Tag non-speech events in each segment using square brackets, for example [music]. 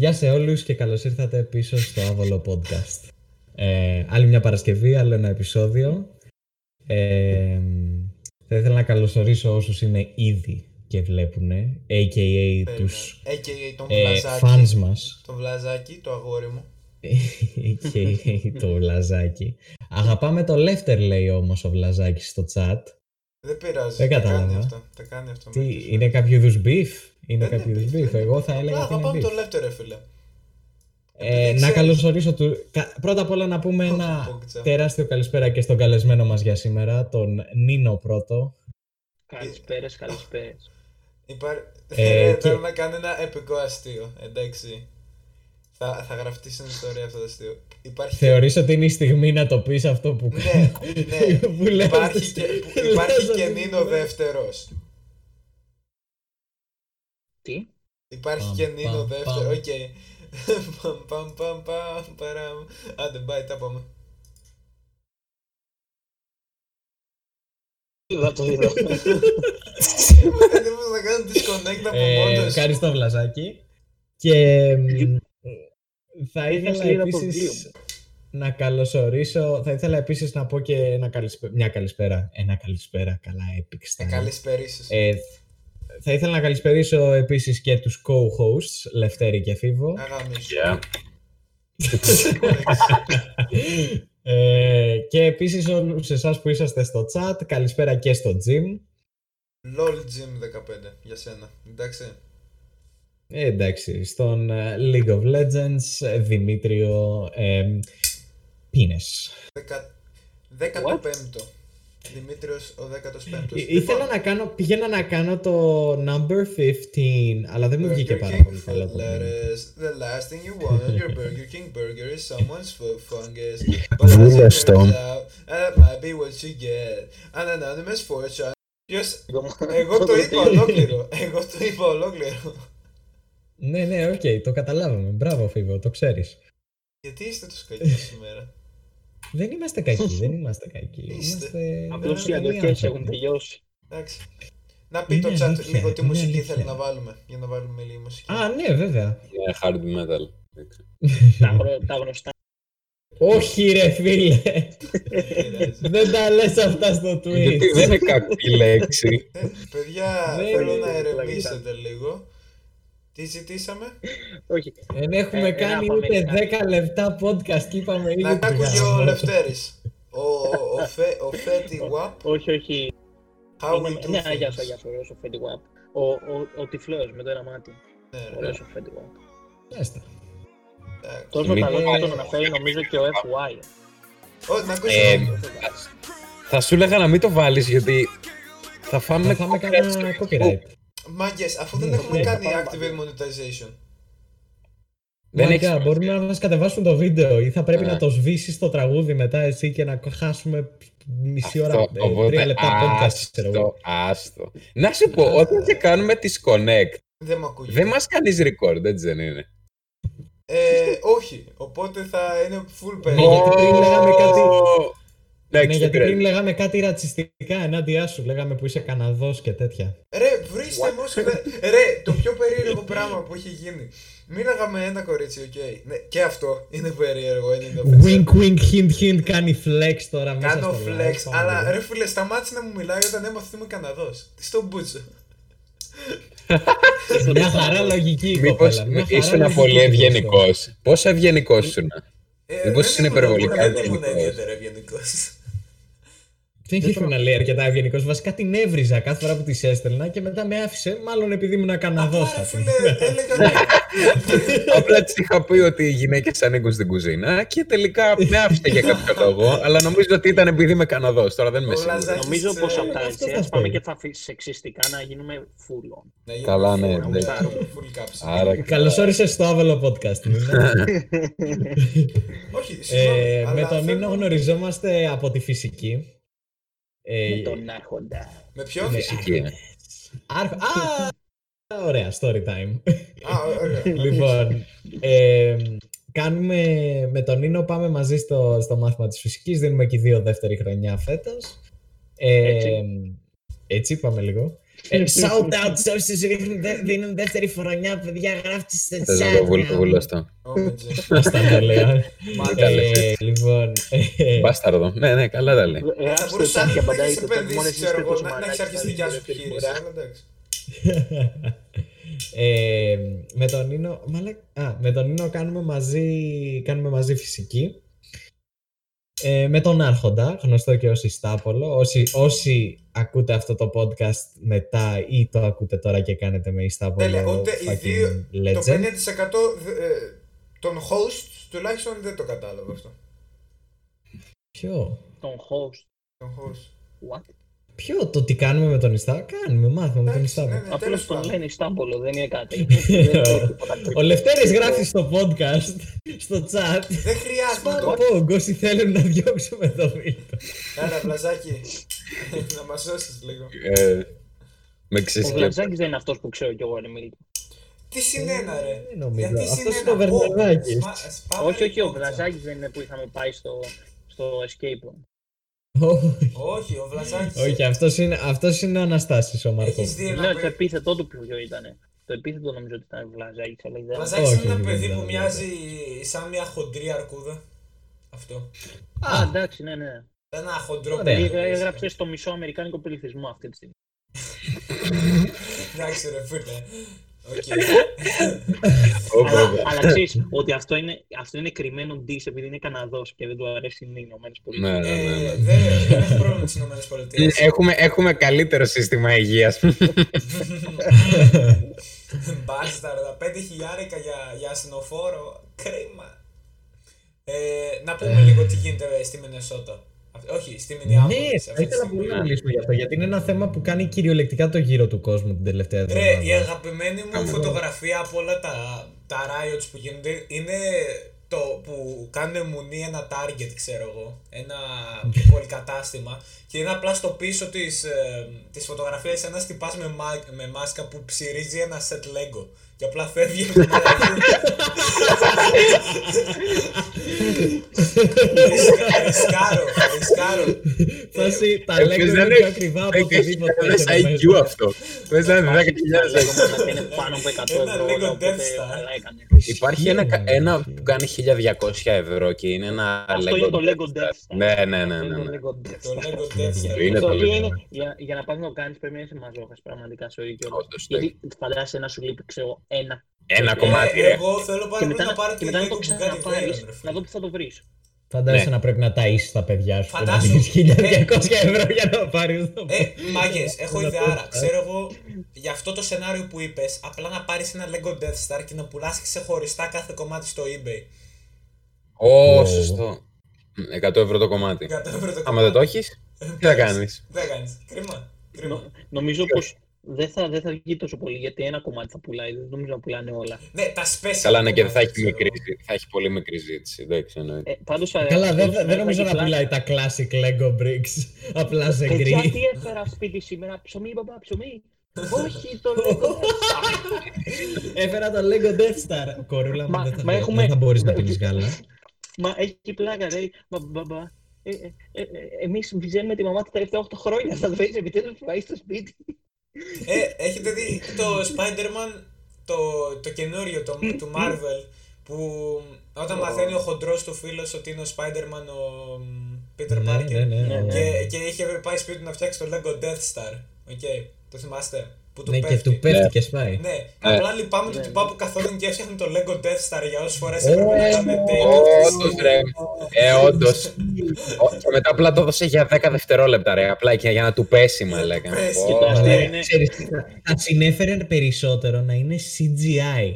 Γεια σε όλους και καλώς ήρθατε πίσω στο Άβολο Podcast. Ε, άλλη μια Παρασκευή, άλλο ένα επεισόδιο. Ε, θα ήθελα να καλωσορίσω όσους είναι ήδη και βλέπουν, a.k.a. τους A.k.a. τον ε, Βλαζάκη. fans μας. Το Βλαζάκη, το αγόρι μου. [laughs] a.k.a. το Βλαζάκι. Αγαπάμε το Λεύτερ λέει όμως ο Βλαζάκης στο chat. Δεν πειράζει. Δεν τα κατάλαβα. κάνει αυτό. Τα κάνει αυτό. Τι, μερικές είναι κάποιο είδους beef? Είναι Δεν κάποιο είδους beef, beef. δεν Εγώ είναι θα beef. έλεγα Απλά ότι είναι αγαπάμε beef. το Λεύτερ, ρε φίλε. Ε, Επειδή να ξέρει- καλωσορίσω του... κα- Πρώτα απ' όλα να πούμε ένα Πόκτσα. τεράστιο καλησπέρα και στον καλεσμένο μας για σήμερα, τον Νίνο πρώτο. Καλησπέρες, καλησπέρες. Υπάρ... Ε, Ε, και- Θέλω να κάνω ένα επικό αστείο. Εντάξει. Θα, θα γραφτείς στην ιστορία αυτό το αστείο. Υπάρχει και- Θεωρείς ότι είναι η στιγμή να το πεις αυτό που... Ναι, ναι. [laughs] που λες υπάρχει στο- και, που- υπάρχει λες και ότι- Νίνο δεύτερος. Τι; Υπάρχει Παμ, και Νίνο παμ, δεύτερο. παμ. Οκ. Παμ, παμ, παμ, παμ, παραμ. Άντε, bye, τα πάμε. Είδα το είδα. Δεν ήμουν να κάνω disconnect από Ε, μόνος. ευχαριστώ Βλαζάκη. Και μ, θα Είναι ήθελα σελίδα το επίσης να καλωσορίσω, θα ήθελα επίσης να πω και ένα καλησπέ- μια καλησπέρα. Ένα καλησπέρα, καλά, epic Ε, style. Καλές περίσεις. Ε, θα ήθελα να καλησπερίσω επίσης και τους co-hosts, Λευτέρη και Φίβο. Αγαμίσου. [laughs] ε, και επίσης όλους εσάς που είσαστε στο chat, καλησπέρα και στο gym. LOL Gym 15 για σένα. Εντάξει. Ε, εντάξει, στον ε, League of Legends, ε, Δημήτριο ε, Πίνες. Δεκα... 15ο. Δημήτριος ο 15ος. Ή- Ήθελα να κάνω, πήγαινα να κάνω το number 15, αλλά δεν μου βγήκε Burger πάρα King πολύ καλό το foot name. lettuce. The last thing you want on your Burger King burger is someone's foot fungus. But as it Βούλες το. turns out, that might be what you get. An anonymous fortune. Ποιος... Εγώ το [laughs] είπα ολόκληρο. Εγώ το είπα ολόκληρο. Ναι, ναι, οκ, το καταλάβαμε. Μπράβο, Φίβο, το ξέρεις. Γιατί είστε τους κακοί σήμερα; Δεν είμαστε κακοί, [laughs] δεν είμαστε κακοί. Είστε. Είμαστε... Απλώς οι καλοί αντοχές άνθρωποι. έχουν τελειώσει. Εντάξει. Να πει το Είναι chat αλήθεια, λίγο τι είναι μουσική αλήθεια. θέλει να βάλουμε. Για να βάλουμε λίγη μουσική. Α, ναι, βέβαια. Είναι hard metal. [laughs] Τα, γρο- τα γνωστά. Όχι ρε φίλε, Δεν [laughs] πειράζει. δεν τα λες αυτά στο Twitch. Γιατί δεν είναι κακή λέξη. Ε, Παιδιά, Δεν θέλω είναι να πλαγιτά. ερεμήσετε λίγο. Τι ζητήσαμε; Όχι. Δεν έχουμε Ε, κάνει ένα ούτε Αμερικάνικο. 10 λεπτά podcast και είπαμε ήδη Να που άκουγε ο γάμο. Λευτέρης. Ο, ο, Φε, ο Φέτι Wap. [laughs] Όχι, όχι. How we Είναι- do Ναι, γεια σου, things. γεια σου, ωραίος ο Φέντι Wap. Ο, ο, ο τυφλός με το ένα μάτι. Ναι, ρε. Ωραίος ο Φέντι Wap. Μάλιστα. Εντάξει. Τόσο Μην- καλό που τον αναφέρει νομίζω και ο FY. Ω, να ακούσω. Ε, Θα σου έλεγα να μην το βάλεις γιατί θα φάμε Θα φάμε κανένα copyright. Μάγκες, αφού δεν Ναι, έχουμε ναι, κάνει θα πάμε activate monetization. Δεν Μάγκα, έχεις- μπορούν να μας κατεβάσουν το βίντεο ή θα πρέπει Ναι. να το σβήσεις το τραγούδι μετά εσύ και να χάσουμε μισή ώρα, Αυτό, ε, οπότε, τρία λεπτά podcast, ξέρω εγώ. άστο, άστο. Να σου πω, όταν και κάνουμε disconnect, Δεν μου ακούγεται. δεν μας κάνεις record, έτσι δεν είναι. Ε, όχι. Οπότε θα είναι full Ναι, pay. γιατί πριν λέγαμε κάτι- Ναι, Εντάξει, γιατί δεν πριν λέγαμε κάτι ρατσιστικά ενάντια σου, λέγαμε που είσαι Καναδός και τέτοια. Ρε, βρίστε μου όσο δεν- Ρε, το πιο περίεργο πράγμα που έχει γίνει. Μίλαγα με ένα κορίτσι, οκ. Ναι, και αυτό είναι περίεργο, είναι offensive. Wink wink hint hint κάνει flex τώρα μέσα Κάνω στο flex, live, αλλά πάμε. ρε φίλε, σταμάτησε να μου μιλάει όταν έμαθε ότι είμαι Καναδός. Τι στον μπούτσο. [laughs] Μια χαρά λογική η Μήπως κοπέλα. μια χαρά ήσουν λογική πολύ η ευγενικός. Πόσο ευγενικός ήσουν; Ε, Μήπως δεν είναι ήμουν- υπερβολικά Δεν ήμουν ευγενικός; ιδιαίτερα ευγενικός. Δεν ήθελα να λέει αρκετά ευγενικός. Βασικά την έβριζα κάθε φορά που της έστελνα και μετά με άφησε, μάλλον επειδή ήμουν Καναδό. Άρα, φίλε, έλεγα. [laughs] Απλά της είχα πει ότι οι γυναίκες ανήκουν στην κουζίνα και τελικά με άφησε για κάποιο λόγο. Αλλά νομίζω ότι ήταν επειδή είμαι Καναδός. Τώρα δεν είμαι Ο σίγουρος. Λαζάκης, Νομίζω πως ε, από τα αυτό θα έτσι σου πάμε πω. και θα αφήσεις σεξιστικά να γίνουμε full on. Να γίνουμε Καλά, ναι, full- ναι. full caps. Άρα Καλώς όρισες στο Άβελο Podcast. Νίνα. [laughs] Όχι, συγγνώμη. ε, με αλλά τον Νίνο θέλω- γνωριζόμαστε από τη φυσική. Ε, Με τον Άρχοντα. Με ποιον; Ναι. Φυσική είναι. Άρχ- Α, ωραία, story time. Α, ωραία. λοιπόν, ε, κάνουμε, με τον Νίνο πάμε μαζί στο, στο μάθημα της φυσικής, δίνουμε και οι δύο δεύτερη χρονιά φέτος. Ε, Έτσι. έτσι είπαμε λίγο. Ε, [laughs] Shout out σε όσους ρίχνουν δε- δίνουν δεύτερη χρονιά, παιδιά, γράφτε στο Θες να το βουλ- chat. βουλωστώ. Όμετζε. Αυτά τα λέω. Μάλιστα. Ε, Λοιπόν, ε, Μπάσταρδο. Ναι, ναι, καλά τα λέει. Θα Γράψτε μπορούσε το να και μην απαντάει έχεις το chat. Μόνος επενδύσει, εσείς ξέρω εγώ, τρεις να να έχεις μαλάκες αρχίσει τη δικιά σου δεύτερη επιχείρηση. φορά. αλλά εντάξει. [laughs] ε, με τον Νίνο, μαλα... Α, με τον Νίνο κάνουμε μαζί, κάνουμε μαζί φυσική. Ε, με τον Άρχοντα, γνωστό και ως Ιστάπολο. Όσοι, όσοι ακούτε αυτό το podcast μετά ή το ακούτε τώρα και κάνετε με Ιστάπολο, Τέλεια, ούτε οι fucking δύο, το 50% legend. δε- ε, των hosts τουλάχιστον δεν το κατάλαβα αυτό. Ποιο; Τον host. Τον host. What? Ποιο το τι κάνουμε με τον Ιστά, κάνουμε, μάθουμε με τον Εντάξει, ναι, Ιστάπολο. ναι, Απλώς τέλος τον πάντων. λένε Ιστάμπολο, δεν είναι κάτι. [laughs] Δεν είναι τίποτα Ο κρύπτο. Λευτέρης γράφει στο podcast, στο chat. Δεν χρειάζεται να το Πόγκ, όσοι θέλουν να διώξουμε το βίντεο. Έλα, βλαζάκι. [laughs] να μας σώσει λίγο. Ε, Με Ο ξεσκέπτω. Βλατζάκης δεν είναι αυτός που ξέρω κι εγώ, ρε Μίλτο. Τι συνένα, ρε. Δεν νομίζω. Γιατί Αυτός συνένα. είναι ο Βερναδάκης. Ω, σμα- σπάμε Όχι, όχι, ο κόκτσα. Βλατζάκης δεν είναι που είχαμε πάει στο, στο escape room. Όχι. Όχι, ο Βλαζάκης. Όχι, αυτός είναι, αυτός είναι ο Αναστάσης ο Μαρκός. Έχεις δει ένα Λέω το παιδί. επίθετό του ποιο ήταν. Το επίθετο νομίζω ότι ήταν Βλατζάκης, αλλά Ο δεν Βλαζάκης Όχι, είναι ένα όχι, παιδί δεν που ήταν, μοιάζει σαν μια χοντρή αρκούδα. Αυτό. Α, εντάξει, ναι, ναι. Ένα χοντρό Ωραία. παιδί. Περιέγραψες το μισό αμερικάνικο πληθυσμό αυτή τη στιγμή. Εντάξει, ρε φίλε. Οκ. [laughs] αλλά αλλά ξέρεις ότι αυτό είναι, αυτό είναι κρυμμένο diss επειδή είναι Καναδός και δεν του αρέσει οι Ηνωμένες Ναι, Πολιτείες. ναι, ναι, Ε, ναι. Δεν δεν έχω πρόβλημα με τις Ηνωμένες Πολιτείες. Έχουμε, έχουμε καλύτερο σύστημα υγείας. [laughs] Μπάσταρδα, 5 χιλιάρικα για, για ασθενοφόρο. Κρίμα. Ε, να πούμε λίγο τι γίνεται στη Μινεσότα. Αυ- Όχι, στη Ναι, Μινιάπολης. θα ήθελα πολύ να μιλήσουμε γι' αυτό, γιατί είναι ένα θέμα που κάνει κυριολεκτικά το γύρο του κόσμου την τελευταία Ρε, η εβδομάδα. αγαπημένη μου φωτογραφία από όλα τα, τα riots που γίνονται είναι το που κάνουν μουνί ένα target, ξέρω εγώ. Ένα πολυκατάστημα. Και είναι απλά στο πίσω της, ε, της φωτογραφίας ένας τυπάς με, μα- με μάσκα που ψυρίζει ένα set Lego. Και απλά φεύγει από την [laughs] αρχή. Ρισκα- Ρισκάρω, ρισκάρω. Φάση, τα Ε, λέγκο πες να είναι είναι πιο ακριβά από οτιδήποτε 10.000 έχει εδώ IQ μέσα. αυτό. Πες να είναι 10.000 IQ. είναι πάνω από 100 Ένα ευρώ, λίγο οπότε Death Star. καλά έκανε. Υπάρχει ένα, Ισχύει, ένα ισχύει. που κάνει 1200 ευρώ και είναι ένα Αυτό είναι το Lego Death Star. Ναι, ναι, ναι, Αυτό ναι, είναι ναι. το Lego Death Το Star. Lego Death Star. Είναι Το το οποίο Lego. είναι, για, για να πας να το κάνεις πρέπει να είσαι μαζόχας πραγματικά sorry κιόλας. Όντως, ναι. Γιατί φαντάζεσαι να σου λείπει ξέρω ένα Ένα Ε, κομμάτι, Ε, ρε. Εγώ θέλω πάρα και πολύ μετά, να πάρω και τη μετά να το Lego Bugatti ξαναπάρεις Veyron, ρε να φίλε. δω που θα το βρεις. Φαντάζεσαι Ναι. να πρέπει να ταΐσεις τα παιδιά σου και να Φαντάσου- δίνεις 1200 ευρώ για να πάρεις το Ε, μάγκες, έχω Να ιδεάρα. πω, Ξέρω εγώ για αυτό το σενάριο που είπες, απλά να πάρεις ένα Lego Death Star και να πουλάς ξεχωριστά κάθε κομμάτι στο eBay. Ω, Ω. σωστό. 100 ευρώ το κομμάτι. 100 ευρώ το Άμα δεν το έχεις, τι θα κάνεις; Δεν κάνεις. Κρίμα. Κρίμα. Νο- νομίζω πως δεν θα, δεν θα βγει τόσο πολύ γιατί ένα κομμάτι θα πουλάει, δεν νομίζω να πουλάνε όλα. Ναι, τα special. Καλά, ναι, και δεν θα έχει, κομμάτια, μικρή, ξέρω θα έχει πολύ μικρή ζήτηση. Εντάξει, εννοείται. Ε, πάντως, Καλά, δεν, αυτό δεν νομίζω θα να έχει πουλάει πλάκα. τα classic Lego bricks [laughs] απλά σε Παιδιά, γκρι. τι έφερα σπίτι σήμερα, ψωμί, μπαμπά, ψωμί. Όχι, το λέγω. [laughs] Έφερα το Lego Death Star. Κορούλα μου, Μα- δεν θα, μα μπο- έχουμε- δεν θα μπορείς να πίνεις γάλα. Μα έχει πλάκα, λέει. Μα μπαμπά. Ε, ε, ε, ε, εμείς βγαίνουμε τη μαμά τα τελευταία 8 χρόνια. Θα δεις επιτέλους που πάει στο σπίτι. Ε, έχετε δει το Spider-Man, το, το καινούριο, το, του Marvel, που όταν μαθαίνει ο χοντρός του φίλος ότι είναι ο Spider-Man ο μ, Peter Ναι, Parker ναι, ναι, Ναι, ναι. και, και είχε πάει σπίτι του να φτιάξει το Lego Death Star. Οκ, το θυμάστε; Που του Ναι, και πέφτει. του πέφτει και σπάει. Ναι, απλά λυπάμαι το Ναι. τυπά που καθόταν και έφτιαχνε το Lego Death Star για όσες φορές Ω, έπρεπε να κάνει Όντως, ρε. Ε, όντως. Ω, Και μετά απλά το έδωσε για 10 δευτερόλεπτα, ρε. Απλά και για να του πέσει, Για μα να του λέγανε. πέσει. Ω, Και το αστείο Ναι, είναι- ξέρεις τι, θα- θα συνέφερε περισσότερο να είναι CGI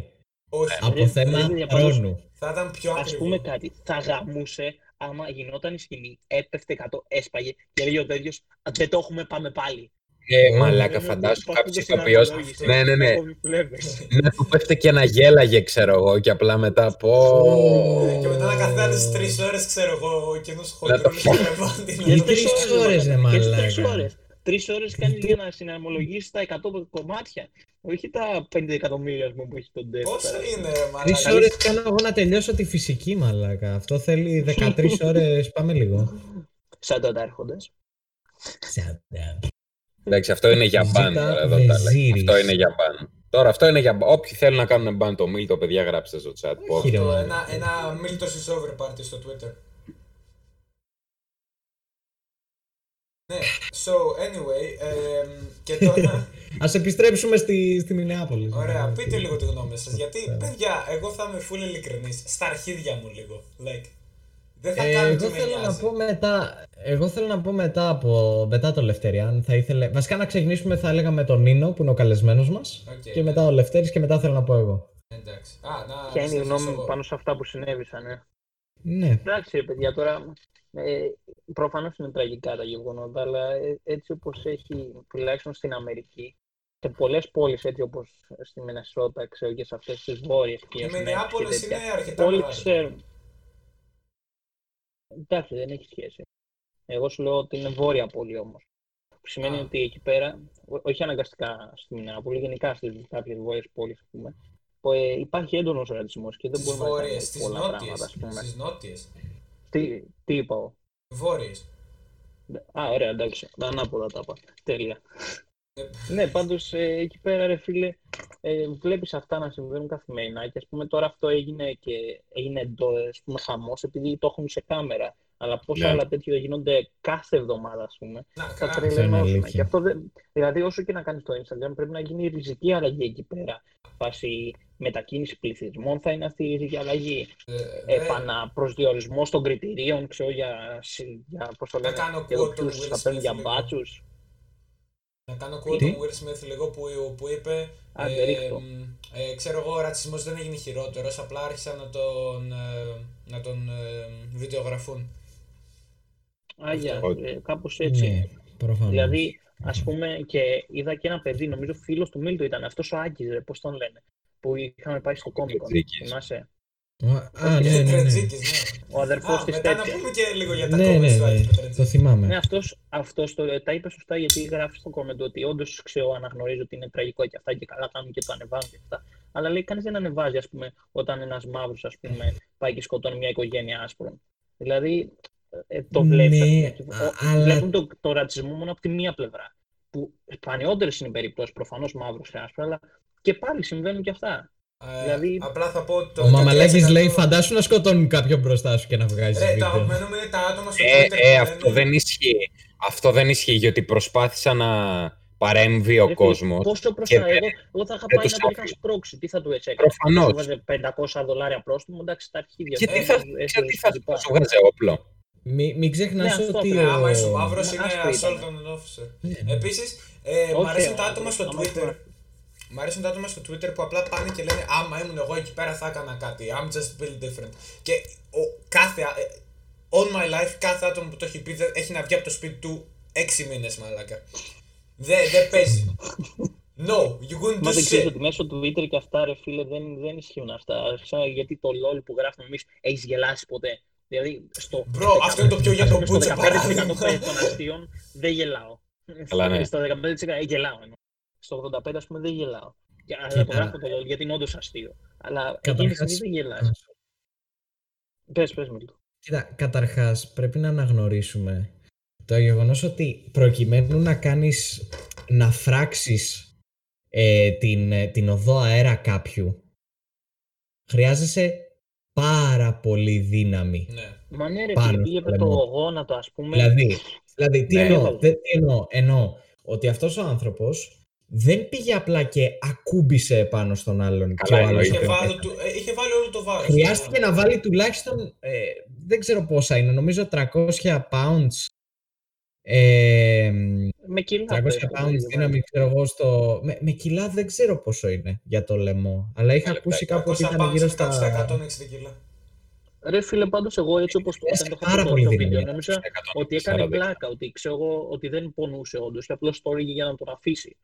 Όχι, από Ρε, θέμα ρε, παιδιά, πάντως- χρόνου. θα ήταν πιο Ας ακριβό. πούμε κάτι, θα γαμούσε άμα γινόταν η σκηνή, έπεφτε 100, έσπαγε και λέει ο τέτοιος «Α, δεν το έχουμε, πάμε πάλι. Ε, μαλάκα, Δεν φαντάσου υπάρχουν κάποιος στην ηθοποιός. αξιολόγηση. Ναι, ναι, ναι. Έχω βλέπεις. Να του πέφτε και να γέλαγε, ξέρω εγώ, και απλά μετά πω. Ε, Και μετά να καθάνεις τρεις ώρες, ξέρω εγώ, και ενός Να χοντρούς το- και ρεβάντι. Γιατί Γιατί τρεις ώρες, ρε Και μαλάκα. τρεις ώρες. Τρεις ώρες κάνεις για να συναρμολογήσεις τα 100 κομμάτια. Όχι τα 5 εκατομμύρια ας πούμε, που έχει τον Death Πόσο Star. είναι, Τρεις μαλάκα. ώρες κάνω εγώ να τελειώσω τη φυσική μαλάκα. Αυτό θέλει 13 [laughs] ώρες. Πάμε λίγο. Σαν τότε άρχοντες. Shut up. Εντάξει, αυτό είναι για μπαν. Ζήτα τώρα, εδώ τα λέει. Βεζίρης. Αυτό είναι για μπαν. Τώρα αυτό είναι για μπαν. Όποιοι θέλουν να κάνουν μπαν το Μίλτο, παιδιά, γράψτε στο chat. Πω, Όχι, ρε, Το, μάνα. ένα, ένα Miltos is over party στο Twitter. Ναι, so anyway, εμ, και τώρα, [laughs] Ας επιστρέψουμε στη, στη Μινεάπολη. ωραία, πείτε λίγο τη γνώμη σας, γιατί, παιδιά, εγώ θα είμαι full ειλικρινής, στα αρχίδια μου λίγο, like, δεν θα Ε, κάνω εγώ τι με θέλω να νοιάζει. πω μετά, εγώ θέλω να πω μετά από μετά το Λευτέρη, αν. Θα ήθελε, βασικά να ξεκινήσουμε θα έλεγα με τον Νίνο που είναι ο καλεσμένος μας Οκ, και μετά ο Λευτέρης και μετά θέλω να πω εγώ. Εντάξει, α, να Ποια είναι η συνεχίσω γνώμη εγώ. μου πάνω σε αυτά που συνέβησαν. Ε; Ναι. Εντάξει, ρε παιδιά, τώρα ε, προφανώς είναι τραγικά τα γεγονότα, αλλά ε, έτσι όπως έχει τουλάχιστον στην Αμερική, σε πολλές πόλεις έτσι όπως στη Μενεσότα, ξέρω και σε αυτές τις βόρειες Η Μινεάπολης είναι αρκετά Όλοι μεγάλη. ξέρουν. Εντάξει, δεν έχει σχέση. Εγώ σου λέω ότι είναι βόρεια πόλη όμως. Που σημαίνει Α. ότι εκεί πέρα, ό- όχι αναγκαστικά στη Μινεάπολη, γενικά στις κάποιες βόρειες πόλεις, ας πούμε, που, ε, υπάρχει έντονος ρατσισμός και δεν Στις μπορούμε να κάνουμε βόρειες, στις πολλά νότιες, πράγματα, ας πούμε. στις νότιες, Τι, τι είπα εγώ; βόρειες. Α, ωραία, εντάξει. Ανάποδα τα είπα. Τέλεια. Ε, ναι, πάντως εκεί πέρα, ρε φίλε, ε, βλέπεις αυτά να συμβαίνουν καθημερινά και ας πούμε τώρα αυτό έγινε και έγινε εντός, ας πούμε, χαμός επειδή το έχουν σε κάμερα. Αλλά πόσα Ναι. άλλα τέτοια γίνονται κάθε εβδομάδα, ας πούμε. Να, Θα κα- τρελαινώσουμε. αλήθεια. Και αυτό δεν... Δηλαδή, όσο και να κάνεις το Instagram, πρέπει να γίνει ριζική αλλαγή εκεί πέρα. Φάση μετακίνηση πληθυσμών θα είναι αυτή η ριζική αλλαγή. ε, ε, Επαναπροσδιορισμός των κριτηρίων, ξέρω για, συ- για πώς το Να λένε, κάνω για το quote τον ποιους Will θα παίρνουν Smith για λίγο. Μπάτσους. Να κάνω quote Τι; τον Will Smith λίγο που, που είπε Άντε, ρίχτω. μ, ε, ξέρω εγώ ο ρατσισμός δεν έγινε χειρότερος απλά άρχισαν να τον, ε, να τον ε, βιντεογραφούν Άγια, Αυτό. ε, κάπως έτσι. Ναι, προφανώς. Δηλαδή, ας πούμε, και είδα και ένα παιδί, νομίζω φίλος του Μίλτο ήταν αυτός ο Άκη, πώς τον λένε. Που είχαμε πάει στο Comic Con. Τρετζίκης. Θυμάσαι; Α, α, ναι, ναι, ναι. Τρετζίκης, ναι. Ο αδερφός Α, της μετά να τέτοια. πούμε και λίγο για τα Ναι, comments ναι, του Άκη ναι, Πετρετζίκη. το θυμάμαι. Ναι, αυτός, αυτός το, τα είπε σωστά γιατί γράφει στο comment ότι όντως ξέρω, αναγνωρίζω ότι είναι τραγικό και αυτά και καλά κάνουν και το ανεβάζουν και αυτά. Αλλά λέει κανείς δεν ανεβάζει, ας πούμε, όταν ένας μαύρος, ας πούμε, πάει και σκοτώνει μια οικογένεια άσπρων. Δηλαδή, ε, το Ναι, βλέπεις. α- αλλά- Βλέπουν το, το ρατσισμό μόνο από τη μία πλευρά. Που σπανιότερε είναι οι περιπτώσεις, προφανώς μαύρος και άσπρο, αλλά και πάλι συμβαίνουν και αυτά. Ε, Δηλαδή- Απλά θα πω ότι το Ο Μαμαλάκης 13% λέει φαντάσου να σκοτώνουν κάποιον μπροστά σου και να βγάζεις Ρε, το βίντεο. αγαπημένο μου είναι τα άτομα στο Ε, Twitter ε, που αυτό λένε- δεν ισχύει. Αυτό δεν ισχύει γιατί προσπάθησα να παρέμβει ο Ρε, κόσμος. Πόσο μπροστά, και εγώ, δεν- εγώ θα είχα δεν πάει τους να το είχα άφηνε. σπρώξει. Τι θα του έτσι έκανε. Προφανώς. Σου βάζε 500 δολάρια πρόστιμο, εντάξει, τα αρχίδια. Γιατί σου, θα, ε, γιατί ε, θα λοιπά. σου βγάζει όπλο; Μην, μην ξεχνάς Ναι, αυτό ότι πρέπει. Ναι, ο... άμα είσαι μαύρος Μα είναι άσπρο assault ήταν. on an officer. Ναι. Επίσης, ε, μ' Όχι, αρέσουν ε, τα άτομα στο άμα Twitter. Ήμουν- Μ' αρέσουν τα άτομα στο Twitter που απλά πάνε και λένε Άμα ήμουν εγώ εκεί πέρα θα έκανα κάτι. I'm just built different. Και ο, κάθε. ε, On my life, κάθε άτομο που το έχει πει δεν- έχει να βγει από το σπίτι του 6 μήνες, μαλάκα. Δεν δεν παίζει. No, you wouldn't Μα do δεν ξέρει shit. ότι μέσω Twitter και αυτά, ρε φίλε, δεν, δεν ισχύουν αυτά. Σαν γιατί το LOL που γράφουμε εμείς έχεις γελάσει ποτέ. Δηλαδή, στο. Bro, αυτό είναι το πιο για τον στο Μπούτσο 15% παράδειγμα. των αστείων δεν γελάω. Καλά, ναι. Στο 15% γελάω. Εννοώ. Στο 85% ας πούμε δεν γελάω. Και, αλλά Κοίτα. το γράφω το LOL γιατί είναι όντως αστείο. Αλλά εκείνη τη Καταρχάς- στιγμή δεν γελάς. Πες, πες με το. Κοίτα, καταρχάς πρέπει να αναγνωρίσουμε το γεγονός ότι προκειμένου να κάνεις, να φράξεις ε, την, ε, την οδό αέρα κάποιου, χρειάζεσαι πάρα πολύ δύναμη. Ναι. Μα ναι, ρε Πάνω φίλε, στο πήγε με το λαιμό. γόνατο, ας πούμε. Δηλαδή, δηλαδή τι, Ναι. εννοώ, τε- τι εννοώ, εννοώ ότι αυτός ο άνθρωπος δεν πήγε απλά και ακούμπησε πάνω στον άλλον Καλά, και ο άλλος εννοείται. Είχε απέμπεται. βάλει, του, ε, είχε βάλει όλο το βάρος. Χρειάστηκε να βάλει τουλάχιστον, ε, δεν ξέρω πόσα είναι, νομίζω 300 pounds. Ε, Με κιλά. 300 πες, το pounds δηλαδή. δύναμη, ξέρω εγώ, στο... Με, με κιλά δεν ξέρω πόσο είναι για το λαιμό. Αλλά είχα Καλά, ακούσει καλά. κάπου ότι 200 ήταν pounds γύρω είναι κάτω στα στα... 160 κιλά. Ρε φίλε, πάντως εγώ έτσι όπως το Χρειάζεται δεν το πάρα έχω πολύ το δύναμη. βίντεο, νόμιζα ότι έκανε 140. πλάκα, ότι ξέρω εγώ ότι δεν πονούσε όντως και απλώς το έλεγε για να τον αφήσει.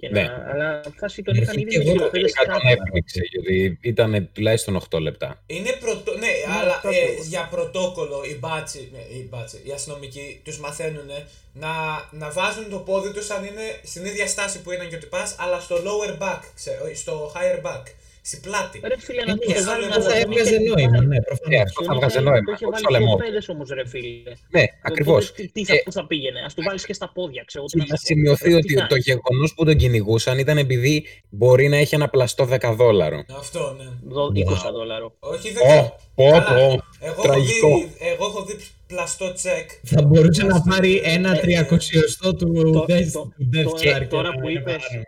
Και Ναι. να, αλλά φάση τον Ναι, είχαν και ήδη εγώ με το χειροπέδες Τελικά τον κάτω. έπνιξε, γιατί ήταν τουλάχιστον 8 λεπτά. Είναι πρωτο... Ναι, Ναι, αλλά αυτό ε, ακριβώς. για πρωτόκολλο οι μπάτσι, ναι, οι, μπάτσι, οι αστυνομικοί τους μαθαίνουν να, να βάζουν το πόδι τους αν είναι στην ίδια στάση που ήταν και ο τυπάς, αλλά στο lower back, ξέρω, όχι, στο higher back. Στην πλάτη. Ρε φίλε, να Ε, του ναι, το αυτό βάλουν θα να έβγαζε και νόημα, πάλι. ναι, Ε, προφανώς. αυτό θα Στον βγάζει Ισραήλ νόημα. Το είχε όχι βάλει στο λαιμό. χιλοπέδες όμως ρε φίλε. Ναι, Οπότε ακριβώς. Τι, τι θα, Ε, πού θα πήγαινε, ας του βάλεις και στα πόδια, ξέρω. τι Και να να σου πω. σημειωθεί Ρε, τι ότι το κάνεις. γεγονός που τον κυνηγούσαν ήταν επειδή μπορεί να έχει ένα πλαστό 10 δόλαρο. Αυτό, ναι. Δω- 20 δόλαρο. Όχι, δεν Ω, ξέρω. πω, Καλά. πω. Εγώ έχω, Τραγικό. δει, εγώ έχω δει πλαστό τσεκ. Θα μπορούσε να Πλαστό. πάρει ένα Ε, τριακοσιωστό του το- Death το- του Death τώρα- Star και τώρα να που είναι είπες- άνεμο.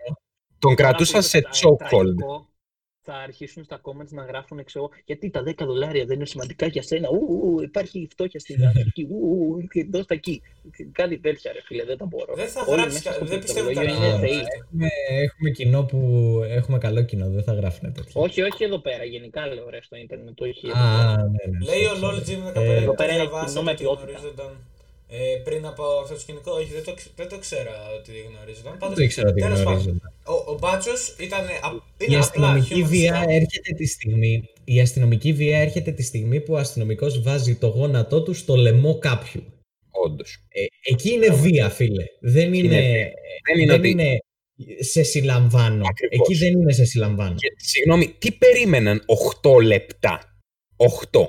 Τον Τώρα κρατούσαν που σε είπες, chokehold. Τραγικό, Θα αρχίσουν στα comments να γράφουν, ξέρω, γιατί τα 10 δολάρια δεν είναι σημαντικά για σένα; Ου, ου, υπάρχει φτώχεια στην [laughs] Αφρική. Ου, ου, ου, και δώσ' τα εκεί. Κάτι τέτοια, ρε φίλε, δεν τα μπορώ. Δεν θα Όλοι γράψει μέσα κα- στο δεν πιστεύω πληκτρολόγιο κανένα. είναι Α, θεοί. Έχουμε, έχουμε κοινό που έχουμε καλό κοινό, δεν θα γράφουν τέτοια. Όχι, όχι εδώ πέρα. Γενικά λέω ρε στο Ιντερνετ. Όχι εδώ Α, πέρα. ναι, ναι. Λέει ο sorry, LOL sorry. Jim 15 Ε, που Εδώ πέρα είναι διαβάσατε κοινό με και ποιότητα. Γνωρίζονταν ε, πριν από αυτό το σκηνικό. Όχι, δεν το, ξε- δεν το ξέρα ότι γνωρίζονταν. Δεν Πάντως, το ήξερα ότι τέλος πάντων, γνωρίζονταν. Ο, ο Μπάτσος ήταν. α- Η Είναι απλά αστυνομική human βία stuff. έρχεται τη στιγμή. Η αστυνομική βία έρχεται τη στιγμή που ο αστυνομικός βάζει το γόνατό του στο λαιμό κάποιου. Όντως. Ε, εκεί είναι βία, φίλε. Δεν είναι, βία. Δεν είναι δεν ότι. είναι σε συλλαμβάνω. Ακριβώς. Εκεί δεν είναι σε συλλαμβάνω. Και, συγγνώμη, τι περίμεναν 8 λεπτά; 8.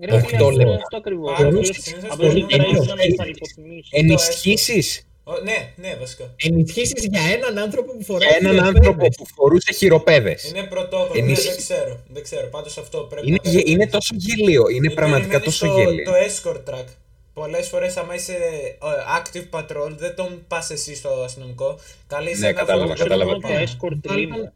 Ρε Όχι, φίλε, το αυτό- λέω. αυτό ακριβώς. Άρα, Απλώς- συνήθως Απλώς μπορεί δεν να ήθελα είναι να πιο με φέρει. υποτιμήσεις. Ενισχύσεις Ο, ναι, ναι, βασικά. Ενισχύσεις για έναν άνθρωπο που φοράει. για έναν χειροπέδες. άνθρωπο που φορούσε χειροπέδες. Είναι πρωτόκολλο. Ναι, Ενίσχυ- δεν ξέρω. Δεν ξέρω. Πάντως αυτό πρέπει Είναι, να γε- το είναι τόσο γελίο. Είναι Ή πραγματικά περιμένεις τόσο το, γελίο. Το escort track. Πολλές φορές, άμα είσαι ε, active patrol, δεν τον πας εσύ στο αστυνομικό. Καλεί Ναι, ένα κατάλαβα, βοηθό κατάλαβα. από Το πάνω. escort Πάλι- limo.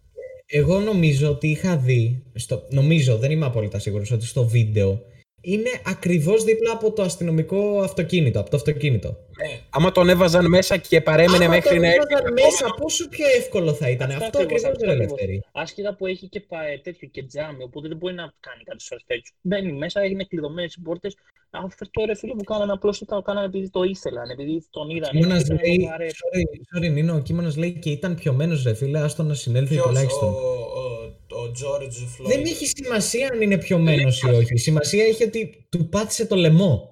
Εγώ νομίζω ότι είχα δει. Στο, νομίζω, δεν είμαι απόλυτα σίγουρος ότι στο βίντεο είναι ακριβώς δίπλα από το αστυνομικό αυτοκίνητο. Από το αυτοκίνητο. Ναι. Άμα τον έβαζαν μέσα και παρέμενε Άμα μέχρι τον να έρθει. έβαζαν το μέσα, επόμενο- πόσο πιο εύκολο θα ήταν; Αυτό Αυτό ακριβώς, ακριβώς αυτό δεν ακριβώς. ελεύθερη. Άσχετα που έχει και πα- τέτοιο και τζάμι, οπότε δεν μπορεί να κάνει κάτι στο τέτοιο. Μπαίνει μέσα, έγινε κλειδωμένες οι πόρτες. Αυτό ρε φίλε μου κάνανε απλώς το κάνανε επειδή το ήθελαν, επειδή τον είδαν. Κίμωνα ήταν λέει. μου αρέσει. Sorry, sorry, Νίνο, ο Κίμωνα λέει και ήταν πιωμένος ρε φίλε, άστο να συνέλθει Ποιος, ο, τουλάχιστον. ο, ο George Floyd. Δεν έχει σημασία αν είναι πιωμένος ή όχι. Σημασία έχει ότι του πάτησε το λαιμό.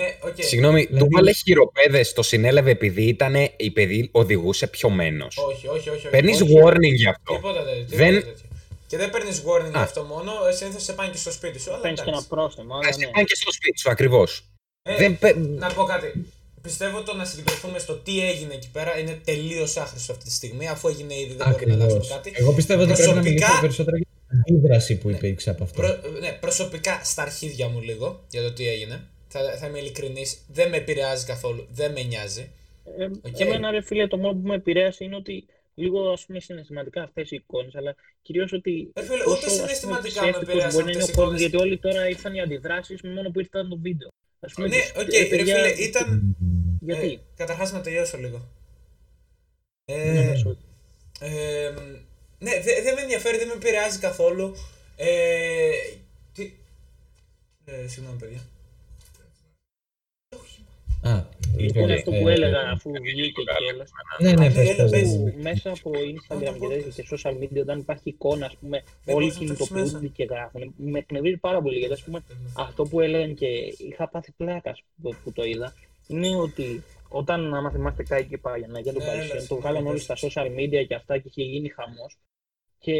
Ναι, οκ. Συγγνώμη, του Δηλαδή- βάλε χειροπέδες, το συνέλαβε επειδή ήταν, επειδή οδηγούσε πιωμένος. Όχι, όχι, όχι. όχι. Παίρνεις όχι. warning γι' αυτό. Τίποτα τέτοιο. τίποτα Δεν- τέτοιο. Και δεν παίρνεις warning γι' Α. αυτό μόνο, συνήθως σε πάνε και στο σπίτι σου. Αλλά Παίρνεις και ένα εντάξει. πρόστιμο, αλλά Α ναι. πάνε και στο σπίτι σου, ακριβώς. Ε, Δεν πε- Να πω κάτι. Πιστεύω το να συγκεντρωθούμε στο τι έγινε εκεί πέρα είναι τελείως άχρηστο αυτή τη στιγμή, αφού έγινε ήδη δεν μπορούμε να Ακριβώς. αλλάξουμε κάτι. Εγώ πιστεύω ότι πρέπει να Προσωπικά- μιλήσουμε περισσότερο για την αντίδραση που υπήρξε από αυτό. Προ, ναι, προσωπικά στα αρχίδια μου λίγο για το τι έγινε. Θα, θα είμαι ειλικρινής, δεν με επηρεάζει καθόλου, δεν με νοιάζει. Ε, Οκ. Εμένα ρε φίλε το μόνο που με επηρέασε είναι ότι λίγο ας πούμε συναισθηματικά αυτές οι εικόνες, αλλά κυρίως ότι Ε, φίλε, πόσο, ούτε ας πούμε, συναισθηματικά με ψεύτικος επηρέασαν μπορεί να είναι αυτές ο οι κόσμος, εικόνες. γιατί όλοι τώρα ήρθαν οι αντιδράσεις με μόνο που ήρθαν το βίντεο. Ας πούμε, Ναι, τις- οκ, ε, ρε παιδιά, φίλε, ήταν. Γιατί, Ε, Καταρχάς να τελειώσω λίγο. ναι, Ε, ναι, sorry. ε, ναι, δεν δεν με ενδιαφέρει, δεν με επηρεάζει καθόλου. Ε, τι... Ε, συγγνώμη, παιδιά. Α, Λοιπόν, λοιπόν, αυτό ε, που έλεγα αφού βγήκε κιόλας, Ναι, ναι, Α, πες, έλα, πες, πες. πες. που μέσα από Instagram και τέτοια και social media, όταν υπάρχει εικόνα, ας πούμε, Δεν όλοι μπορείς να το έχεις κινητοποιούνται μέσα. και γράφουν. Με εκνευρίζει πάρα πολύ γιατί, ας πούμε, αυτό που έλεγαν και είχα πάθει πλάκα που, που το είδα, είναι ότι όταν, άμα θυμάστε, κάτι και πάει για το Ναι, Παρισιόν, έλα, το βγάλαν όλοι πες. στα social media και αυτά και είχε γίνει χαμός. Και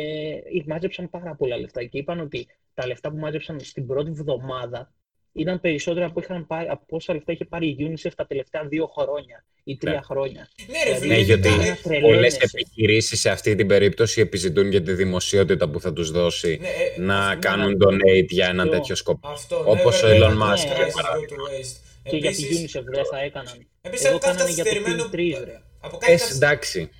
μάζεψαν πάρα πολλά λεφτά και είπαν ότι τα λεφτά που μάζεψαν στην πρώτη βδομάδα ήταν περισσότερα από, είχαν πάρει, από όσα λεφτά είχε πάρει η UNICEF τα τελευταία δύο χρόνια ή τρία Ναι. χρόνια. Ναι, ρε Δηλαδή, φίλε, Ναι, γιατί ήταν- τρελαίνεσαι. πολλές επιχειρήσεις σε αυτή την περίπτωση επιζητούν για τη δημοσιότητα που θα τους δώσει ναι, ε, να αυτό κάνουν είναι- donate για έναν Αυτό. τέτοιο σκοπό. Αυτό, Όπως never ο let Elon a Musk, crisis για go παράδειγμα. to waste. Και για τη Επίσης- UNICEF δεν θα έκαναν. Επίσης, Εδώ από κάτι κάνανε για το καθυστερημένο... Team 3, ρε. Από κάτι Ε, καθυσ- εντάξει.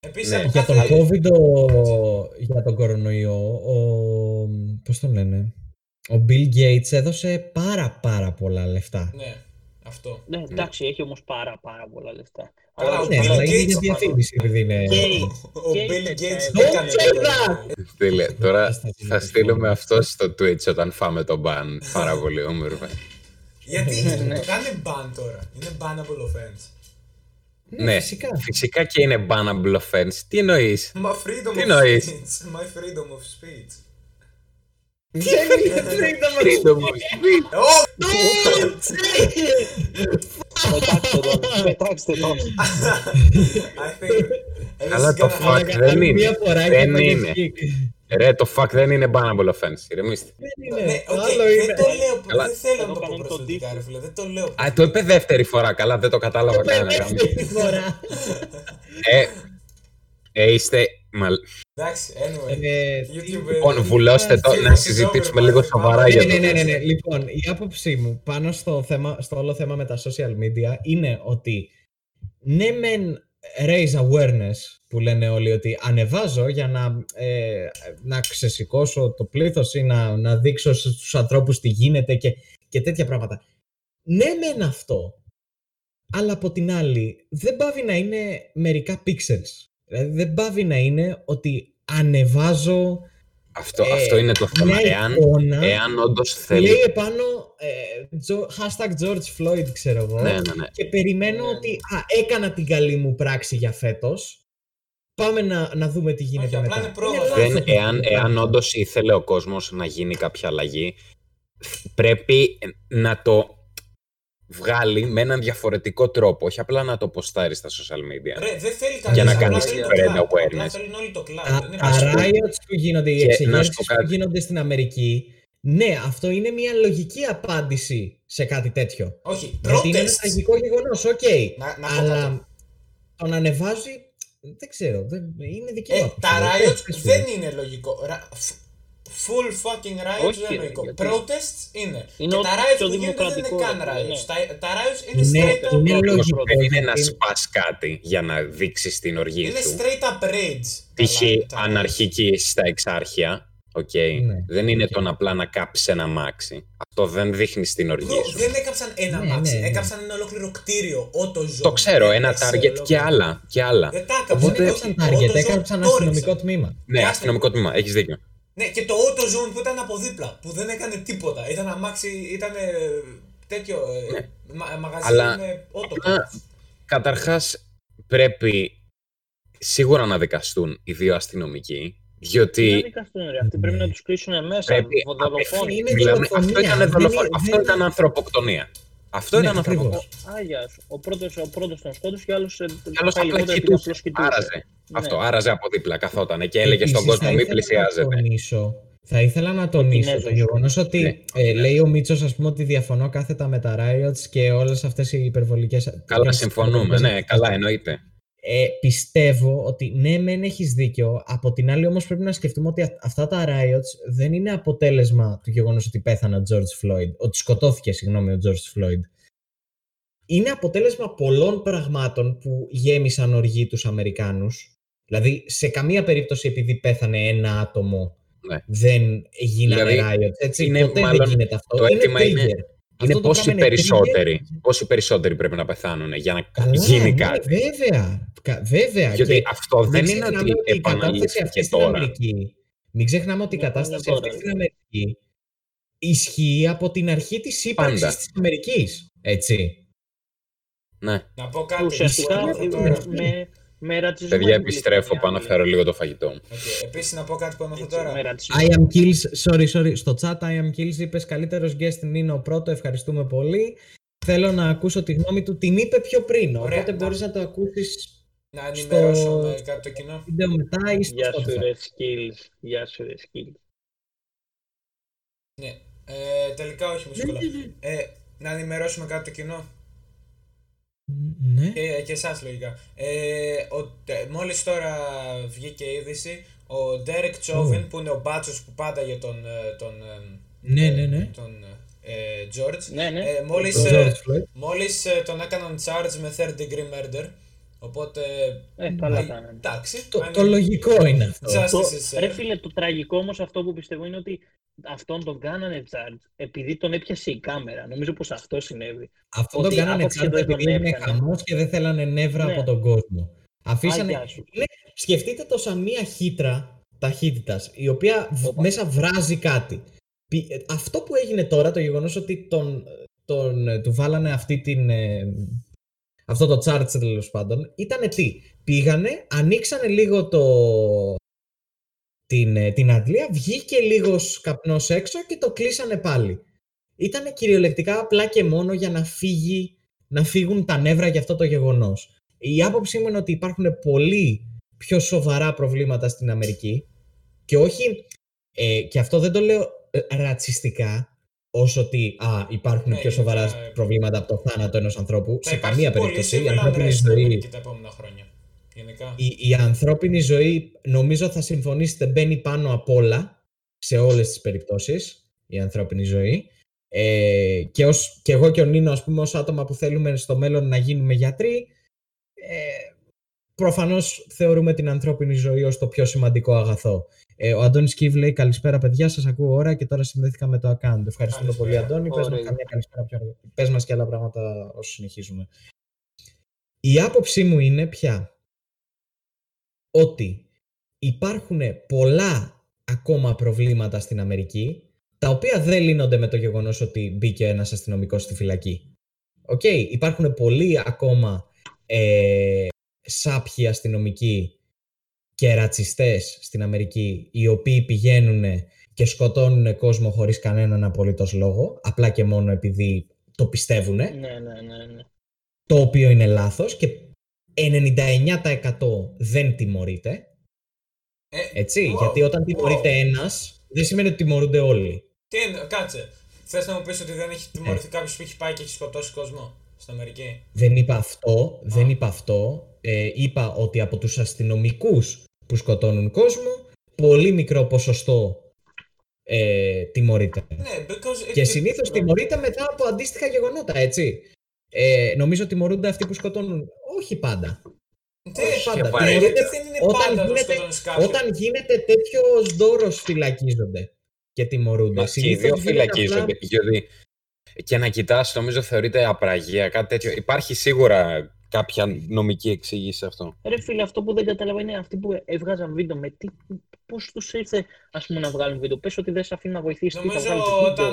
Επίσης, ναι. από Για τον κάθε- COVID, ο- για τον κορονοϊό, ο, πώς τον λένε, ο Bill Gates έδωσε πάρα πάρα πολλά λεφτά. Ναι, αυτό. Ναι, εντάξει, έχει όμως πάρα, πάρα πολλά λεφτά. Καλά, Αλλά ο Ναι, Bill αλλά είναι Gates για διαφήμιση επειδή είναι... Και- Ο και Bill τέτοια Gates έδωσε. έκανε Don't say το that! κορονοϊό. Στείλε, τώρα Στα θα στείλουμε αυτό στο Twitch όταν φάμε το ban. Πάρα πολύ όμορφα. Γιατί Ναι. το κάνει ban τώρα. Είναι bannable offense. Ναι, φυσικά. φυσικά και είναι bannable offense. Τι εννοείς; My freedom Τι of εννοείς; speech. My freedom of speech. Δεν είναι freedom of Freedom of speech. Oh! Πετάξτε τον, πετάξτε τον. I think. Αλλά this is το gonna fuck happen. δεν Άλλη είναι. Μία φορά Δεν και είναι. είναι. Ρε, το fuck δεν είναι bannable offense. Ηρεμήστε. Δεν είναι. Ναι, Το οκ, άλλο δεν είναι. το λέω, Καλά. δεν θέλω Εδώ να το πω κάνουν το προσωπικά, default. ρε φίλε, δεν το λέω. Α, το είπε δεύτερη φορά. Καλά, δεν το κατάλαβα Το καν. δεύτερη φορά. Ε, ε, είστε... Μαλ... Εντάξει, anyway. Ε, YouTube, Λοιπόν, ε, βουλώστε το ε, να ε, συζητήσουμε ε, λίγο ε, σοβαρά ε, για ναι, το ναι, ναι, ναι, θέμα. ναι. Λοιπόν, η άποψή μου πάνω στο, θέμα, στο όλο θέμα με τα social media είναι ότι ναι μεν raise awareness που λένε όλοι ότι ανεβάζω για να, ε, να ξεσηκώσω το πλήθος ή να, να δείξω στους ανθρώπους τι γίνεται και, και τέτοια πράγματα. Ναι μεν αυτό, αλλά από την άλλη δεν πάβει να είναι μερικά pixels. Δηλαδή δεν πάβει να είναι ότι ανεβάζω Αυτό, ε, αυτό είναι το θέμα. μια Εάν, εικόνα εάν όντως που θέλει. λέει επάνω ε, Τζο- hashtag George Floyd, ξέρω εγώ. Ναι, ναι, ναι. Και περιμένω Ναι, ναι. ότι α, έκανα την καλή μου πράξη για φέτος. Πάμε να, να δούμε τι γίνεται Όχι, μετά. απλά είναι πρόβα. λάθος Δεν, αυτό εάν το εάν πράγμα. όντως ήθελε ο κόσμος να γίνει κάποια αλλαγή, πρέπει να το βγάλει με έναν διαφορετικό τρόπο. Όχι απλά να το ποστάρει στα social media. Ρε, δεν θέλει Για κανείς, να απλά κάνεις θέλει το spread clout. Απλά awareness. θέλουν όλοι το cloud. Τα, Δεν είναι τα πάση. riots που γίνονται, οι Και να σου εξεγέρσεις πω που κάτι. γίνονται στην Αμερική, ναι, αυτό είναι μια λογική απάντηση σε κάτι τέτοιο. Όχι, Γιατί είναι ένα protests. τραγικό γεγονός, οκ. Να, να πω κάτι. αλλά τον ανεβάζει, δεν ξέρω, δεν, είναι δική μου Ε, άποψη. τα Πες, riots πες μου. δεν είναι λογικό. Ρα- φ- Full fucking riots Όχι, δεν είναι ρε, λογικό. γιατί- Protests είναι. Είναι και ό,τι τα riots πιο που γίνονται δεν είναι δημοκρατικό, καν ρε, riots. ναι. Τα, τα riots είναι Είναι- straight up. είναι πρώτο λογικό. Πρέπει να γιατί- σπάς κάτι για να δείξεις την οργή Είναι σου. straight up rage. Π.χ. τα- τα- αναρχική στα εξάρχεια. Οκ. Ναι, δεν είναι οκ. το να απλά να κάψεις ένα αμάξι. Αυτό δεν δείχνεις την οργή Bro, σου. δεν έκαψαν ένα Ναι, αμάξι, ναι, ναι. έκαψαν ένα ολόκληρο κτίριο, auto Το ξέρω, ένα Target και άλλα. Και άλλα. Δεν τα έκαψαν. Οπότε- όχι, Έκαψαν target, AutoZone έκαψαν το αστυνομικό ρίξαν. τμήμα. Ναι, Κάτσε. αστυνομικό τμήμα. Έχεις δίκιο. Ναι, και το AutoZone που ήταν από δίπλα, που δεν έκανε τίποτα. Ήταν αμάξι, ήταν ε, τέτοιο ε, μα- μαγαζί Ναι. Αλλά- με auto. Απλά, Καταρχάς, πρέπει σίγουρα να δικαστούν οι δύο αστυνομικοί. Τι Διότι να δικαστούν, ρε. Αυτοί πρέπει να τους κλείσουν μέσα. Πρέπει- Δολοφόνοι. Είναι μιλάμε, δολοφονία, αυτό ήταν, δεν δολοφο- είναι- αυτό δεν ήταν είναι- ανθρωποκτονία. Αυτό Ναι, ήταν ακριβώς. ανθρωποκτονία. Άγια σου. Ο πρώτος, ο πρώτος τον σκότωσε και ο άλλος... ε, Κι άλλος πάει απλά λιγότερο επειδή κοιτούσε. απλώς κοιτούσε. Άραζε. Ναι. Αυτό, άραζε από δίπλα, καθότανε και έλεγε Επίσης, στον κόσμο θα μην ήθελα Να πλησιάζετε. τονίσω, θα ήθελα να τονίσω το Κινέζος. γεγονός ότι Ναι. ε, λέει ο Μίτσος, ας πούμε, ότι διαφωνώ κάθετα με τα riots και όλες αυτές οι υπερβολικές. Καλά, συμφωνούμε. Ναι, καλά, εννοείται. Ε, πιστεύω ότι ναι, μεν έχεις δίκιο. Από την άλλη, όμως, πρέπει να σκεφτούμε ότι α- αυτά τα riots δεν είναι αποτέλεσμα του γεγονός ότι πέθανε ο George Floyd. Ότι σκοτώθηκε, συγγνώμη, ο George Floyd. Είναι αποτέλεσμα πολλών πραγμάτων που γέμισαν οργή τους Αμερικάνους. Δηλαδή, σε καμία περίπτωση επειδή πέθανε ένα άτομο Ναι. δεν γίνανε Δηλαδή, riots. Έτσι, είναι ποτέ μάλλον δεν γίνεται αυτό. το αίτημα είναι- trigger. Είναι Αυτό το πόσοι πράγμα είναι περισσότεροι, trigger. πόσοι περισσότεροι πρέπει να πεθάνουν για να Καλά, γίνει ναι, κάτι; Βέβαια. Κα- βέβαια. Γιατί Και αυτό μην δεν είναι ξεχνάμε ότι η κατάσταση αυτή επαναλήφθηκε στην τώρα. Αμερική. Μην ξεχνάμε ότι η Ναι, κατάσταση είναι αυτή τώρα. στην Αμερική ισχύει από την αρχή της ύπαρξης Πάντα. της Αμερικής. Έτσι. Ναι. Να πω κάτι. Ουσιαστικά που έμαθα ε, τώρα. με, με ρατσισμό. Παιδιά, είναι επιστρέφω. πολύ Πάω να καλή. φέρω λίγο το φαγητό μου. Okay. Επίσης, να πω κάτι που έμαθα Έτσι, τώρα. Με ρατσισμό. I am kills, sorry, sorry. Στο chat I am kills είπες καλύτερος guest είναι ο πρώτο, ευχαριστούμε πολύ. Θέλω να ακούσω τη γνώμη του. Την είπε πιο πριν, Ωραία, οπότε να- μπορείς να το ακούσεις Να στο- ενημερώσω με κάτι το κοινό. βίντεο μετά ή στο Γεια σου Spotify. ρε skills. Γεια σου ρε skills. Ναι. Ε, τελικά όχι μουσικούλα. Ε, να ενημερώσουμε κάτι το κοινό. Ναι. Και, και εσάς λογικά. Ε, ο, ε, μόλις τώρα βγήκε η είδηση, ο Derek Chauvin που είναι ο μπάτσος που πάνταγε τον, ε, τον, ε, Ναι, ναι, ναι. τον ε, George. Ναι, ναι. Ε, μόλις, Ο ε, George Floyd. μόλις ε, τον έκαναν charge με third degree murder. Οπότε. Ε, καλά ε, κάνανε. Εντάξει. Το, I το mean, λογικό είναι αυτό. Justice Το, is, ρε ε, φίλε, το τραγικό όμως αυτό που πιστεύω είναι ότι αυτόν τον κάνανε charge επειδή τον έπιασε η κάμερα. Νομίζω πως αυτό συνέβη. Αυτό Ότι το κάνανε άπαξ και τσάντα δεν τον επειδή είναι έπιανε. χαμός και δεν θέλανε νεύρα Ναι. από τον κόσμο. Αφήσανε... Άγια σου. Είναι... Σκεφτείτε το σαν μία χύτρα ταχύτητας, η οποία β- Όπα. μέσα βράζει κάτι. Πι- ε, Αυτό που έγινε τώρα, το γεγονός ότι τον, τον, ε, του βάλανε αυτή την, ε, αυτό το charge τέλος πάντων, ήταν τι; Πήγανε, ανοίξανε λίγο το, την, ε, την αντλία, βγήκε λίγος καπνός έξω και το κλείσανε πάλι. Ήταν κυριολεκτικά απλά και μόνο για να, φύγει, να φύγουν τα νεύρα για αυτό το γεγονός. Η άποψή μου είναι ότι υπάρχουν πολύ πιο σοβαρά προβλήματα στην Αμερική Και όχι, ε, και αυτό δεν το λέω ε, ρατσιστικά, όσο ότι α, υπάρχουν Ναι, πιο σοβαρά γενικά, ε, προβλήματα από το θάνατο ενός ανθρώπου. Θα σε υπάρχει καμία πολύ περίπτωση. Η civil ανθρώπινη unrest στην ζωή Αμερική τα επόμενα χρόνια. Γενικά. η, η ανθρώπινη ζωή νομίζω θα συμφωνήσετε μπαίνει πάνω απ' όλα σε όλες τις περιπτώσεις η ανθρώπινη ζωή ε, και, ως, και εγώ και ο Νίνο ας πούμε ως άτομα που θέλουμε στο μέλλον να γίνουμε γιατροί ε, προφανώς θεωρούμε την ανθρώπινη ζωή ως το πιο σημαντικό αγαθό. Ε, ο Αντώνης Κίβ λέει καλησπέρα παιδιά σας ακούω ώρα και τώρα συνδέθηκα με το account. Ευχαριστούμε Καλησπέρα. πολύ Αντώνη. Πες μας Ωραία. καμιά καλησπέρα πιο αργά. Πες μας και άλλα πράγματα όσο συνεχίζουμε. Η άποψή μου είναι πια ότι υπάρχουν πολλά ακόμα προβλήματα στην Αμερική τα οποία δεν λύνονται με το γεγονός ότι μπήκε ένας αστυνομικός στη φυλακή. Οκ, υπάρχουν πολλοί ακόμα ε, σάπιοι αστυνομικοί και ρατσιστές στην Αμερική οι οποίοι πηγαίνουν και σκοτώνουν κόσμο χωρίς κανέναν απολύτως λόγο απλά και μόνο επειδή το πιστεύουν Ναι, ναι, ναι. ναι. το οποίο είναι λάθος και 99% δεν τιμωρείται, Ε, έτσι, wow, γιατί όταν wow. τιμωρείται ένας, δεν σημαίνει ότι τιμωρούνται όλοι. Τι εννο- κάτσε. Θες να μου πεις ότι δεν έχει τιμωρηθεί Ε. κάποιος που έχει πάει και έχει σκοτώσει κόσμο στην Αμερική; Δεν είπα αυτό, δεν είπα αυτό, ε, είπα ότι από τους αστυνομικούς που σκοτώνουν κόσμο, πολύ μικρό ποσοστό ε, τιμωρείται. Ναι, because. Και it- συνήθως τιμωρείται μετά από αντίστοιχα γεγονότα, έτσι. Ε, νομίζω τιμωρούνται αυτοί που σκοτώνουν. Όχι πάντα. Ναι, όχι πάντα. πάντα. γιατί Τιμωρούνται δεν είναι όταν πάντα να γίνεται- σκοτώνεις κάποιον. Όταν γίνεται τέτοιος δώρος φυλακίζονται και τιμωρούνται. Μα και οι Συνήθως δύο γίνεται φυλακίζονται. απλά- Γιατί και να κοιτάς, νομίζω θεωρείται απραγία, κάτι τέτοιο. Υπάρχει σίγουρα κάποια νομική εξήγηση σε αυτό. Ρε φίλε, αυτό που δεν κατάλαβα είναι αυτοί που έβγαζαν βίντεο. Με τι, πώς τους ήρθε ας πούμε, να βγάλουν βίντεο. Πες ότι δεν σε αφήνει να βοηθήσεις. τι, θα Νομίζω βγάλεις βίντεο.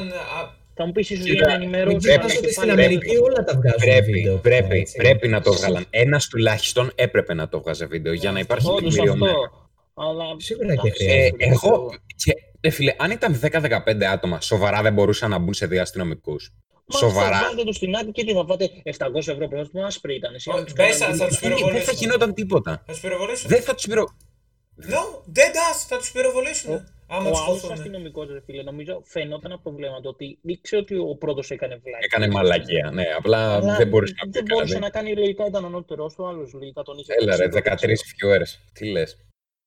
Όταν. α, Θα μου πεις ίσως Κοίτα, για να Μην ενημερώσει. Πρέπει, ξεχνάς ότι στην πρέπει. Αμερική όλα τα βγάζουν Πρέπει, βίντεο. πρέπει, έτσι. πρέπει να το βγάλαν. Ένας τουλάχιστον έπρεπε να το βγάζε βίντεο για να υπάρχει Όντως τεκμηριωμένο. αυτό. Αλλά... Σίγουρα και εντάξει, Ε, χρειάζεται. εγώ, και, ρε φίλε, αν ήταν 10-15 άτομα, σοβαρά δεν μπορούσαν να μπουν σε δύο αστυνομικούς. Μα Σοβαρά. θα βάλετε τους στην άκρη και τι θα φάτε 700 ευρώ πρόστιμο, άσπρη ήταν. Εσύ, Ω, αν τους μπες, κάνανε θα τους τύπου- πυροβολήσουν. Δεν θα γινόταν τίποτα. θα τους πυροβολήσουν. Δεν θα τους πυρο. No, dead ass, θα τους πυροβολήσουν. Ο- Άμα Ο του άλλος χωθούν. αστυνομικός, ρε φίλε, νομίζω φαινόταν από το βλέμμα του ότι ήξερε ότι ο πρώτος έκανε βλάκια. Έκανε μαλακία. Ναι, απλά Αλλά δεν μπορούσε να πεις Δεν μπορούσε κάτι. να κάνει λογικά, ήταν ανώτερο του, άλλος λογικά τον είχε. Έλα ρε, αφήσει, 13 viewers. Τι λες.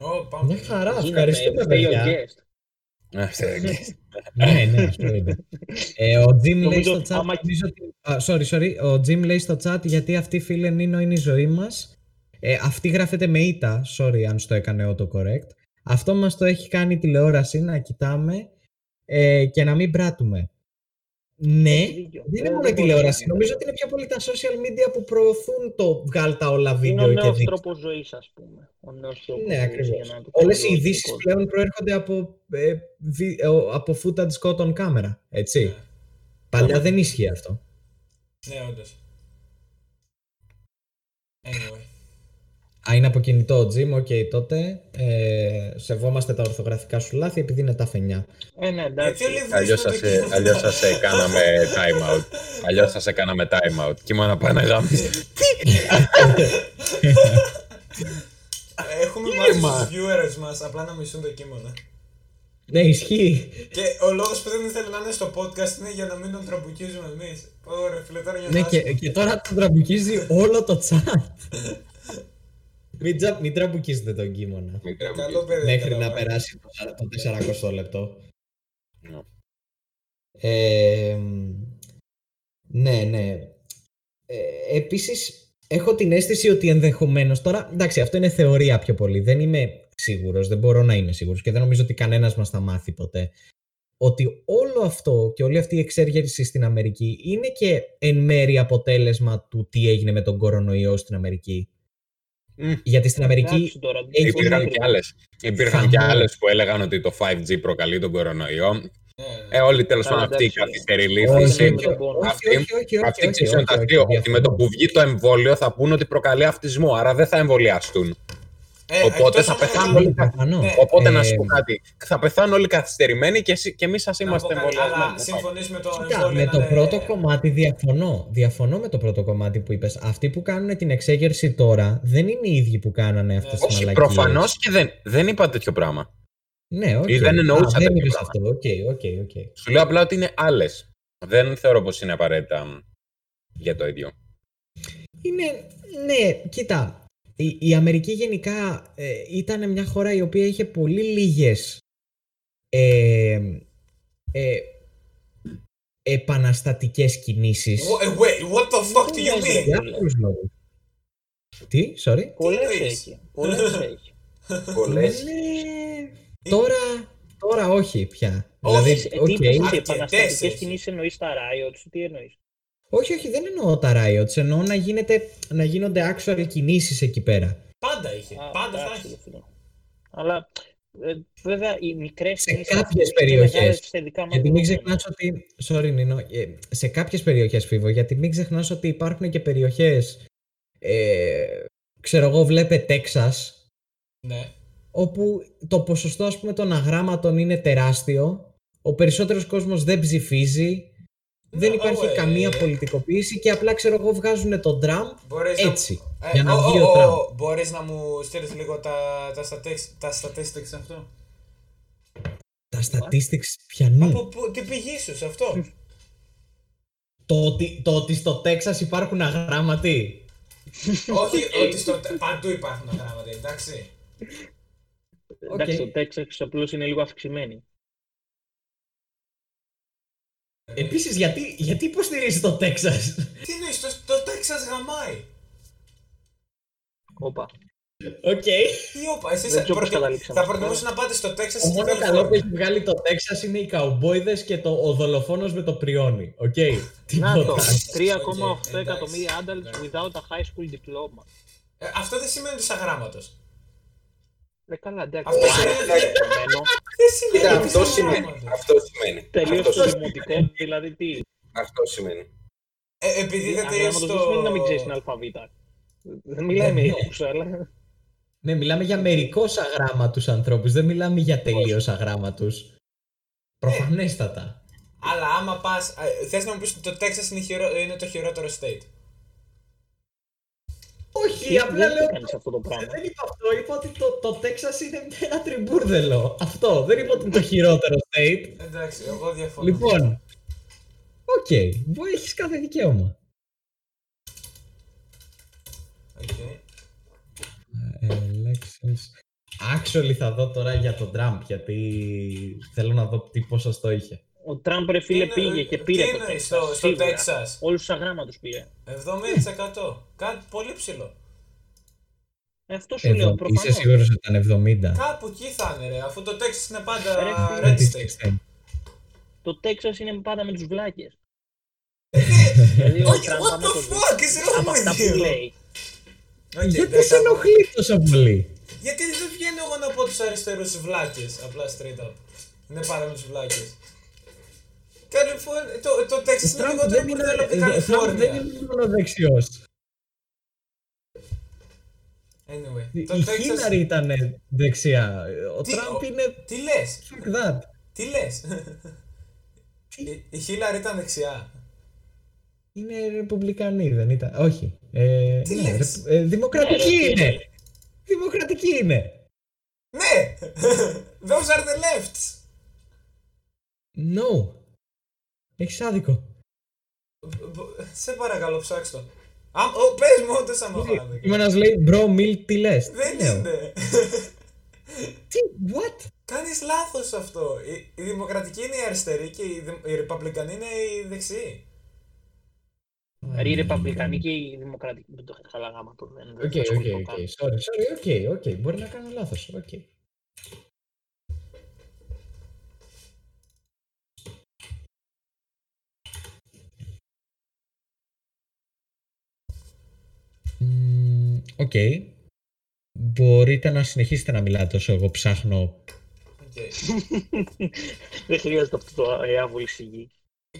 Ω, πάμε. Μια χαρά, Γίναμε, ευχαριστούμε φταίει ο παιδιά. guest. [laughs] ναι, ναι, αυτό είναι. Ε, ο Jim λέει Νομίζω, στο chat, άμα- νομίζω ότι- α, sorry, sorry, ο Jim λέει στο chat γιατί αυτή φίλε Νίνο είναι η ζωή μας. Ε, αυτή γράφεται με ήττα, sorry αν στο έκανε autocorrect. Αυτό μας το έχει κάνει η τηλεόραση να κοιτάμε ε, και να μην πράττουμε. Ναι, Έχει δίκιο. δεν Ε, είναι μόνο η δεν τηλεόραση. μπορεί. Νομίζω ότι είναι πιο πολύ τα social media που προωθούν το βγάλ τα όλα Είναι ο βίντεο και νέος δείξτε. τρόπος ζωής, ας πούμε. Ο νέος τρόπος Ναι, ζωής, ακριβώς. για να το Όλες οι κάνει ειδήσεις λογικό. πλέον προέρχονται από, ε, βι- ε, από footage caught on camera, έτσι. Ναι. Παλιά δεν ίσχυε αυτό. Ναι, όντως. Anyway. Α, είναι από κινητό ο Jim, οκ, τότε. Ε, σεβόμαστε τα ορθογραφικά σου λάθη επειδή είναι τα φενιά. Ε, ναι, εντάξει. Γιατί όλοι Αλλιώς βρίσκουν το σα κείμενο. αλλιώς σας έκαναμε time out. Αλλιώς σα έκαναμε time out. Και μόνο να πάει να γάμισε. [laughs] Έχουμε μάθει στους viewers μας απλά να μισούν το κείμενο. Ναι, ισχύει. Και ο λόγος που δεν ήθελε να είναι στο podcast είναι για να μην τον τραμπουκίζουμε εμείς. Ωραία, φίλε, τώρα ναι, νιώθω και, άσχημα. και τώρα τον τραμπουκίζει όλο το chat. [laughs] μην, τσα- μην τραμπουκίζετε τον κείμενα. Καλό παιδί. Μέχρι να καταλαβαίνω. περάσει το, το 400 λεπτό. Ναι. Ε, ναι, ναι. Ε, επίσης, έχω την αίσθηση ότι ενδεχομένως, τώρα, εντάξει, αυτό είναι θεωρία πιο πολύ, δεν είμαι σίγουρος, δεν μπορώ να είμαι σίγουρος και δεν νομίζω ότι κανένας μας θα μάθει ποτέ, ότι όλο αυτό και όλη αυτή η εξέργερση στην Αμερική είναι και εν μέρη αποτέλεσμα του τι έγινε με τον κορονοϊό στην Αμερική. Μμ. Γιατί στην Αμερική Εντάξει τώρα, δεν Έχει- μπορεί Υπήρχαν να και άλλες. Υπήρχαν και Χαμό. άλλες που έλεγαν ότι το 5G προκαλεί τον κορονοϊό. Ναι, ναι. Ε, όλοι τέλος Καλά, πάντων αυτή η εντάξει. καθυστερή όχι, λύθη. με όχι, τον πόνο. όχι, Αυτοί- όχι, όχι, όχι, Αυτοί όχι, ξέρουν όχι, τα όχι, δύο. Ότι με το διαφωνώ. που βγει το εμβόλιο θα πούνε ότι προκαλεί αυτισμό. Άρα δεν θα εμβολιαστούν. Ε, Οπότε εκτός θα αν πεθάνουν είναι- όλοι. Προφανώς. Ναι. Οπότε να Ε, σου πω κάτι. Θα πεθάνουν όλοι καθυστερημένοι και, εσύ- και εμείς σα Να πω είμαστε κάτι, εμβολιασμένοι. Αλλά συμφωνείς με το Κοίτα, εμβόλιο με να το είναι- πρώτο κομμάτι διαφωνώ. Διαφωνώ με το πρώτο κομμάτι που είπες. Αυτοί που κάνουν την εξέγερση τώρα δεν είναι οι ίδιοι που κάνανε αυτές τις Όχι, μαλακίες. προφανώς και δεν, δεν είπα τέτοιο πράγμα. Ναι, οκ. Ή δεν εννοούσα Α, τέτοιο δεν είπες πράγμα. αυτό. Οκ, οκ, οκ. Σου λέω απλά ότι είναι άλλες. Δεν θεωρώ πως είναι απαραίτητα μ, για το ίδιο. Είναι, ναι, κοίτα. Η, η Αμερική γενικά ε, ήταν μια χώρα η οποία είχε πολύ λίγες ε, ε, επαναστατικές κινήσεις. Wha- eh, Wait, what the fuck do you Ναι, mean? Για άλλους λόγους. Τι, sorry; Πολλές εννοείς; έχει. Πολλές έχει. [laughs] Πολλές. Ναι, τώρα, τώρα όχι πια. Όχι, δηλαδή, Ε, οκ. Τι είπες εσύ, Αρκετές επαναστατικές έχει. κινήσεις εννοείς τα riots, τι εννοείς; Όχι, όχι, δεν εννοώ τα riots. Εννοώ να, γίνεται, να γίνονται actual κινήσεις εκεί πέρα. Πάντα είχε. Α, Πάντα θα εντάξει, έχει. ρε φίλε. Αλλά ε, βέβαια οι μικρές Σε κινήσεις κάποιες αυτές είναι περιοχές. μεγάλες σε δικά μας Γιατί μην δεδομένα. ξεχνάς ότι. Sorry, Νίνο. ε, Σε κάποιες περιοχές, Φίβο, γιατί μην ξεχνάς ότι υπάρχουν και περιοχές. Ε, ξέρω εγώ, βλέπε Τέξας, Ναι. όπου το ποσοστό ας πούμε των αγράμματων είναι τεράστιο, ο περισσότερος κόσμος δεν ψηφίζει, δεν Ναι, υπάρχει oh, ε, καμία ε. πολιτικοποίηση και απλά ξέρω εγώ βγάζουν τον Τραμπ Μπορείς έτσι, να... για να ο- βγει ο- ο ο- Τραμπ. ο- Μπορείς να μου στείλεις λίγο τα, τα, statistics, τα statistics αυτό; Τα statistics πιανού. Από πού- τι πηγή σου σε αυτό; Το, ότι, το ότι στο Τέξας υπάρχουν αγράμματοι. Όχι ότι στο, παντού υπάρχουν αγράμματοι, εντάξει. Εντάξει, Οκ. το Texas απλώς είναι λίγο αυξημένη. Επίσης, γιατί, γιατί υποστηρίζει το Τέξας; Τι εννοείς, το, το Τέξας γαμάει. Όπα. Οκ. Τι όπα, εσείς Δεν ξέρω πώς προτι- καταλήξαμε θα αυτό. προτιμούσα να πάτε στο Τέξας Το ή στην μόνο καλό που Καλιφόρνια. έχει βγάλει το Τέξας είναι οι καουμπόιδες και το, ο δολοφόνος με το πριόνι. Οκ. Να το, Τίποτα. 3,8 εντάξει, εκατομμύρια adults εντάξει. without a high school diploma. Ε, αυτό δεν σημαίνει ότι είσαι αγράμματος. Ε, καλά, εντάξει. Αυτό δεν σημαίνει- είναι δεδομένο. Δεν σημαίνει Κοίτα, ότι αυτό είσαι σημαίνει. αγράμματος. Αυτό σημαίνει. Τελείως Αυτό το σημαίνει. δημοτικό, δηλαδή τι; Αυτό σημαίνει. Ε, επειδή δεν τελείωσε Αγράμματος το... δεν σημαίνει να μην ξέρεις την αλφαβήτα. Δεν μιλάει με ήχους, αλλά... Ναι, μιλάμε για μερικώς αγράμματους ανθρώπους, δεν μιλάμε για τελείως αγράμματους. Προφανέστατα. Αλλά άμα πας... ε, Θες να μου πεις ότι το Τέξας είναι, χειρο- είναι το χειρότερο state; Όχι, απλά Δεν λέω... κάνεις αυτό το πράγμα. Δεν είπα αυτό, είπα ότι το, το Τέξας είναι ένα τριμπούρδελο. Αυτό, δεν είπα ότι είναι το χειρότερο state. Εντάξει, εγώ διαφωνώ. Λοιπόν, οκ, okay, έχεις κάθε δικαίωμα. Οκ. Elections. Actually θα δω τώρα για τον Τραμπ, γιατί θέλω να δω τι ποσοστό είχε. Ο Τραμπ ρε φίλε Τι πήγε εννο- και τι πήρε το εννοείς Τέξας. στο- στο σίγουρα. Τέξας; Όλους τους αγράμματους πήρε. 70%. Κάτι πολύ ψηλό. Ε, αυτό σου λέω Εδώ, προφανώς. είσαι σίγουρος ότι ήταν 70. Κάπου εκεί θα είναι ρε, αφού το Τέξας είναι πάντα Ρε, red Γιατί state. είστε- Το Τέξας είναι πάντα με τους βλάκες. [laughs] δηλαδή ο Όχι, Τραμπ what άμα the το δεις, fuck is wrong από αυτά with που you? λέει. Οκ, Γιατί εντάξει, σε αφού- ενοχλεί τόσο πολύ; Γιατί δεν βγαίνω εγώ να πω τους αριστερούς βλάκες, απλά straight up. Είναι πάρα με τους βλάκες. Καλιφόρνια, το, το Τέξας είναι Τραμπ λιγότερο δεν είναι, μπουρδέλο από την ε, Τραμπ δεν Καλιφόρνια. είναι μόνο δεξιός. Anyway, Η το Τέξας... Χίλαρη ήταν δεξιά. Ο Τι- Τραμπ ο- είναι Τι λες, fuck that. τι λες; Η- Η Χίλαρη ήταν δεξιά. Είναι ρεπουμπλικανή, δεν ήταν. Όχι. Ε, Τι ναι, λες; ρε- ε, δημοκρατική Ναι, ρε, τι είναι. Δημοκρατική είναι. Ναι! [laughs] Those are the lefts. No. Έχεις άδικο. Σε παρακαλώ, ψάξ' το. Α, ο, πες μου όντως άμα φάνε. Είμαι ένας λέει bro milk τι λες. Δεν Τι λέω; είναι. Τι, what? Κάνεις λάθος αυτό. Η, η δημοκρατική είναι η αριστερή και η, δη- η ρεπαμπλικανή είναι η δεξιή. Δηλαδή οι Ρεπαμπλικανοί και οι Δημοκρατικοί. Δεν το είχα καλά γάμα το. Δεν Οκ, δεν θα οκ, ασχοληθώ οκ. καν. Sorry, sorry, οκ, οκ. Μπορεί να κάνω λάθος. Οκ. Μμμ, Οκ. Μπορείτε να συνεχίσετε να μιλάτε όσο εγώ ψάχνω. Οκ. [laughs] Δεν χρειάζεται αυτό το ε, άβολη σιγή.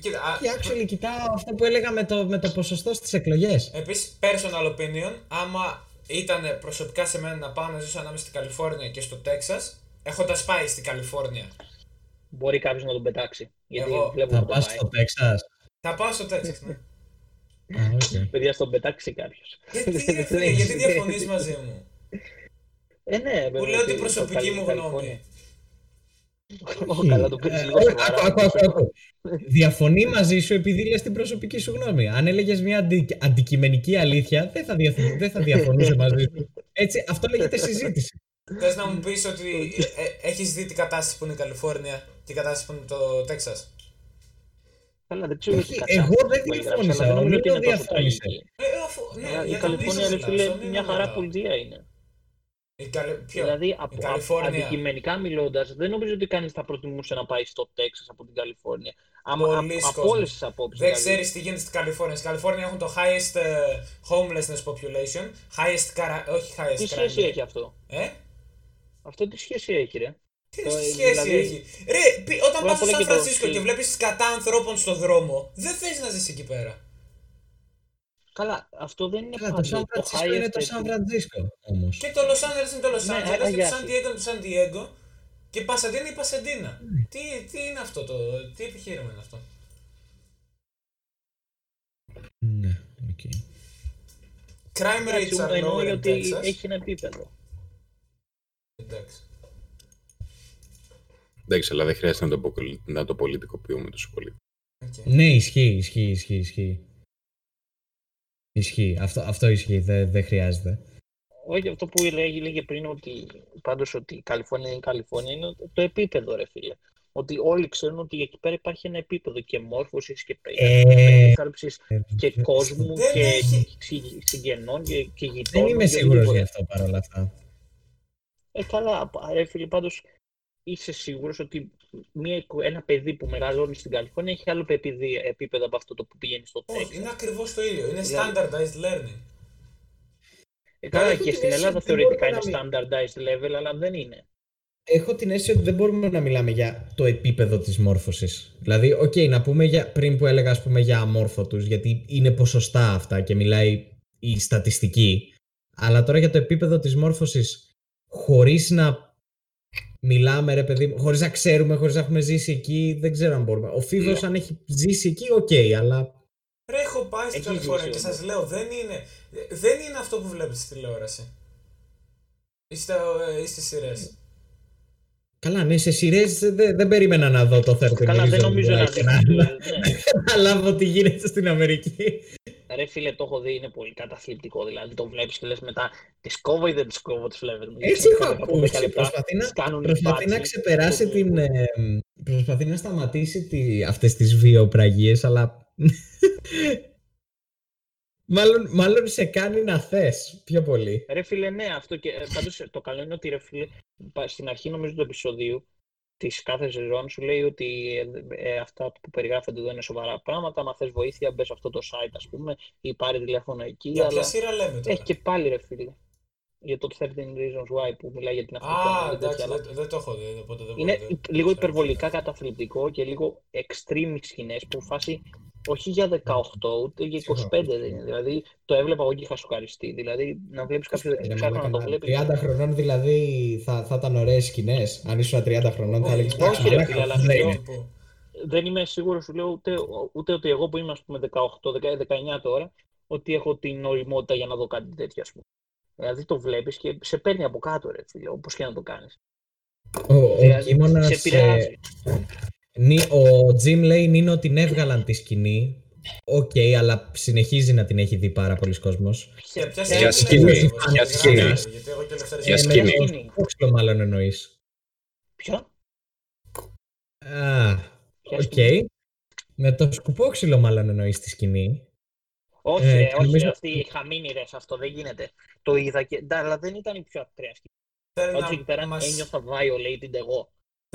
Κοίτα, α, Και actually κοιτάω αυτό που έλεγα με το, με το ποσοστό στις εκλογές. Επίσης, personal opinion, άμα ήταν προσωπικά σε μένα να πάω να ζήσω ανάμεσα στην Καλιφόρνια και στο Τέξας, έχοντας πάει στην Καλιφόρνια, Μπορεί κάποιος να τον πετάξει. Γιατί Εγώ βλέπω Θα που το πας πάει. στο Τέξας. θα πάω στο Τέξας, ναι. Α, οκ. [laughs] Παιδιά, στον πετάξει κάποιος. γιατί, ρε φίλε, [laughs] γιατί διαφωνείς μαζί μου; Ε, ναι, Που βέβαια, λέω την ότι προσωπική στο μου Καλι- γνώμη. Καλιφόρνια. Ω, καλά, το πήρες Ε, λίγο όχι, σοβαρά. άκου, άκου, άκου, άκου. Διαφωνεί μαζί σου επειδή λες την προσωπική σου γνώμη. Αν έλεγες μια αντι, αντικειμενική αλήθεια, δεν θα, διαφο- δεν θα διαφωνούσε μαζί σου. Έτσι, αυτό λέγεται συζήτηση. Θες να μου πεις ότι ε, ε, έχεις δει την κατάσταση που είναι η Καλιφόρνια και την κατάσταση που είναι το Τέξας; Καλά, δεν ξέρω Όχι, τι κατάσταση εγώ δεν που περιγράψεις, διαφώνησα, αλλά δεν ο νομίζω ότι Νίνο είναι τόσο διαφώνησε. τραγική. Ε, αφού, ναι, Αλλά Η για τον Καλιφόρνια, Ίσο ρε μιλάω, φίλε, στον Ίσο μια χαρά μιλάω. πολιτεία είναι. Η Καλι- ποιο; Δηλαδή, η από, Καλιφόρνια. αντικειμενικά μιλώντας, δεν νομίζω ότι κανείς θα προτιμούσε να πάει στο Τέξας από την Καλιφόρνια. Άμα, Πολλοί από κόσμος. όλες τις απόψεις. Δεν ξέρεις τι γίνεται στην Καλιφόρνια. Στην Καλιφόρνια έχουν το highest ε, homelessness population, highest cara... όχι highest Τι crime σχέση rate. έχει αυτό; Ε; Αυτό τι σχέση έχει, ρε; Τι Το- σχέση δηλαδή- έχει; Ρε, πι- όταν Πρώτα πας στο απ' όλα Σαν και το Φρανσίσκο και στυλ. βλέπεις σκατά ανθρώπων στο δρόμο, δεν θες να ζεις εκεί πέρα. Καλά, αυτό δεν είναι Καλά, το παντού. Σαν Φρανσίσκο είναι το highest Σαν Φρανσίσκο όμως. Και το Los Angeles είναι το Los Ναι, Angeles, και α γεια το San σου. Diego είναι το San Diego και Πασαντίνα είναι η Πασαντίνα. Ναι. Τι, τι είναι αυτό το, τι επιχείρημα είναι αυτό; Ναι, οκ. Crime Εντάξει, rates are εννοώ lower in ότι Texas. έχει ένα επίπεδο. Εντάξει. Εντάξει, αλλά δεν χρειάζεται να το, αποκολ- να το πολιτικοποιούμε τόσο πολύ. Οκ. Ναι, ισχύει, ισχύει, ισχύει, ισχύει. Ισχύει. Αυτό, αυτό ισχύει, δεν δεν χρειάζεται. Όχι αυτό που λέγει, λέγε πριν ότι πάντως ότι η Καλιφόρνια είναι η Καλιφόρνια είναι το- το επίπεδο ρε φίλε. Ότι όλοι ξέρουν ότι εκεί πέρα υπάρχει ένα επίπεδο και μόρφωσης και Ε, περίθαλψης και ε, κόσμου Δεν και έχει. συ- συγγενών και, και γειτόνων. Δεν είμαι και σίγουρος οτιδήποτε. γι' αυτό παρόλα αυτά. Ε, καλά, ρε φίλε, πάντως είσαι σίγουρος ότι μια, εικο- ένα παιδί που μεγαλώνεις στην Καλιφόρνια έχει άλλο παιδί- επίπεδο από αυτό το που πηγαίνεις στο Όχι, Τέξας. είναι ακριβώς το ίδιο. Είναι Δηλαδή- standardized learning. Ε, καλά, έχω και την στην αίσθηση Ελλάδα ότι δεν θεωρητικά μπορούμε είναι standardized level, αλλά δεν είναι. Έχω την αίσθηση ότι δεν μπορούμε να μιλάμε για το επίπεδο της μόρφωσης. Δηλαδή, οκ, να πούμε για, πριν που έλεγα ας πούμε για αμόρφωτους, γιατί είναι ποσοστά αυτά και μιλάει η στατιστική. Αλλά τώρα για το επίπεδο της μόρφωσης, χωρίς να μιλάμε ρε παιδί μου, χωρίς να ξέρουμε, χωρίς να έχουμε ζήσει εκεί, δεν ξέρω αν μπορούμε. Ο Φίβος αν έχει ζήσει εκεί, οκ, αλλά Ρε, έχω πάει στην Έχει Καλιφόρνια και ζήσει, σας λέω, δεν είναι, δεν είναι αυτό που βλέπετε στη τηλεόραση. Ή, στα, ή στις σειρές. καλά, ναι, σε σειρές δεν, δεν περίμενα να δω το Third Καλά, δεν Division νομίζω να και να, δείξει. [laughs] να ναι. καταλάβω τι γίνεται στην Αμερική. Ρε φίλε, το έχω δει, είναι πολύ καταθλιπτικό. Δηλαδή το βλέπεις και λες μετά, τις κόβω ή δεν τι κόβω, τι βλέπετε. Έτσι έχω ακούσει. Προσπαθεί να, Κάνουν προσπαθεί μπάτσι. να ξεπεράσει την. ε, προσπαθεί να σταματήσει τη, αυτές τις βιοπραγίες, αλλά. [laughs] μάλλον, μάλλον σε κάνει να θες πιο πολύ. Ρε φίλε, ναι, αυτό και ε, πάντως το καλό είναι ότι ρε φίλε, πα- στην αρχή νομίζω του επεισοδίου της κάθε σεζόν σου λέει ότι ε, ε, αυτά που περιγράφονται εδώ είναι σοβαρά πράγματα. Αν θες βοήθεια, μπες σε αυτό το site, ας πούμε, ή πάρει τηλέφωνο εκεί. Για αλλά ποια σειρά λέμε τώρα; έχει και πάλι ρε φίλε. Για το 13 Reasons Why που μιλάει για την Α, Αφρικανία. και τέτοια, εντάξει, αλλά δεν, δεν το έχω δει, οπότε δεν Είναι μπορώ να- λίγο ξέρω υπερβολικά τι είναι. καταθλιπτικό και λίγο extreme σκηνές που φάση όχι για 18 ούτε για 25 δεν είναι. Δηλαδή το έβλεπα εγώ και είχα σοκαριστεί. Δηλαδή να βλέπεις κάποιο Ρε 16 μαλάκα, χρόνο να το να- βλέπεις. 30 χρονών δηλαδή θα, θα ήταν ωραίες σκηνές. Αν ήσουν 30 χρονών θα Όχι, έλεγες όχι, ρε φίλε, αλλά σου λέω- Τύπου. Δεν είμαι σίγουρος, σου λέω ούτε, ούτε ότι εγώ που είμαι ας πούμε 18, 19 τώρα, ότι έχω την οριμότητα για να δω κάτι τέτοιο ας πούμε. Δηλαδή το βλέπεις και σε παίρνει από κάτω, ρε φίλε, όπως και να το κάνεις. Ο, ο Δηλαδή, Κίμωνας, σε επηρεάζει. Ε, Νι- Ο Τζιμ λέει Νίνο την έβγαλαν τη σκηνή. Οκ, αλλά συνεχίζει να την έχει δει πάρα πολλοί κόσμος. Για ποια Για σειρά σκηνή, λέμε, για όπως γράφει, σκηνή. Γιατί εγώ και ο Λευτέρης Για Ε, λέμε. με σκηνή. το σκουπόξυλο μάλλον εννοείς. Ποιο; Α, Ποια οκ. σκηνή; Με το σκουπόξυλο μάλλον εννοείς τη σκηνή. Όχι, Ε, ρε, και όχι, νομίζω- αυτή η Χαμίνη ρε, σε αυτό δεν γίνεται. Το είδα και. ντα, αλλά δεν ήταν η πιο ακραία σκηνή. Θέλει Ότι εκεί να πέρα μας- ένιωθα violated εγώ.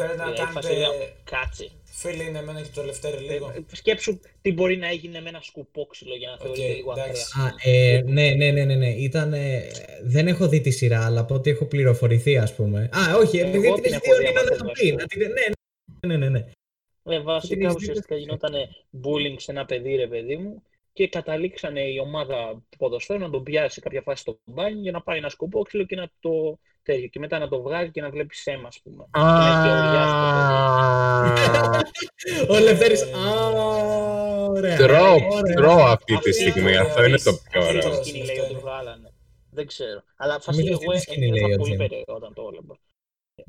Θέλει να Δηλαδή, φάση κάνετε λέω, Κάτσε. φίλοι είναι εμένα και το Λευτέρη λίγο. Ε, Σκέψου τι μπορεί να έγινε με ένα σκουπόξυλο για να Οκ, θεωρείται λίγο εντάξει. ακραία. Α, ε, ναι, ναι, ναι, ναι, ναι. Ήταν, ε, δεν έχω δει τη σειρά, αλλά από ό,τι έχω πληροφορηθεί, ας πούμε. Α, όχι, Εγώ επειδή την την έχει έχω δει ο δει, Νίνο άμα να θες το να πει. σου να την- Ναι, ναι, ναι, ναι, ναι. Ε, βασικά έχεις δει ουσιαστικά το- γινόταν bullying σε ένα παιδί, ρε παιδί μου, και καταλήξανε η ομάδα ποδοσφαίρου να τον πιάσει σε κάποια φάση στο μπάνι για να πάρει ένα σκουπόξυλο και να το τέτοιο. Και μετά να το βγάλει και να βλέπει αίμα, ας πούμε. Και να έχει ορλιάσει το παιδί. Ο Λευτέρης, Ε, α, ωραία. Τρώω, Ωραία. τρώω αυτή Αυτή τη στιγμή. είναι Αυτό είναι το ωραίο. πιο Αυτή ωραίο. τη ωραίο. σκηνή λέει ότι βγάλανε. Δεν ξέρω. Αλλά φάση Νομίζω εγώ αυτή τη σκηνή λέει ένιωθα ο πολύ Τζιμ. περίεργα όταν το έβλεπα.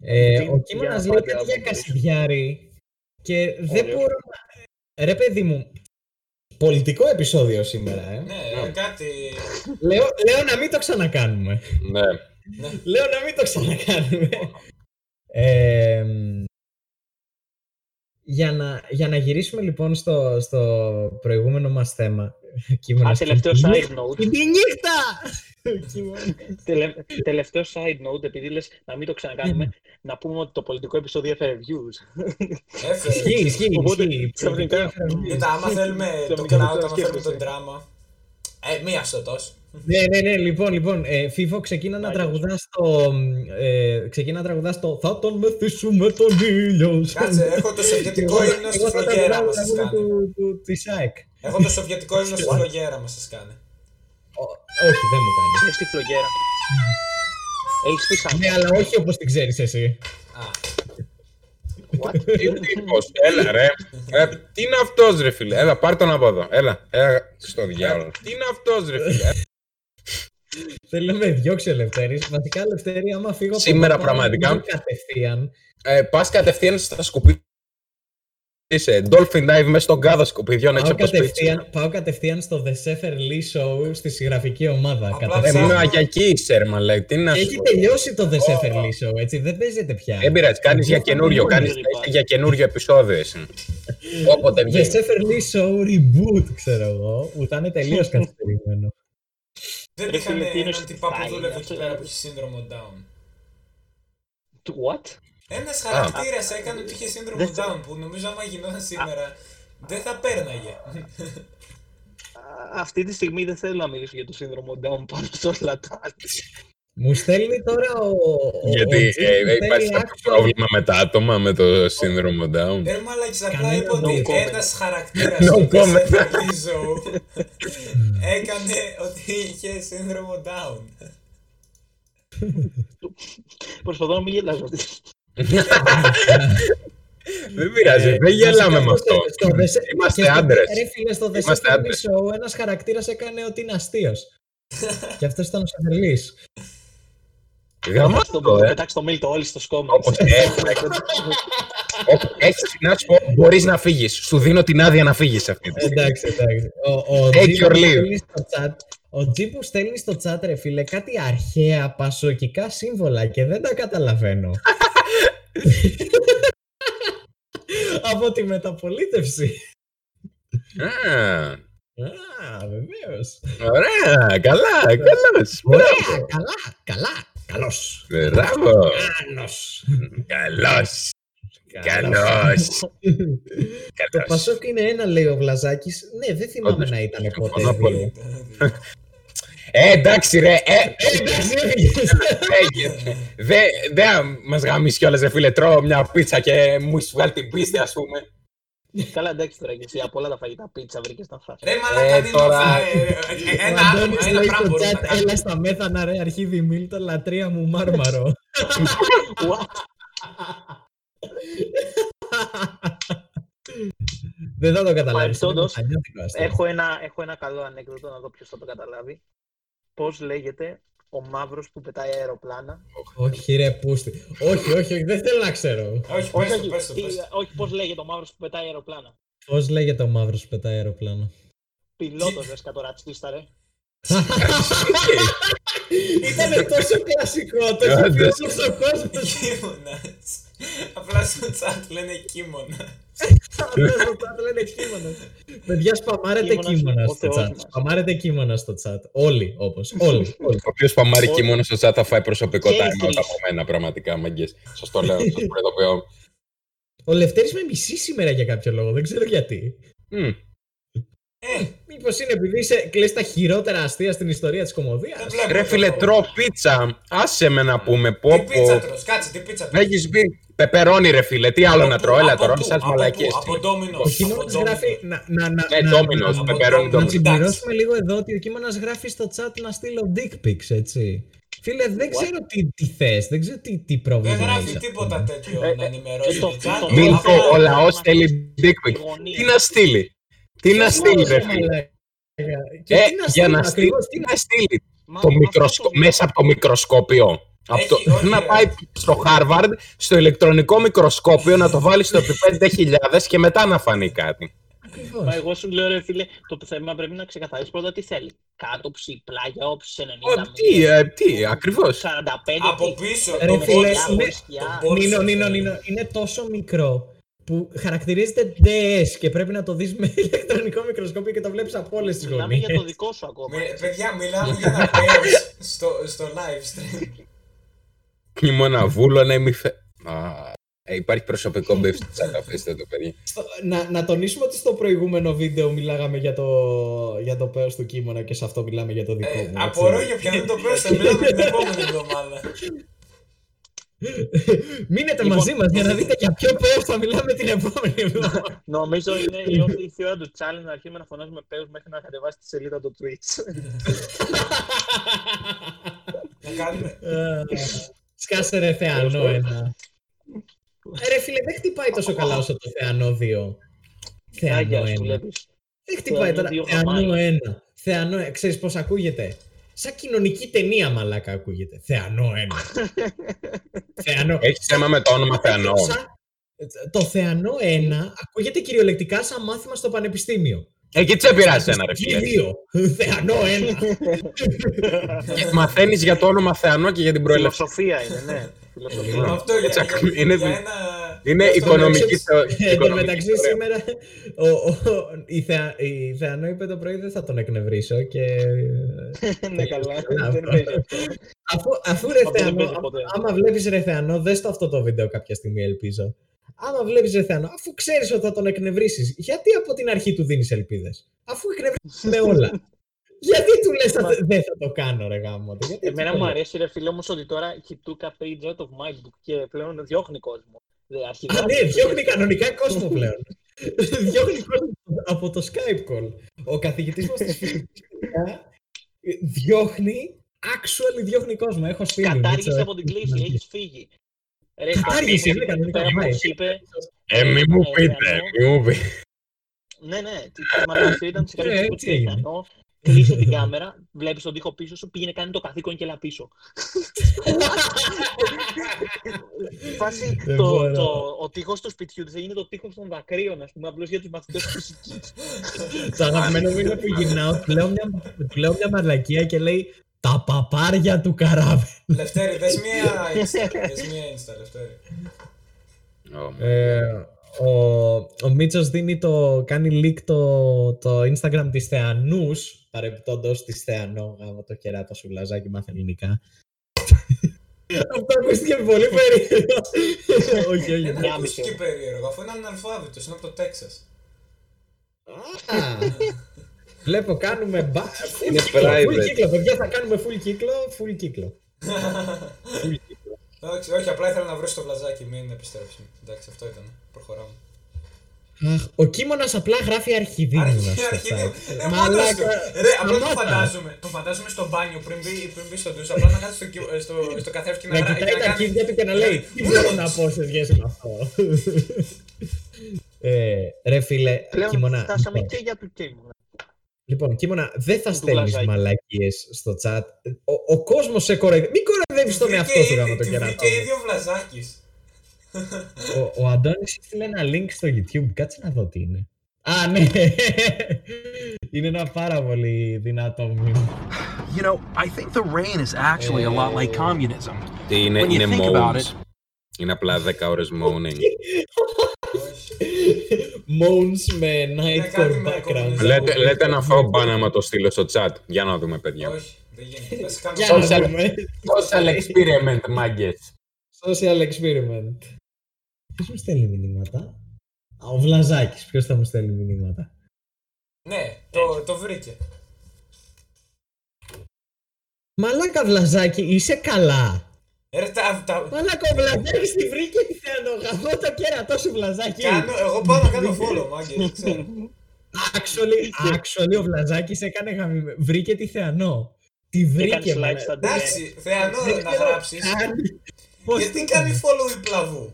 Ε, Τι- ο Κίμωνας για λέει πάτε, κάτι για άμα μπορείς. Κασιδιάρη και δεν Ωραίο. μπορώ να... Ρε παιδί μου, πολιτικό επεισόδιο σήμερα, ε. Ναι, κάτι. Λέω, λέω να μην το ξανακάνουμε. Ναι. Λέω να μην το ξανακάνουμε. Ε, για, να, για να γυρίσουμε λοιπόν στο, στο προηγούμενο μας θέμα. Κείμενος Α, τελευταίο και της side νύχτα- note. και τη νύχτα! Κείμενο. Τελε, τελευταίο side note, επειδή λες να μην το ξανακάνουμε, να πούμε ότι το πολιτικό επεισόδιο έφερε views. Έφερε. Ισχύει, ισχύει. Οπότε, ισχύει. ξαφνικά- Κοίτα, άμα [laughs] θέλουμε το Ξαφνικά cloud, το άμα θέλουμε σκέφτεσαι. τον δράμα. Ε, μία στο τόσο. Ναι, ναι, ναι, λοιπόν, λοιπόν, ε, Φίφο, ξεκίνα να Άγιος. τραγουδάς το, ε, ξεκίνα να τραγουδάς το «Θα τον μεθύσουμε τον ήλιο». Κάτσε, έχω το σοβιετικό Εγώ- ύμνο στη εγώ θα φλογέρα τραγουδάω μα το σας τραγούδι κάνει. του- του- της ΑΕΚ. Έχω το σοβιετικό ύμνο στη φλογέρα μα σας κάνει. Ω- Όχι, δεν μου κάνει. Είναι στη φλογέρα. Έχεις πει σαν Ναι, αλλά όχι όπως την ξέρεις εσύ. Α, What? Τι τύπος, έλα ρε. Ε, τι είναι αυτός ρε φίλε. Έλα, πάρ' τον από εδώ. Έλα, έλα στο διάλογο. Τι είναι αυτός ρε φίλε. Θέλω να με διώξει ο Λευτέρης. Βασικά, Λευτέρη, άμα φύγω από Σήμερα εδώ, πάω πραγματικά. να βγω κατευθείαν. Ε, πας κατευθείαν στα σκουπίδια. Είσαι dolphin dive μέσα στον κάδο σκουπιδιών έξω Πάω από το σπίτι. σου. κατευθείαν, πάω κατευθείαν στο The Sefer Lee Show στη συγγραφική ομάδα. Απλά Ε, κατευθείαν. ψάχνω. μόνο για εκεί είσαι ρε μαλάκα. Τι να σου Έχει πω. τελειώσει το The Sefer Lee Show, έτσι. Δεν παίζεται πια. Δεν πειράζει, κάνεις για καινούριο, κάνεις Δεν υπάρχει. για καινούριο επεισόδιο εσύ. Όποτε The βγει. Sefer Lee Show reboot, ξέρω εγώ, που ήταν τελείως καθυστερημένο. Δεν Ρε είχαν φίλε, τι είναι έναν στο τυπά που style, δούλευε εκεί αυτό πέρα είναι. που έχει σύνδρομο down. What? Ένας χαρακτήρας έκανε ότι είχε σύνδρομο Δεν down που νομίζω άμα γινόταν σήμερα δεν θα πέρναγε. Α, Αυτή τη στιγμή δεν θέλω να μιλήσω για το σύνδρομο Down πάνω σε όλα τα άλλα. Μου στέλνει τώρα ο. ο- Γιατί ο ε, Τζιμ, μου υπάρχει στέλνει κάποιο actual- πρόβλημα με τα άτομα με το σύνδρομο Down; Ε, μαλάκης, απλά Κανένα είπα ότι no comment. ένας χαρακτήρας No στο comment. Show έκανε ότι είχε σύνδρομο down. Προσπαθώ να μην γελάσω. Δεν πειράζει, Ε, δεν γελάμε βασικά με αυτό. στο- στο The Se- Είμαστε και στο- άντρες. Ρε φίλε, στο The Είμαστε Sefer Lee άντρες. Show ένας χαρακτήρας έκανε ότι είναι αστείος. [laughs] και αυτός ήταν ο Σαφερλής. Γαμάτο, Το το ε. πετάξεις το mail το όλοι στο σκόμα. Όπως ε, Έχεις, να σου πω, μπορείς να φύγεις. Σου δίνω την άδεια να φύγεις αυτή τη στιγμή. εντάξει, εντάξει. Ο, ο Take Τζι your που leave. στέλνει στο chat, ο Τζι που στέλνει στο chat, ρε φίλε, κάτι αρχαία πασοκικά σύμβολα και δεν τα καταλαβαίνω. [laughs] Από τη μεταπολίτευση. Α, Α, βεβαίως. Ωραία, καλά, καλώς. Ωραία, Μπράβο. καλά, καλά, καλός. Μπράβο. Άνος. Καλώς. Καλώς. Το Καλώς. Πασόκ είναι ένα, λέει ο Βλαζάκης. Ναι, δεν θυμάμαι Όντως, να ήταν ποτέ συμφωνώ πολύ. δύο. Ε, εντάξει ρε, ε, Εντάξει, έφυγες. Έγινε. Δεν δε μας γαμίσει κιόλας ρε φίλε, τρώω μια πίτσα και μου έχεις βγάλει την πίστη ας πούμε. Καλά, εντάξει τώρα και εσύ από όλα τα φαγητά πίτσα βρήκες να φας. Ρε μαλάκα, Ε, είναι τώρα- αυτά, ε, ε, Ο ένα Αντώνης άτομο, ένα λέει πράγμα στο μπορούμε να chat, κάνουμε. έλα στα μέθανα ρε αρχίδι Μίλτο, λατρεία μου μάρμαρο. What? Δεν θα το καταλάβεις. Παρεμπιπτόντως, είναι πανιώτικο αστείο. Έχω ένα, έχω ένα καλό ανέκδοτο να δω ποιος θα το καταλάβει. Πώς λέγεται; Ο μαύρος που πετάει αεροπλάνα. Όχι ρε πούστη. Όχι, όχι, όχι, δεν θέλω να ξέρω. Όχι, Όχι, πες το, όχι, πες το, τι- πες το. όχι, πώς λέγεται ο μαύρος που πετάει αεροπλάνα. Πώς λέγεται ο μαύρος που πετάει αεροπλάνο. Πιλότος δες κατορατσίστα ρε. Ήταν τόσο κλασικό, τόσο Όντως. φιλόσοφος ο κόσμος. Κίμωνας. Απλά στο chat λένε κίμωνα. Αυτός στο chat λένε κείμενος. Παιδιά, σπαμάρετε Κείμενος, κείμενα ο στο Θεός chat. μας. Σπαμάρετε κείμενα στο chat. Όλοι, όπως. Όλοι. όλοι. Ο οποίος παμάρει Όχι. κείμενο στο chat θα φάει προσωπικό Και οι time out τρεις. από μένα, πραγματικά, μαγκές. Σας το λέω, σας προειδοποιώ. Ο Λευτέρης με μισεί σήμερα για κάποιο λόγο. Δεν ξέρω γιατί. Μμ. Ε, Μήπως είναι επειδή είσαι, κλαις τα χειρότερα αστεία στην ιστορία της κομμωδίας; δεν βλέπω. Ρε το φίλε, λόγο. τρώω πίτσα. Άσε με να πούμε. Πω, Τι πίτσα πω. τρως, κάτσε, τι πίτσα τρως. Έχεις πει πεπερώνι ρε φίλε, τι άλλο να τρώω, έλα τώρα, σαν Από μαλακίες. πού, από Ο Ντόμινος, Κίμωνας από γράφει. Domino's. Να, να, να, Ναι, να, Domino's, να- πεπερώνι να Domino's. συμπληρώσουμε λίγο εδώ ότι ο Κίμωνας γράφει στο chat να στείλω dick pics, έτσι. Φίλε, δεν ξέρω τι, τι θες, δεν ξέρω τι, τι πρόβλημα Δεν γράφει έχεις, ας τίποτα πούμε. τέτοιο Ε, να ε, ενημερώσει ε, το το- chat. το- Μίλκο, Απλά- ο λαός θέλει dick pic. Γωνία. Τι να στείλει, τι να Ποιος στείλεις λόγος, ρε ρε φίλε. μαλάκα. Και Ε, τι να για στείλει να στείλεις, ακριβώς, τι τι να να στείλει. Μα- Το μας μικροσκο- αυτό το- μέσα από το μικροσκόπιο; Από Έχει, το- όχι, να ρε. πάει στο Harvard, στο ηλεκτρονικό μικροσκόπιο, να το βάλει στο επί 5.000 και μετά να φανεί κάτι. Ακριβώς. Μα εγώ σου λέω ρε φίλε, το θέμα πρέπει να ξεκαθαρίσεις πρώτα τι θέλει. Κάτωψη, πλάγια, όψη 90 Ω, Τι, ε, τι, ακριβώς. 45. Από τι. πίσω, Ρε το φίλε, μπόρσο, είναι- το σκιά. μπόρσο Νίνο, αυτό Νίνο, είναι. Νίνο, είναι τόσο μικρό που χαρακτηρίζεται DS και πρέπει να το δεις με ηλεκτρονικό μικροσκόπιο και το βλέπεις από όλες τις Μιλάμε για το γωνίες. δικό σου ακόμα. Μι- έτσι. Παιδιά, μιλάμε για ένα πέος στο, στο live stream. Ήμουνα βούλο να μη φε... Α, ε, υπάρχει προσωπικό μπιφ στο chat, αφήστε το παιδί. Στο- να, να τονίσουμε ότι στο προηγούμενο βίντεο μιλάγαμε για το, για το πέος του κείμενα και σε αυτό μιλάμε για το δικό Ε, μου. έτσι. απορώ για ποιον είναι το πέος, θα μιλάμε την επόμενη εβδομάδα. Μείνετε Λοιπόν, μαζί μας για να δείτε για ποιο πέος θα μιλάμε την επόμενη εβδομάδα. Νομίζω είναι ήρθε ήρθε η ώρα του challenge να αρχίσουμε να φωνάζουμε πέους μέχρι να κατεβάσει τη σελίδα του Twitch. Να κάνουμε. Ε, Σκάσε ρε Θεανό ένα. Ε, ρε φίλε, δεν χτυπάει τόσο καλά όσο το Θεανό 2. Θεανό Άγια σου ένα. βλέπεις. Δεν χτυπάει Θεανό τώρα. δύο Θεανό χαμάει. ένα. Θεανό, ε, ξέρεις πώς ακούγεται. Σαν κοινωνική ταινία μαλάκα ακούγεται. Θεανό ένα. [laughs] Θεανό. Έχει θέμα με το όνομα Θεανό. Σαν- Το Θεανό ένα ακούγεται κυριολεκτικά σαν μάθημα στο πανεπιστήμιο. Εκεί τι σε πειράζει ένα ρε φίλε. Δύο. Θεανό ένα. [laughs] Μαθαίνεις για το όνομα Θεανό και για την προέλευση. Φιλοσοφία είναι, ναι. Φιλοσοφία. Ναι. Αυτό για, Έτσι για, ακ- είναι για δι- ένα... Είναι αυτό οικονομική εντάξει, θεω- Εν τω οικονομική μεταξύ θεωρία. σήμερα ο, ο, η, Θεα, η Θεανό είπε το πρωί δεν θα τον εκνευρίσω και [laughs] Ναι, καλά. Καλά, Δεν αυτό. παίζει αυτό. αφού, αφού ρε Αυτό δεν Θεανό, παίζει ποτέ. άμα βλέπεις ρε Θεανό, δες το αυτό το βίντεο κάποια στιγμή ελπίζω. Άμα βλέπεις ρε Θεανό, αφού ξέρεις ότι θα τον εκνευρίσεις, γιατί από την αρχή του δίνεις ελπίδες; Αφού εκνευρίσεις με όλα. [laughs] γιατί του λες θα- δεν θα το κάνω ρε γάμο. Γιατί Εμένα έτσι μου το αρέσει ρε φίλε όμως ότι τώρα he took a page out of my book και πλέον διώχνει κόσμο. Δε, αρχικά- Α, ναι, διώχνει κανονικά κόσμο [laughs] πλέον. διώχνει κόσμο από το Skype call. Ο καθηγητής μας της φυσικής διώχνει, actually διώχνει κόσμο. Έχω στείλει. Κατάργησε Μίτσο, από την κλίση, έχει έχεις φύγει. Ρε, Κατάργησε, εκεί είναι κανονικά, πέρα πάει. όπως είπες, Ε, μη μου Ε, πείτε, Θεανό. μη μου πείτε. ναι, ναι, τι μαλακή ήταν της Ε, καλύτερης που έτσι της έγινε. Θεανό, κλείσε την [laughs] κάμερα, βλέπεις τον τοίχο πίσω σου, πήγαινε κάνει το καθήκον και έλα πίσω. [laughs] Φάση, Δεν το, μπορώ. το, ο τείχος του σπιτιού της έγινε το τείχος των δακρύων, ας πούμε, απλώς για τους μαθητές φυσικής. Το αγαπημένο μου είναι που γυρνάω, του λέω μια, του λέω μια μαλακία και λέει τα παπάρια του καράβι. Λευτέρη, δες μία [laughs] Insta. Δες μία Insta, Λευτέρη. Ω, Ε, ο, ο Μίτσος δίνει το, κάνει leak το, το Instagram της Θεανούς, παρεμπιπτόντως της Θεανό, γάμο το κεράτο σου βλαζάκι μάθε ελληνικά. [laughs] Αυτό ακούστηκε πολύ περίεργο. [laughs] όχι, όχι. Δεν Μια ακούστηκε μισή. περίεργο, αφού είναι αναλφάβητος, είναι από το Τέξας. Α, Βλέπω κάνουμε μπα... full Είναι κύκλο, private. full κύκλο, παιδιά, θα κάνουμε full κύκλο, full κύκλο. Full κύκλο. Εντάξει, όχι, απλά ήθελα να βρω το βλαζάκι, μην επιστρέψουμε. Εντάξει, αυτό ήταν. Προχωράμε. Αχ, ο Κίμωνας απλά γράφει αρχιδίμονα στο Αρχίδιο. chat. Ε, μόνος του. Ρε, απλά το σταμάτα. φαντάζομαι. Το φαντάζομαι στο μπάνιο πριν μπει, πριν μπει στο ντους. Απλά να κάτσει στο, κυ- στο, στο καθρέφτη και να, Να γρα- κοιτάει και να τα κάνει- αρχίδια του και να λέει Τι μπορώ να πω σε σχέση με αυτό. ε, ρε φίλε, Πλέον Κίμωνα. φτάσαμε λοιπόν, και για του Κίμωνα. Λοιπόν, Κίμωνα, δεν θα Του στέλνεις βλαζάκι. μαλακίες στο chat. Ο, ο κόσμος σε κοροϊδεύει. Μην κοροϊδεύεις τον Βρήκε εαυτό σου ήδη- γάμο το τη κερατό. βρήκε ήδη ο Βλαζάκης. Ο, ο Αντώνης έστειλε ένα link στο YouTube. Κάτσε να δω τι είναι. Α, ναι. είναι ένα πάρα πολύ δυνατό meme. You know, I think the rain is actually a lot like communism. Τι είναι, When you είναι think about moans. Είναι απλά 10 ώρες moaning. [laughs] Όχι. Moans με Είναι κάτι nightcore με background. κομμουνισμό. λέτε, λέτε να φάω μπάνα άμα το στείλω στο chat. Για να δούμε, παιδιά. Όχι, δεν γίνεται. Θα σε κάνω Για να Social- δούμε. Social experiment, μάγκες. Social experiment. Ποιος μου στέλνει μηνύματα; Α, ο Βλαζάκης. Ποιος θα μου στέλνει μηνύματα; Ναι, το, το βρήκε. Μαλάκα Βλαζάκη, είσαι καλά. Ρε, τα, τα, Μαλάκα ο Βλαζάκης τη βρήκε τη θεανογαμώ το κέρατό σου Βλαζάκη. κάνω, εγώ πάω να κάνω follow, μάγκες, δεν ξέρω. Actually, actually ο Βλαζάκης έκανε γαμι... Βρήκε τη θεανό. Τη βρήκε. Έκανε μαλάκα. like στα DM. Εντάξει, Θεανό Δεν να ξέρω γράψεις. καν πώς Γιατί το- κάνει follow η πλαβού;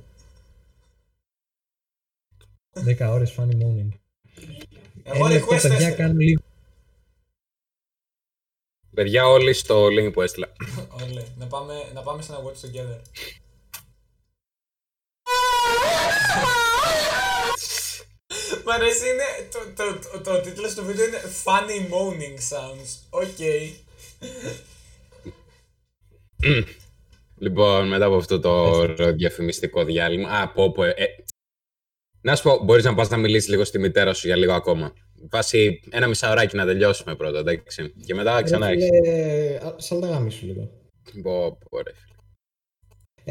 10 ώρες funny morning. Εγώ Ένα λεπτό, request παιδιά, έστειλα. κάνω λίγο. Παιδιά, όλοι στο link που έστειλα. [coughs] Όλοι. Να πάμε, να πάμε σε ένα watch together. [coughs] Μ' αρέσει είναι, το, το, το, το τίτλος του βίντεο είναι Funny Moaning Sounds. Οκ. Λοιπόν, μετά από αυτό το διαφημιστικό διάλειμμα. Α, πω, πω, ε, ε, να σου πω, μπορείς να πας να μιλήσεις λίγο στη μητέρα σου για λίγο ακόμα. Βάσει ένα μισάωράκι να τελειώσουμε πρώτα, εντάξει. Και μετά ξανά έχεις. Σαν τα γάμι σου λίγο. Πω, πω, ρε.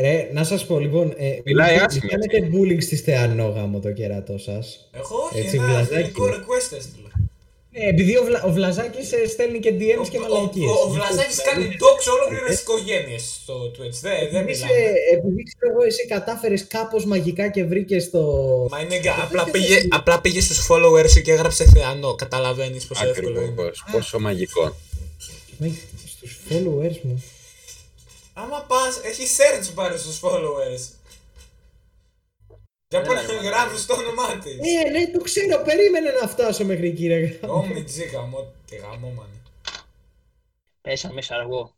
Ρε, να σας πω λοιπόν, ε, Μιλάει μην- άσχημα, μην κάνετε bullying στη Θεανό γάμο το κερατό σας. Εγώ όχι, Έτσι, ένα βλαζάκι. φιλικό request έστειλα. Ε, επειδή ο, Βλα, ο Βλαζάκης ε, στέλνει και DMs και Ο- μαλακίες. Ο, ο, ο Βλαζάκης κάνει docs ολόκληρες οικογένειες στο Twitch. Δεν, δεν Επειδή, μιλάμε. σε- επειδή ξέρω εγώ εσύ κατάφερες κάπως μαγικά και βρήκες το... Μα είναι γκα, απλά πήγε, απλά πήγε στους followers σου και έγραψε Θεανό. Καταλαβαίνεις πόσο εύκολο είναι. Ακριβώ. Πόσο μαγικό. Με, στους followers μου. Άμα πας, έχει search πάρει στους followers. Για Ναι, πότε ναι, ναι. γράφεις το όνομά της. Ε, ναι, το ξέρω, περίμενε να φτάσω μέχρι εκεί ρε. Ω, μιτζή, γαμό, τι γαμό, μάνε. Πέσαμε μέσα αργό.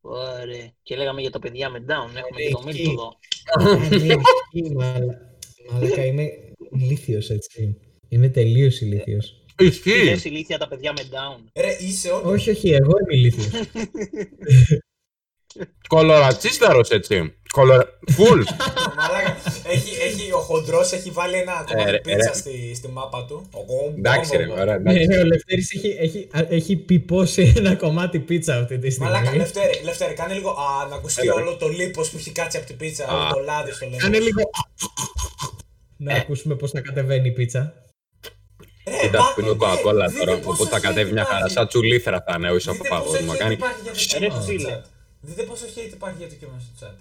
Ωραία. Και λέγαμε για τα παιδιά με down. Έχουμε και το εκεί. Μίλτο εδώ. Α, ναι, ισχύει, μαλα- Μαλάκα, είμαι ηλίθιος έτσι. Είμαι τελείως ηλίθιος. Τι Ισχύει. λες ηλίθια τα παιδιά με down. Ρε, είσαι όντως. όχι, όχι, εγώ είμαι ηλίθιος. [laughs] Κολορατσίσταρος έτσι. Κολορα... Φουλ. Μαλάκα, έχει, έχει, ο χοντρός έχει βάλει ένα κομμάτι ρε, πίτσα ρε. στη, στη μάπα του. Ο- Εντάξει, ρε, ωραία. Ναι, εντάξει. ναι, ο Λευτέρης έχει, έχει, α- έχει πιπώσει ένα κομμάτι πίτσα αυτή τη στιγμή. Μαλάκα, Λευτέρη, Λευτέρη, κάνε λίγο α, να ακουστεί Έλα, ρε. όλο το λίπος που έχει κάτσει από την πίτσα, Α. όλο το λάδι στο λαιμό. Κάνε λίγο... Να ακούσουμε πώς θα κατεβαίνει η πίτσα. Ρε, Κοίτα, πά- πίνω ναι, κοκακόλα δείτε τώρα. πόσο Οπότε θα hate κατέβει μια χαρά. υπάρχει. Σαν τσουλήθρα θα είναι ο Δείτε πόσο ισοπαπαγό μου hate κάνει. Υπάρχει για το Ρε, κείμενο στο φίλε. chat. Δείτε πόσο hate υπάρχει για το κείμενο στο chat.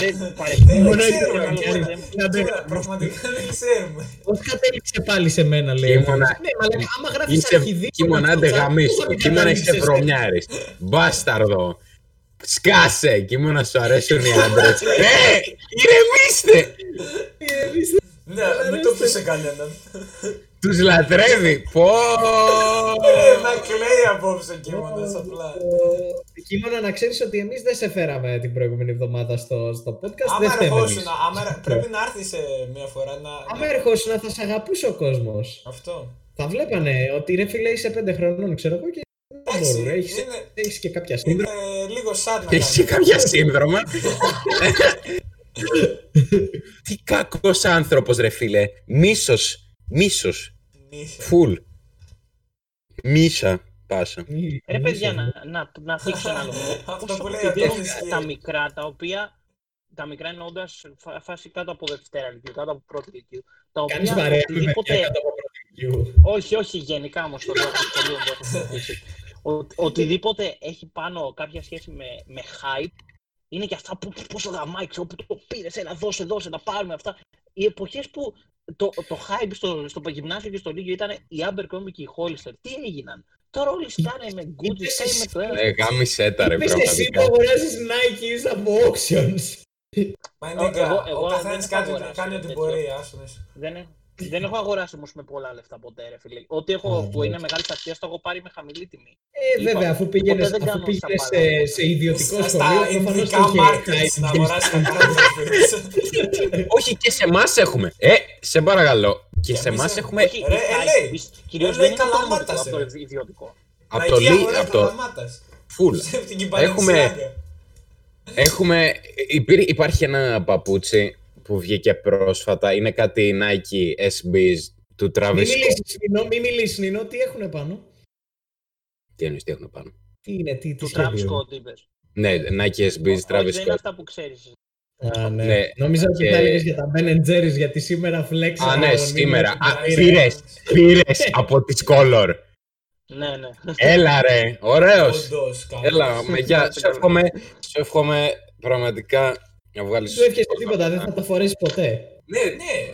Ρε, Δεν παρευθύνω. Μόνο έτσι ξέρουμε, το Κιούρα. κάνει. Άντε, Κιούρα, Πραγματικά δεν ξέρουμε. Πώς κατέληξε πάλι σε μένα, λέει. Κίμωνα. Ναι, μαλάκα, άμα γράφεις Είσαι αρχιδί... κίμωνα άντε γαμίσου. Κίμωνα είσαι βρωμιάρης. Μπάσταρδο. Σκάσε. Κίμωνα σου αρέσουν οι άντρες. [laughs] Ε, ηρεμήστε. Ναι, μην το πεις σε κανέναν. Τους λατρεύει. Πω. Ε, Να κλαίει απόψε κείμενος απλά. Κίμωνα, να ξέρεις ότι εμείς δεν σε φέραμε την προηγούμενη εβδομάδα στο, στο podcast. δεν Άμα φταίμε ερχόσουν, εμείς. άμα ρε- πρέπει να έρθεις ε, μια φορά να... Άμα ερχόσουν θα σε αγαπούσε ο κόσμος. Αυτό. Θα βλέπανε ότι ρε φίλε είσαι πέντε χρονών, ξέρω εγώ, και δεν Εντάξει, μπορούν. Έχεις, είναι- έχεις και κάποια Είναι σύνδρομα. λίγο σαν να Έχεις κάνει. κάποια σύνδρομα. [laughs] Τι κακός άνθρωπος ρε φίλε. Μίσος. Μίσος. Νύχια. Φουλ. Μίσα. Πάσα. Ρε παιδιά, να, να, να θίξω ένα λόγο. [laughs] Αυτό Πόσο που λέει ο χοντρό Τόμις είναι και- τα μικρά, τα οποία τα μικρά εννοώντας φάση κάτω από δευτέρα λυκείου, κάτω από πρώτη λυκείου. Τα Κάνεις οποία παρέα με οτιδήποτε. παιδιά κάτω από πρωτικιού. όχι, όχι, γενικά όμως το λέω από το σχολείο που έχω συναντήσει. Ο- Οτιδήποτε έχει πάνω κάποια σχέση με, με hype είναι και αυτά που πόσο γαμάει, ξέρω, που το πήρες, ένα δώσε, δώσε, να πάρουμε αυτά. Οι εποχές που το, το hype στο, στο γυμνάσιο και στο Λίγιο ήταν η Abercrombie και η Hollister. Τι έγιναν; Τώρα όλοι στάνε με Gucci, Είπες στάνε με εσύ- το ένα. Ε, γάμισε τα ρε Είπες εσύ που πραγματικά. αγοράζεις Nikes από auctions. Μα Εγώ- είναι εγώ- κα- εγώ ο δεν καθένας έχω κάτι- αγοράσει κάνει ό,τι τέτοιο. μπορεί, άστονες. Δεν, έ- δεν έχω αγοράσει όμως με πολλά λεφτά ποτέ, ρε φίλε. Ό,τι έχω Α, που εντάξει. είναι μεγάλης αξίας το έχω πάρει με χαμηλή τιμή. Ε, Είπα, βέβαια, αφού πήγαινες, ποτέ δεν αφού κάνω πήγαινες στα σε, παράδοξα. σε ιδιωτικό Στα- σχολείο, Στα προφανώς ειδικά το είχε markets hype να και αγοράσεις τα στα- counterfeits. Όχι και σε εμάς έχουμε. Ε, σε παρακαλώ. Και σε εμείς εμάς έχουμε- έχουμε. Όχι, Ρε, η LA. hype, εις- κυρίως LA δεν είναι το Καλαμάτας, δημοτικό, από ρε. το ιδιωτικό. Από το Nike Λί. αγορά Από το. Καλαμάτας. Φουλ. Σε την Έχουμε- Balenciaga. Έχουμε. υπήρ- υπάρχει ένα παπούτσι που βγήκε πρόσφατα. Είναι κάτι Nike SBs του Travis Μην Scott. μιλήσεις, Νίνο, μην μιλήσεις, Νίνο, τι έχουνε πάνω; Τι εννοείς, τι έχουν πάνω; Τι είναι, τι, τι Του σχέδιο Travis είναι. Scott είπες. Ναι, Nike SBs Όχι, Travis δεν είναι Scott. αυτά που ξέρεις. Α, ναι. Ναι, Νόμιζα ότι και- θα έλεγες για τα Ben Jerry's, γιατί σήμερα flex. Α, ναι, σήμερα. Α, πήρε. πήρες, πήρες από τις Color. Ναι, ναι. Έλα ρε, ωραίος. Όντως, καλός. Έλα, με γεια. [laughs] Σου εύχομαι, σου εύχομαι πραγματικά να βγάλεις... Δεν εύχεσαι τίποτα, δεν θα τα φορέσεις ποτέ. Ναι, ναι,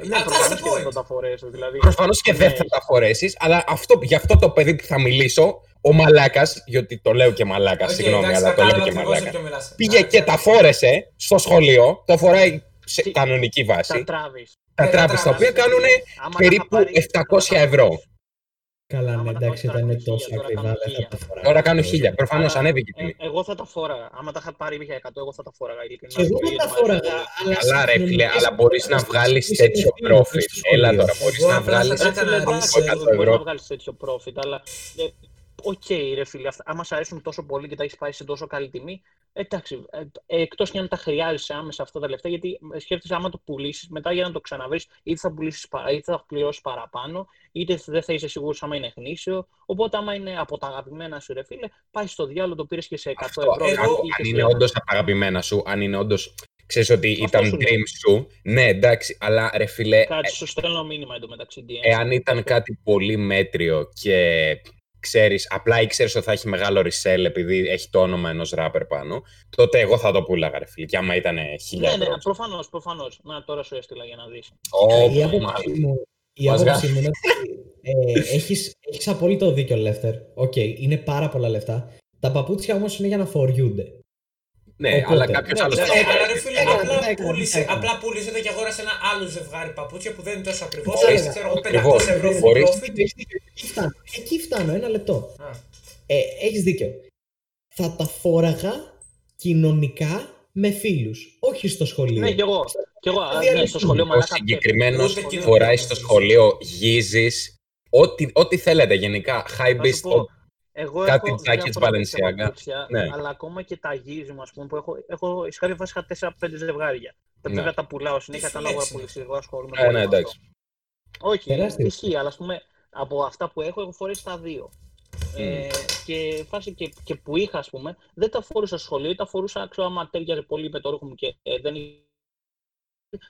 Ναι, that's the προφανώς και δεν θα point. τα φορέσω. Δηλαδή, Προφανώς και δεν Ναι. θα τα φορέσεις, αλλά αυτό, γι' αυτό το παιδί που θα μιλήσω, ο μαλάκας, γιατί το λέω και μαλάκας, Οκ, συγγνώμη, εντάξει, αλλά το λέω κατάλαβα και ακριβώς σε μαλάκα. ποιο μιλάς. Πήγε Να, και τα φόρεσε στο σχολείο, το φοράει σε Τι- κανονική τα βάση. τράβεις. Τα Ναι, τράβεις, τα τα οποία τράβεις. κάνουν Άμα τα περίπου είχα πάρει, 700 θα τα ευρώ. Φορέσω. Καλά, Άμα ναι, τα εντάξει, φοράς, ήταν τώρα τόσο κάνουν ακριβά, χίλια, δεν θα τώρα τα φοράγα. Τώρα κάνουν χίλια. Προφανώς Αλλά, ανέβηκε η ε, τιμή. εγώ θα τα φόραγα. Άμα τα είχα πάρει για 100, εγώ θα τα φόραγα. ειλικρινά. Και εγώ Γιατί δεν τα μου αρέσει φόραγα, πολύ. αλλά Καλά, σε ρε φίλε, κοινωνικές αλλά μπορείς να καταστάσεις βγάλεις είσαι τέτοιο ευθύνη profit. στο σχολείο. Έλα τώρα, μπορείς Εγώ να απλά βγάλεις θα Ρε έκανα φίλε, ένα εντάξει, 100 μπορεί ευρώ. να βγάλεις τέτοιο profit, αλλά ε, οκ, ρε φίλε, αυτά, άμα σ' αρέσουν τόσο πολύ και τα έχεις πάει σε τόσο καλή τιμή, εντάξει, ε, ε, εκτός και αν τα χρειάζεσαι άμεσα αυτά τα λεφτά, γιατί ε, σκέφτεσαι άμα το πουλήσεις, μετά για να το ξαναβρεις, είτε θα πουλήσεις είτε θα πληρώσεις παραπάνω, είτε δεν θα είσαι σίγουρος άμα είναι γνήσιο. Οπότε, άμα είναι από τα αγαπημένα σου, ρε φίλε, πάει στο διάλογο, το πήρες και σε 100 Αυτό, ευρώ. εγώ- δηλαδή, αν και είναι σε- όντω τα αγαπημένα σου, αν είναι όντως. Ξέρεις ότι Αυτό ήταν σου λέω. dream σου. Ναι, εντάξει, αλλά ρε φίλε, Κάτι σου στέλνω μήνυμα εντωμεταξύ. DM. εάν ήταν κάτι πολύ μέτριο και ξέρεις, απλά ήξερε ότι θα έχει μεγάλο resell επειδή έχει το όνομα ενός rapper πάνω, τότε εγώ θα το πούλαγα, ρε φίλε. Και άμα ήταν χίλια Ναι, ναι, ευρώ. προφανώς, προφανώς. Να, τώρα σου έστειλα για να δεις. Ω, Η μα- άποψή μου, η Μας άποψή μου είναι ότι ε, έχεις, έχεις απόλυτο δίκιο, Λεύτερ. Οκ, είναι πάρα πολλά λεφτά. Τα παπούτσια όμως είναι για να φοριούνται. Ναι, Οπότε, αλλά κάποιος ναι, άλλος ναι, θα Ναι, Ε, αλλά ε, ρε φίλε, ε, απλά ε, ε, πούλησε, ε, ε, απλά πούλησε και αγόρασε ένα άλλο ζευγάρι παπούτσια που δεν είναι τόσο ακριβό. Ωραία, Αλλά ξέρω εγώ 500 ακριβώς. ευρώ full Μπορείς- profit. Εκεί φτάνω, εκεί φτάνω, ένα λεπτό. Α, Ε, έχεις δίκιο. Θα τα φόραγα κοινωνικά με φίλους, όχι στο σχολείο. Ναι, κι εγώ. Κι εγώ, α, διαλύσουν. ναι, στο σχολείο Ο μαλάκα. συγκεκριμένος Ούτε κοινό φοράει δεν στο είναι. σχολείο γύζεις. Ό,τι, ό,τι θέλετε γενικά. High Θα beast. Σου πω, εγώ κάτι έχω τζάκετς διάφορα τέτοια Balenciaga. παπούτσια, Ναι. αλλά ακόμα και τα γύζι μου, ας πούμε, που έχω, έχω σε κάποια φάση είχα 4-5 ζευγάρια. Τα Ναι. Βέβαια τα πουλάω συνέχεια, Τι κάνω αγορά flex είναι. πολύ εγώ ασχολούμαι Ε, πολύ ναι, με αυτό. εντάξει. Όχι, Τεράστιο. ισχύει, αλλά ας πούμε, από αυτά που έχω, έχω φορέσει τα δύο. Ε, και φάση και, και που είχα, ας πούμε, δεν τα φορούσα στο σχολείο, τα φορούσα, ξέρω, άμα τέριαζε πολύ με το ρούχο μου και ε, δεν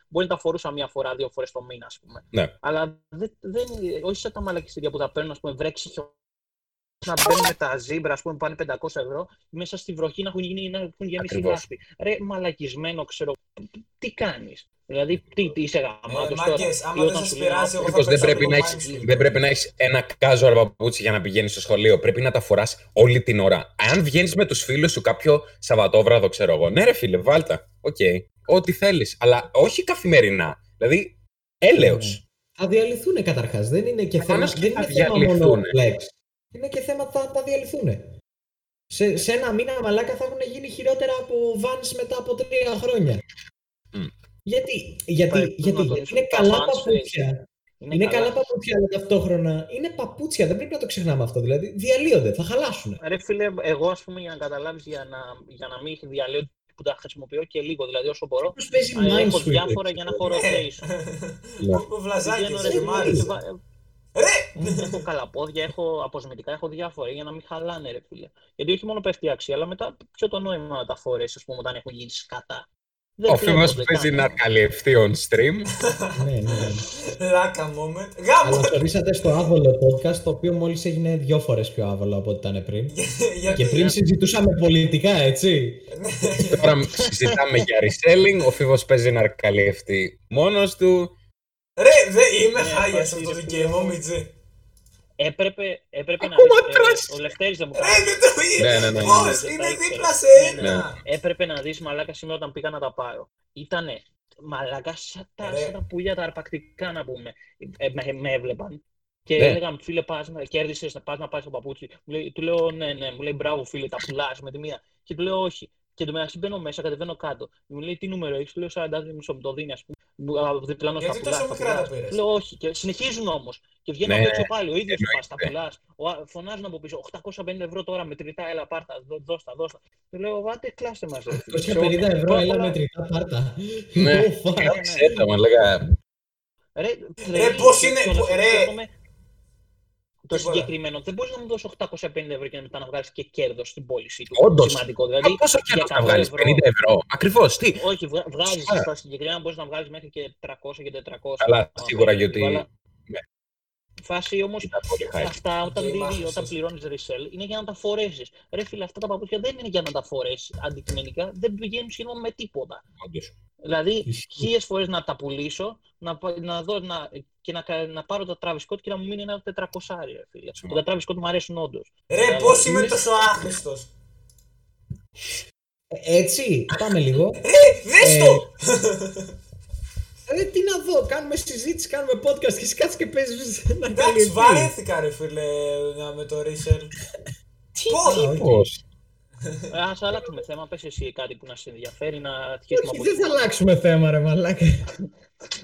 Μπορεί να τα φορούσα μία φορά, δύο φορές το μήνα, ας πούμε. Ναι. Αλλά δεν, δεν, όχι σαν τα μαλακιστήρια που τα παίρνουν, ας πούμε, βρέξει χιόνι. Να μπαίνουν με τα ζύμπρα, ας πούμε, που πάνε 500 ευρώ, μέσα στη βροχή να έχουν, γίνει, να έχουν γεμίσει Ακριβώς. λάσπη. Ρε, μαλακισμένο, ξέρω. Τι κάνεις; Δηλαδή, τι, τι είσαι γαμάτος Ε, τώρα. μάγκες, άμα Ή δεν όταν σας σου λένε, πειράζει, «Α, εγώ Ακριβώς, θα δεν παίξω πρέπει, να λίγο έχεις, mainstream. δεν πρέπει να έχεις ένα casual παπούτσι για να πηγαίνεις στο σχολείο. Πρέπει να τα φοράς όλη την ώρα. Αν βγαίνεις με τους φίλους σου κάποιο Σαββατόβραδο, ξέρω εγώ. Ναι, ρε φίλε, βάλτα. Οκ. Ό,τι θέλεις. Αλλά όχι καθημερινά. Δηλαδή, έλεος. Θα διαλυθούν καταρχάς. Δεν είναι και θέμα, Προφανώς και δεν θα είναι θέμα μόνο διαλυθούν. flex. Είναι και θέμα θα, θα διαλυθούν. Σε, σε ένα μήνα μαλάκα θα έχουν γίνει χειρότερα από Vans μετά από τρία χρόνια. Μμ. Γιατί, γιατί, Πρέπει γιατί, να γιατί τονίσω είναι τα καλά Vans, παπούτσια. Είναι, καλά παπούτσια, αλλά ταυτόχρονα είναι παπούτσια. Δεν πρέπει να το ξεχνάμε αυτό. Δηλαδή διαλύονται, θα χαλάσουν. Ρε φίλε, εγώ ας πούμε για να καταλάβεις, για να, για να μην έχει διαλύω που τα χρησιμοποιώ και λίγο, δηλαδή όσο μπορώ, Πώς παίζει α, έχω Minesweeper. διάφορα για να έχω Ναι. rotation. [laughs] Ναι. Ο Βλαζάκης, Πηγαίνω, ρε, ρε, και Μάρις. βα- Ρε! έχω καλαπόδια, έχω αποσμητικά, έχω διάφορα για να μην χαλάνε, ρε φίλε. Γιατί όχι μόνο πέφτει η αξία, αλλά μετά ποιο το νόημα να τα φορέσεις, ας πούμε, όταν έχουν γίνει σκατά. Δεν Ο Φίβος βλέπονται παίζει καν. να καλυφθεί on stream. [laughs] ναι, ναι, ναι. Λάκα moment. Γάμο! Καλωσορίσατε στο άβολο podcast, το οποίο μόλις έγινε δυο φορές πιο άβολο από ό,τι ήταν πριν. [laughs] Γιατί- Και πριν συζητούσαμε πολιτικά, έτσι. [laughs] Τώρα συζητάμε για reselling. Ο Φίβος παίζει να καλυφθεί μόνος του. Ρε, δε, είμαι Ναι, χάλια σε φάση, αυτό το ρε, δικαίωμα, φίλε. Μιτζή. Έπρεπε, έπρεπε να Ακόμα δεις, τρας. ε, ο Λευτέρης δεν μου Ρε, κάνει. δεν το είδε. Ναι, ναι, ναι, ναι. Πώς, Ναι, είναι τα δίπλα σε ήξερα. Ναι, ένα. Έπρεπε να δεις μαλάκα σήμερα όταν πήγα να τα πάρω. Ήτανε μαλάκα σαν τα, Ρε. σαν τα πουλιά τα αρπακτικά να πούμε. Ε, με, με έβλεπαν. Και Ναι. έλεγαν, φίλε, πας να κέρδισες, να πας να πάρεις το παπούτσι. Μου λέει, του λέω, ναι, ναι, μου λέει, μπράβο, φίλε, τα πουλάς με τη μία. Και του λέω, όχι. Και το μεταξύ μπαίνω μέσα, κατεβαίνω κάτω. Μου λέει, τι νούμερο έχεις, του λέω, 40 μισό μου το δίνει, ας πούμε. Μου- α, Διπλανό στα Γιατί πουλάς, τόσο τα μικρά τα πουλάς. πήρες; Του λέω, όχι. Και συνεχίζουν όμως. Και βγαίνω Ναι, απ' έξω πάλι, ο ίδιος εννοείται. πας, τα πουλάς. Ο α- Φωνάζουν από πίσω, 850 ευρώ τώρα μετρητά, έλα πάρτα, δώ- δώστα, δώστα. Του λέω, βάτε, κλάστε μας. ρε φίλε». 250 ευρώ, Πρώτα έλα απ' όλα- μετρητά πάρτα. Ναι. Oh, fuck. Ξέρετε, μα λέγα. Ρε, Ρε, πώς είναι, που- ρε. Το Τίποτα. συγκεκριμένο δεν μπορείς να μου δώσεις 850 ευρώ και μετά να βγάλεις και κέρδος στην πώλησή του. Όντως. Σημαντικό. Δηλαδή, Α, Πόσο για κέρδος θα 100 βγάλεις, ευρώ. 50 ευρώ. Ακριβώς, τι; Όχι, βγάζεις Σωστά. στα συγκεκριμένα μπορείς να βγάλεις μέχρι και 300 και 400. Καλά, Αν σίγουρα θέλεις, γιατί. αλλά ναι. Φάση όμως Ήταν πολύ hype. αυτά όταν, Και δίνει, μάχεσαι. όταν πληρώνεις resell είναι για να τα φορέσεις. Ρε φίλε, αυτά τα παπούτσια δεν είναι για να τα φορέσεις αντικειμενικά. Δεν πηγαίνουν σχεδόν με τίποτα. Όντως. Δηλαδή, Ισχύει. χίλιες φορές να τα πουλήσω να, πα- να δω, να, και να, κα- να πάρω τα Travis Scott και να μου μείνει ένα 400 ρε φίλε. Σωστά. Που τα Travis Scott μου αρέσουν όντως. Ρε, πώς είμαι τόσο άχρηστος. Έτσι, πάμε λίγο. Ρε, δες Ε, το! Ε, τι να δω, κάνουμε συζήτηση, κάνουμε podcast και εσύ κάτσε και παίζεις να Εντάξει, καλυφθεί. βαρέθηκα ρε φίλε να με το resell. [laughs] Πώς, Α, οκ. Πώς; Α αλλάξουμε θέμα. Πες εσύ κάτι που να σε ενδιαφέρει να αρχίσουμε Όχι, από δεν εκεί. θα αλλάξουμε θέμα ρε μαλάκα.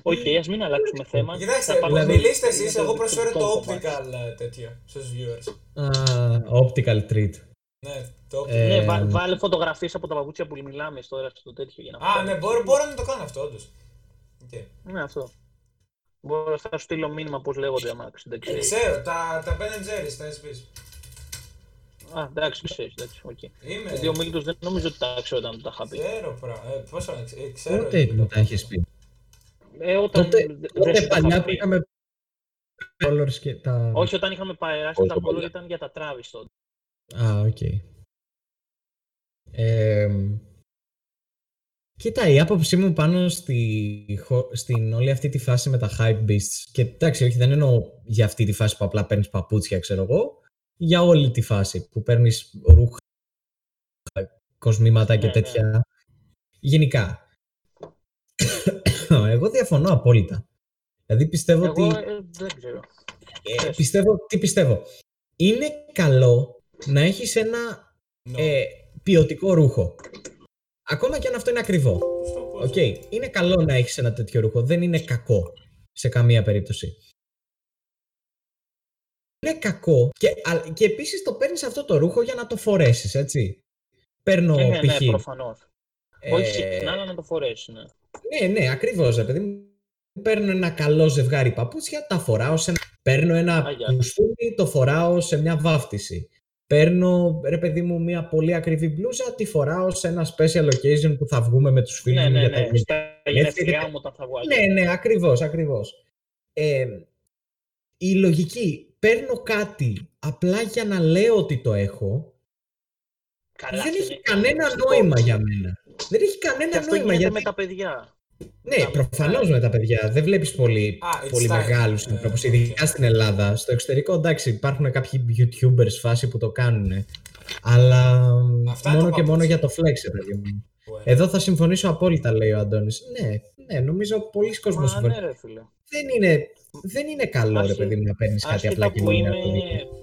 Οκ, ας μην αλλάξουμε θέμα. Κοιτάξτε, Θα πάμε δηλαδή- μιλήστε στο- εσείς, στο εγώ προσφέρω το τεχνικό κομμάτι. optical ε, τέτοιο στους viewers. Α, optical treat. Ναι, το optical. Ε, Ναι, βά- βάλε φωτογραφίες από τα παπούτσια που μιλάμε τώρα στο τέτοιο για να Α, ναι, μπορώ, μπορώ να το κάνω αυτό, όντως. Οκ. Ναι, αυτό. Μπορώ θα σου στείλω μήνυμα πώς λέγονται άμα δεν Ε, ξέρει. ξέρω, τα, τα Ben Jerry's, τα SBs. Α, εντάξει, ξέρει. Εντάξει, οκ. Είμαι. Γιατί ο Μίλτο δεν νομίζω ότι τα ξέρω όταν τα είχα πει. Ξέρω, πρα... ε, πώς θα ε, ξέρω. Πότε είναι μου το- τα έχεις πει. Ε, όταν Τότε, δε- δεν τότε σου τα είχα παλιά που πει. είχαμε colors και τα... Όχι, όταν είχαμε περάσει Όχι τα το color παλιά. ήταν για τα Travis τότε. Α, οκ. Ε, κοίτα, η άποψή μου πάνω στη, χω- στην όλη αυτή τη φάση με τα hypebeasts και εντάξει, όχι δεν εννοώ για αυτή τη φάση που απλά παίρνεις παπούτσια, ξέρω εγώ, για όλη τη φάση που παίρνεις ρούχα, κοσμήματα και Ναι, ναι. τέτοια. Γενικά. [coughs] εγώ διαφωνώ απόλυτα. Δηλαδή πιστεύω ότι... Εγώ ε, δεν ξέρω. Ε, πιστεύω, τι πιστεύω. Είναι καλό να έχεις ένα No. ε, ποιοτικό ρούχο. Ακόμα και αν αυτό είναι ακριβό. Πώς το πω, Οκ. Είναι καλό να έχεις ένα τέτοιο ρούχο. Δεν είναι κακό σε καμία περίπτωση. Είναι κακό και, α- και επίσης το παίρνεις αυτό το ρούχο για να το φορέσεις, έτσι. Παίρνω Ε, ναι, ναι, π.χ. προφανώς. Όχι ε, συχνά, αλλά να το φορέσεις. Ναι. ναι, ναι, ακριβώς, ρε παιδί μου. Παίρνω ένα καλό ζευγάρι παπούτσια, τα φοράω σε ένα. Παίρνω ένα Αγιά. κουστούμι, το φοράω σε μια βάφτιση. Παίρνω, ρε παιδί μου, μια πολύ ακριβή μπλούζα, τη φοράω σε ένα special occasion που θα βγούμε με τους φίλους Ναι, μου ναι, για τα ναι. γενέθλια. Στα γενέθλια γενέθλιά και- μου όταν θα βγάλω. Ναι, ναι, ακριβώς, ακριβώς. Ε, η λογική, παίρνω κάτι απλά για να λέω ότι το έχω, Καλά, δεν αυτό έχει είναι κανένα εγωιστικό. νόημα για μένα. Δεν έχει Και κανένα αυτό νόημα γίνεται γιατί... με τα παιδιά. Ναι, τα προφανώς μικρά. με τα παιδιά. Δεν βλέπεις πολύ, Α, it's πολύ time. μεγάλους Ε, ανθρώπους, οκ. ειδικά στην Ελλάδα. Στο εξωτερικό, εντάξει, υπάρχουν κάποιοι YouTubers φάση που το κάνουν. Αλλά Αυτά είναι μόνο το και μόνο παπούτσι. για το flex, ρε παιδί μου. Well. Εδώ θα συμφωνήσω απόλυτα, λέει ο Αντώνης. Ναι, ναι, νομίζω πολλοί κόσμοι Μα συμφωνούν. ναι, ρε φίλε. Δεν, είναι, δεν είναι καλό, ρε Άσχε- παιδί μου, να παίρνεις κάτι Άσχετα απλά και που μόνο. είμαι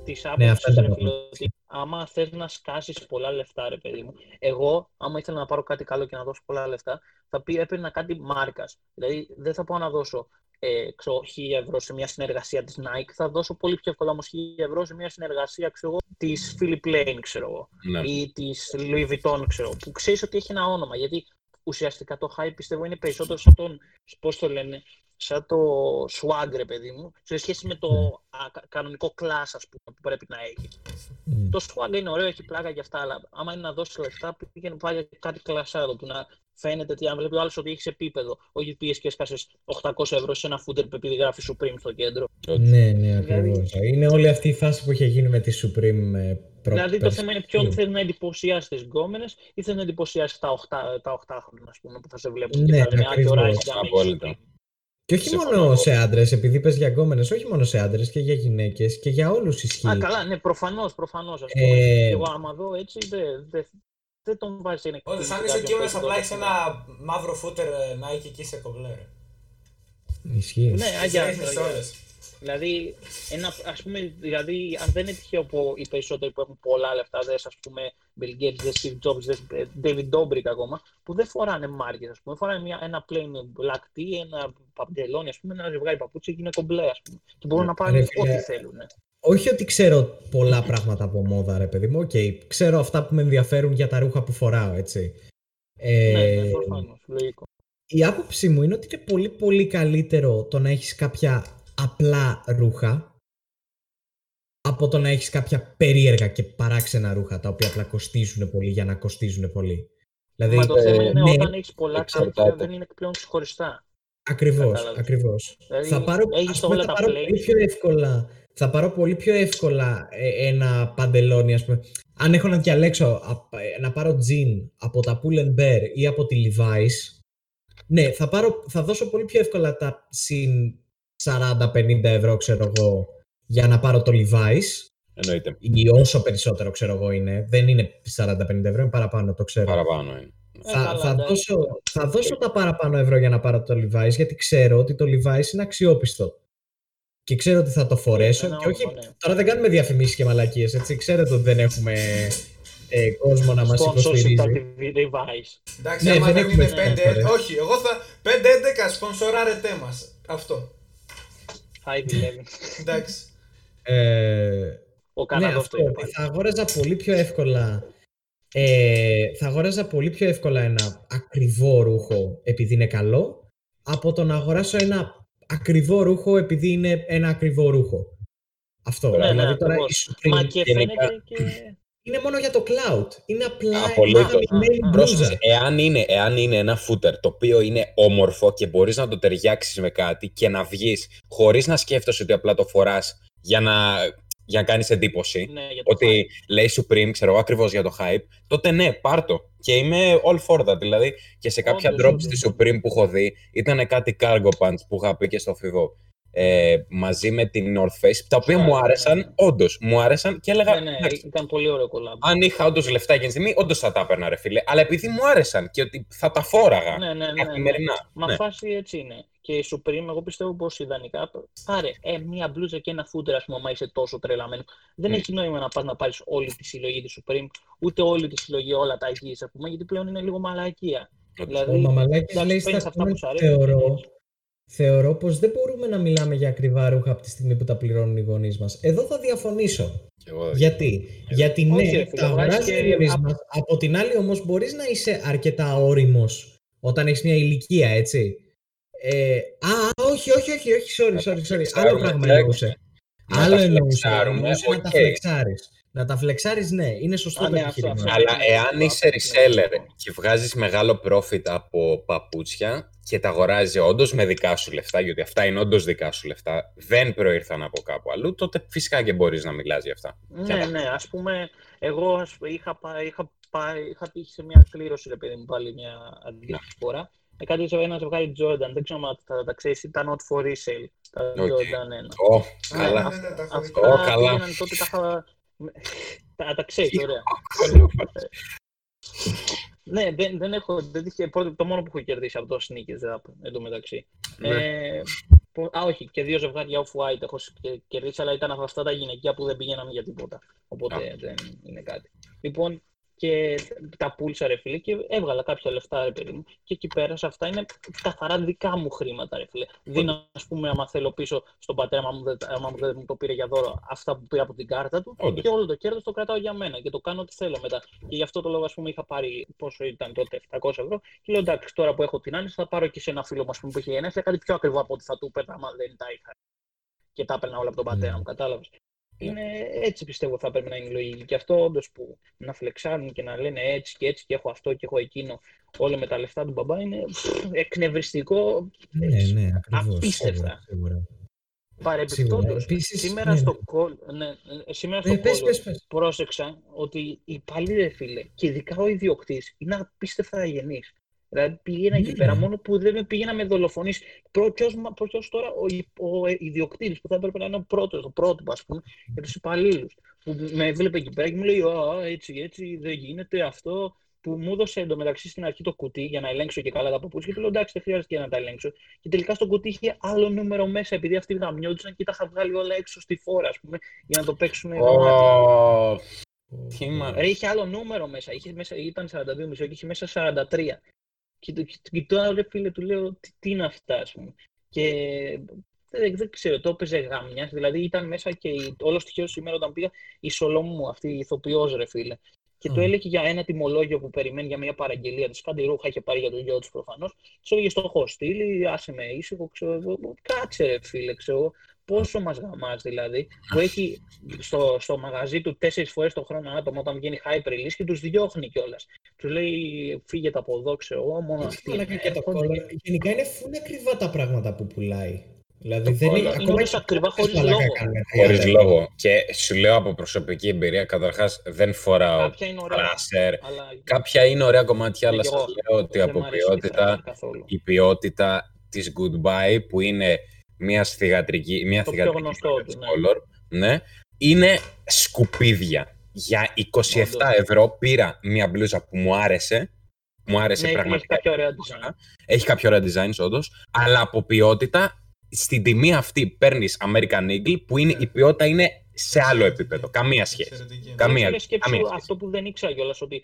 της Ναι, άποψης, αυτά είναι ρε τα φίλε, πράγματα. ότι άμα θες να σκάσεις πολλά λεφτά, ρε παιδί μου, εγώ, άμα ήθελα να πάρω κάτι καλό και να δώσω πολλά λεφτά, θα πει έπαιρνα κάτι μάρκας. Δηλαδή, δεν θα πάω να δώσω ε, ξέρω, 1000 ευρώ σε μια συνεργασία της Nike, θα δώσω πολύ πιο εύκολα όμως 1000 ευρώ σε μια συνεργασία ξέρω, της Philip Lane, ξέρω εγώ, Ναι. ή της Louis Vuitton, ξέρω, που ξέρεις ότι έχει ένα όνομα. Γιατί ουσιαστικά το hype πιστεύω είναι περισσότερο σαν τον, πώς το λένε, σαν το swag, ρε παιδί μου, σε σχέση με το Ναι. α, κα- κανονικό class, ας πούμε, που πρέπει να έχει. Μμ. Το swag είναι ωραίο, έχει πλάκα για αυτά, αλλά άμα είναι να δώσεις λεφτά, πήγαινε πάλι κάτι κλασσάδο που να φαίνεται ότι αν βλέπει ο άλλος ότι έχεις επίπεδο, όχι πήγε και έσκασες 800 ευρώ σε ένα footer που επειδή γράφει Supreme στο κέντρο. Ναι, ναι, ακριβώς. Δηλαδή- Είναι όλη αυτή η φάση που είχε γίνει με τη Supreme ε, προ... δηλαδή το πέρσι. θέμα είναι ποιον θε να εντυπωσιάσει τις γκόμενες ή θε να εντυπωσιάσει τα 8, τα 8 ας πούμε, που θα σε βλέπουν Ναι, και θα λένε «Α, και ακριβώς. Και όχι Συμφωνώ. μόνο σε άντρες, επειδή πες για γκόμενες, όχι μόνο σε άντρες και για γυναίκες και για όλους ισχύει. Α, καλά, ναι, προφανώς, προφανώς. πούμε. Ε, Και εγώ άμα δω έτσι, δεν δε, δεν τον βάζει να Όντως, εκτιμήσει αν είσαι κάποιον που κείμενος έχει απλά δώσει έχεις ένα- ένα μαύρο φούτερ ε, Nike και είσαι κομπλέ, ρε. Ισχύει. Ναι, αγιά. Τις ρίχνεις όλες. Δηλαδή, ένα, ας πούμε, δηλαδή, αν δεν είναι τυχαίο που οι περισσότεροι που έχουν πολλά λεφτά, δες, ας πούμε, Bill Gates, δες Steve Jobs, δες ε, David Dobrik ακόμα, που δεν φοράνε μάρκες, ας πούμε, φοράνε μια, ένα plain black tee, ένα παντελόνι, ας πούμε, ένα ζευγάρι παπούτσι και είναι κομπλέ, ας πούμε. Και μπορούν να πάρουν Ρε φίλε, ό,τι θέλουν. ναι. Όχι ότι ξέρω πολλά πράγματα από μόδα, ρε παιδί μου. Οκ, ξέρω αυτά που με ενδιαφέρουν για τα ρούχα που φοράω, έτσι. Ε, Ναι, ναι, προφανώς, λογικό. η άποψή μου είναι ότι είναι πολύ πολύ καλύτερο το να έχεις κάποια απλά ρούχα από το να έχεις κάποια περίεργα και παράξενα ρούχα τα οποία απλά κοστίζουν πολύ για να κοστίζουν πολύ. Δηλαδή, Μα το θέμα είναι ναι, όταν έχεις πολλά εξαρτάται. κάτι δεν είναι πλέον ξεχωριστά. Ακριβώς, Κατάλαβες. ακριβώς. Δηλαδή, θα πάρω, έχεις ας πούμε, όλα θα τα πάρω plain. πολύ πιο εύκολα θα πάρω πολύ πιο εύκολα ε, ένα παντελόνι, ας πούμε. Αν έχω να διαλέξω α, ε, να πάρω jean από τα Pull and Bear ή από τη Levi's, ναι, θα, πάρω, θα δώσω πολύ πιο εύκολα τα συν 40-50 ευρώ, ξέρω εγώ, για να πάρω το Levi's Εννοείται. ή όσο περισσότερο, ξέρω εγώ, είναι. Δεν είναι 40-50 ευρώ, είναι παραπάνω, το ξέρω. Παραπάνω είναι. Ε, θα, καλά, θα, εντάξει. δώσω, θα δώσω τα παραπάνω ευρώ για να πάρω το Levi's γιατί ξέρω ότι το Levi's είναι αξιόπιστο. Και ξέρω ότι θα το φορέσω. ένα και όχι, όνομα, ναι. τώρα δεν κάνουμε διαφημίσεις και μαλακίες, έτσι. Ξέρετε ότι δεν έχουμε ε, κόσμο να μας Sponsorship υποστηρίζει. από τη Revice. Εντάξει, Ναι, άμα δεν δεν έχουμε είναι 5 sponsor, ε. Όχι, εγώ θα. 5-11 σπονσοράρετε μας. Αυτό. Ivy Level. Εντάξει. Ε, Ο ναι, Καναδός αυτό, το είπε ότι πάλι. θα αγόραζα πολύ πιο εύκολα ε, θα αγόραζα πολύ πιο εύκολα ένα ακριβό ρούχο επειδή είναι καλό από το να αγοράσω ένα ακριβό ρούχο επειδή είναι ένα ακριβό ρούχο. Αυτό. Ναι, ναι, δηλαδή τώρα η ακριβώς. Supreme Μα και γενικά- φαίνεται και... είναι μόνο για το cloud. Είναι απλά Απολύτως. μια χαμηλμένη Α, α, μπλούζα. Πρόσεξε, εάν είναι, εάν είναι ένα φούτερ το οποίο είναι όμορφο και μπορείς να το ταιριάξεις με κάτι και να βγεις χωρίς να σκέφτεσαι ότι απλά το φοράς για να, για να κάνεις εντύπωση, Ναι, για το ότι λέει Supreme, ξέρω εγώ ακριβώς για το hype, τότε ναι, πάρ' το. Και είμαι all for that. Δηλαδή και σε κάποια Όντως, drops όντως. στη Supreme που έχω δει, ήταν κάτι cargo pants που είχα πει και στο φιβό. Ε, μαζί με την North Face, τα οποία Ναι, μου ναι, άρεσαν, ναι. όντως μου άρεσαν και έλεγα. Ναι, ναι, «Εντάξει, ήταν πολύ ωραίο collab. αν είχα όντως λεφτά εκείνη τη στιγμή, όντως θα τα έπαιρνα, ρε φίλε. Αλλά επειδή μου άρεσαν και ότι θα τα φόραγα Ναι, ναι, ναι, ναι. καθημερινά. Μα ναι. φάση έτσι είναι. Και η Supreme, εγώ πιστεύω πως ιδανικά. Πάρε ε, μία μπλούζα και ένα φούτερ, ας πούμε, άμα είσαι τόσο τρελαμένος. Δεν Mm. έχει νόημα να πας να πάρεις όλη τη συλλογή της Supreme, ούτε όλη τη συλλογή, όλα τα γη, ας πούμε, γιατί πλέον είναι λίγο μαλακία. Όντως. Δηλαδή, Ο Μαμαλάκης εντάξει, λέει παίρνεις στα αυτά που comment, σου αρέσουν, θεωρώ, έτσι. Θεωρώ πως δεν μπορούμε να μιλάμε για ακριβά ρούχα από τη στιγμή που τα πληρώνουν οι γονείς μας. Εδώ θα διαφωνήσω. Και εγώ- Γιατί, Γιατί ναι, Όχι, ρε φίλε, τα βγάζεις αγοράζει και οι γονείς απ- μας. Από την άλλη όμως μπορείς να είσαι αρκετά όριμος όταν έχεις μια ηλικία, έτσι. Ε, α, όχι, όχι, όχι, όχι, sorry, sorry, sorry. Άλλο φλεξάρουμε, πράγμα εντάξει. εννοούσε. Να Άλλο τα εννοούσε. φλεξάρουμε, Εννοούσε να τα οκ. φλεξάρεις. Να τα φλεξάρεις, ναι, είναι σωστό Α, το ναι, αυτό, επιχείρημα. αυτό. Αλλά Ναι, εάν ναι, είσαι ναι, reseller ναι. και βγάζεις μεγάλο profit από παπούτσια και τα αγοράζει όντως με δικά σου λεφτά, γιατί αυτά είναι όντως δικά σου λεφτά, δεν προήρθαν από κάπου αλλού, τότε φυσικά και μπορείς να μιλάς για αυτά. Και Ναι, να- ναι, ας πούμε, εγώ ας, πούμε, είχα, πάει, είχα, πάει, είχα τύχει σε μια κλήρωση, ρε παιδί μου, πάλι μια αντίστοιχη φορά. Με κάτι σε ένα ζευγάρι Jordan, δεν ξέρω αν θα τα ξέρεις, ήταν not for resale, τα Οκ. Jordan 1. Ω, Ναι, καλά. ναι, ναι, τα έχω δει. Αυτά Ω, καλά. πήγαιναν τότε, τα είχα... [laughs] τα, τα ξέρεις, ωραία. Ναι, δεν, δεν έχω. Δεν είχε, πρώτο, το μόνο που έχω κερδίσει από το sneakers app εντωμεταξύ. Ναι. Ε, πο- α, όχι, και δύο ζευγάρια off-white έχω σ- και- κερδίσει, αλλά ήταν αυτά τα γυναικεία που δεν πήγαιναν για τίποτα. Οπότε Α. δεν είναι κάτι. Λοιπόν, και τα πούλησα ρε φίλε και έβγαλα κάποια λεφτά ρε παιδί μου και εκεί πέρα σε αυτά είναι καθαρά δικά μου χρήματα ρε φίλε. Δίνω ας πούμε άμα θέλω πίσω στον πατέρα άμα μου δεν, άμα μου δεν μου το πήρε για δώρο αυτά που πήρα από την κάρτα του Όντως. και όλο το κέρδος το κρατάω για μένα και το κάνω ό,τι θέλω μετά. Και γι' αυτό το λόγο, ας πούμε, είχα πάρει πόσο ήταν τότε, 700 ευρώ. Και λέω εντάξει, τώρα που έχω την άνεση, θα πάρω και σε ένα φίλο μου ας πούμε, που είχε γενέθλια κάτι πιο ακριβό από ό,τι θα του έπαιρνα, άμα δεν τα είχα. Και τα έπαιρνα όλα από τον πατέρα Ναι. μου, κατάλαβες. Είναι έτσι πιστεύω θα πρέπει να είναι η λογική. Και αυτό όντως που να φλεξάρουν και να λένε έτσι και έτσι και έχω αυτό και έχω εκείνο, όλο με τα λεφτά του μπαμπά είναι πφ, εκνευριστικό. Ναι, έτσι, ναι, ακριβώς. Απίστευτα. Σίγουρα, σίγουρα. Παρεμπιπτόντως, Επίσης, σήμερα ναι, στο ναι. call, ναι, ε, σήμερα στο Ε, πες, call πες, πες. πρόσεξα ότι οι υπαλλοί, ρε φίλε, και ειδικά ο ιδιοκτήτης είναι απίστευτα αγενή. Δηλαδή πήγαινα εκεί Ναι. πέρα, μόνο που δεν με πήγαινα με δολοφονήσει. Ποιο τώρα ο, ο ιδιοκτήτης που θα έπρεπε να είναι ο πρώτος, το πρότυπο, ας πούμε, για τους υπαλλήλους. Που με έβλεπε εκεί πέρα και μου λέει: Α, έτσι, έτσι, δεν γίνεται αυτό. Που μου έδωσε εντωμεταξύ στην αρχή το κουτί για να ελέγξω και καλά τα παπούτσια. Και του λέω: Εντάξει, δεν χρειάζεται και να τα ελέγξω. Και τελικά στο κουτί είχε άλλο νούμερο μέσα, επειδή αυτοί γαμιόντουσαν και τα είχα βγάλει όλα έξω στη φόρα, ας πούμε, για να το παίξουν γαμάτι. Ω, Τι μα... Ρε, είχε άλλο νούμερο μέσα. Είχε μέσα ήταν 42,5 και είχε μέσα 43. Και το και το κοιτάω, ρε φίλε, του λέω τι, τι είναι αυτά, ας πούμε. Και δεν, δεν ξέρω, το έπαιζε γάμια. Δηλαδή ήταν μέσα και η- όλο στοιχείο σήμερα όταν πήγα η Σολόμου, αυτή η ηθοποιός, ρε φίλε. Και Α. το έλεγε για ένα τιμολόγιο που περιμένει για μια παραγγελία τη. Κάτι ρούχα είχε πάρει για τον γιο της προφανώς. Τους έλεγε στο έχω στείλει, άσε με ήσυχο, ξέρω εγώ. Κάτσε, ρε φίλε, ξέρω εγώ. Πόσο μας γαμάς δηλαδή, που έχει στο, στο μαγαζί του τέσσερις φορές το χρόνο άτομο όταν βγαίνει hype release και τους διώχνει κιόλας. Τους λέει φύγετε από εδώ, ξέρω εγώ, μόνο αυτοί. Μαλάκα, και το έρχονται. collar. Γενικά είναι φουλ ακριβά τα πράγματα που πουλάει. Δηλαδή Το δεν collar είναι, είναι ακόμα όντως και ακριβά αυτές χωρίς μαλάκα λόγο. κάνουν Χωρίς 30. λόγο. Και σου λέω από προσωπική εμπειρία, καταρχάς δεν φοράω Κάποια είναι ωραία. πράσερ. Αλλά Κάποια είναι ωραία κομμάτια, Ναι, αλλά κι σας εγώ. λέω ότι δεν από μ' αρέσει η ποιότητα, φράση καθόλου. η ποιότητα της Goodbye, που είναι μια θηγατρική, μια Το πιο θυγατρική γνωστό market τους, ναι. color, ναι, είναι σκουπίδια. Για 27 Όντως. ευρώ πήρα μια μπλούζα που μου άρεσε Μου άρεσε Ναι, έχει πραγματικά. κάποια ωραία design. Έχει κάποια ωραία designs, όντως. Αλλά από ποιότητα, στην τιμή αυτή παίρνεις American Eagle, που είναι, η ποιότητα είναι σε άλλο επίπεδο. Καμία σχέση. Εξαιρετική. Καμία- Φίλε, σκέψου καμία σχέση. αυτό που δεν ήξερα κιόλας ότι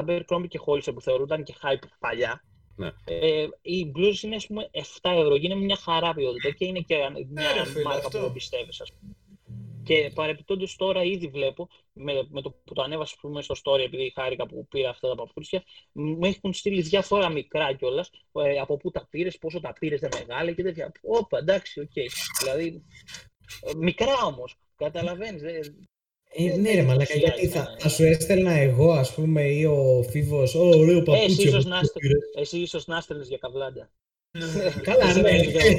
Abercrombie και Hollister που θεωρούνταν και hype παλιά. Ναι. Ε, οι blues είναι ας πούμε 7 ευρώ και είναι μια χαρά ποιότητα και είναι και μια ρε φίλε, μάρκα αυτό. που πιστεύεις, ας πούμε. Και παρεπιπτόντω τώρα ήδη βλέπω με, με το που το ανέβασα ας πούμε, στο story, επειδή χάρηκα που πήρα αυτά τα παπούτσια, μου έχουν στείλει διάφορα μικρά κιόλας ε, από πού τα πήρες, πόσο τα πήρες, δεν μεγάλα και τέτοια. Όπα, εντάξει, οκ. Δηλαδή, ε, μικρά όμως. Καταλαβαίνεις. Ε, ναι, ρε Μαλάκα, γιατί θα, θα σου έστελνα εγώ, ας πούμε, ή ο Φίβος, «Ω, ωραίο Ε, εσύ παπούτσι. ίσως από να πού είστε- πήρες;» Εσύ ίσως να στέλνεις για καβλάντα. Καλά, Εσύ ναι. να είσαι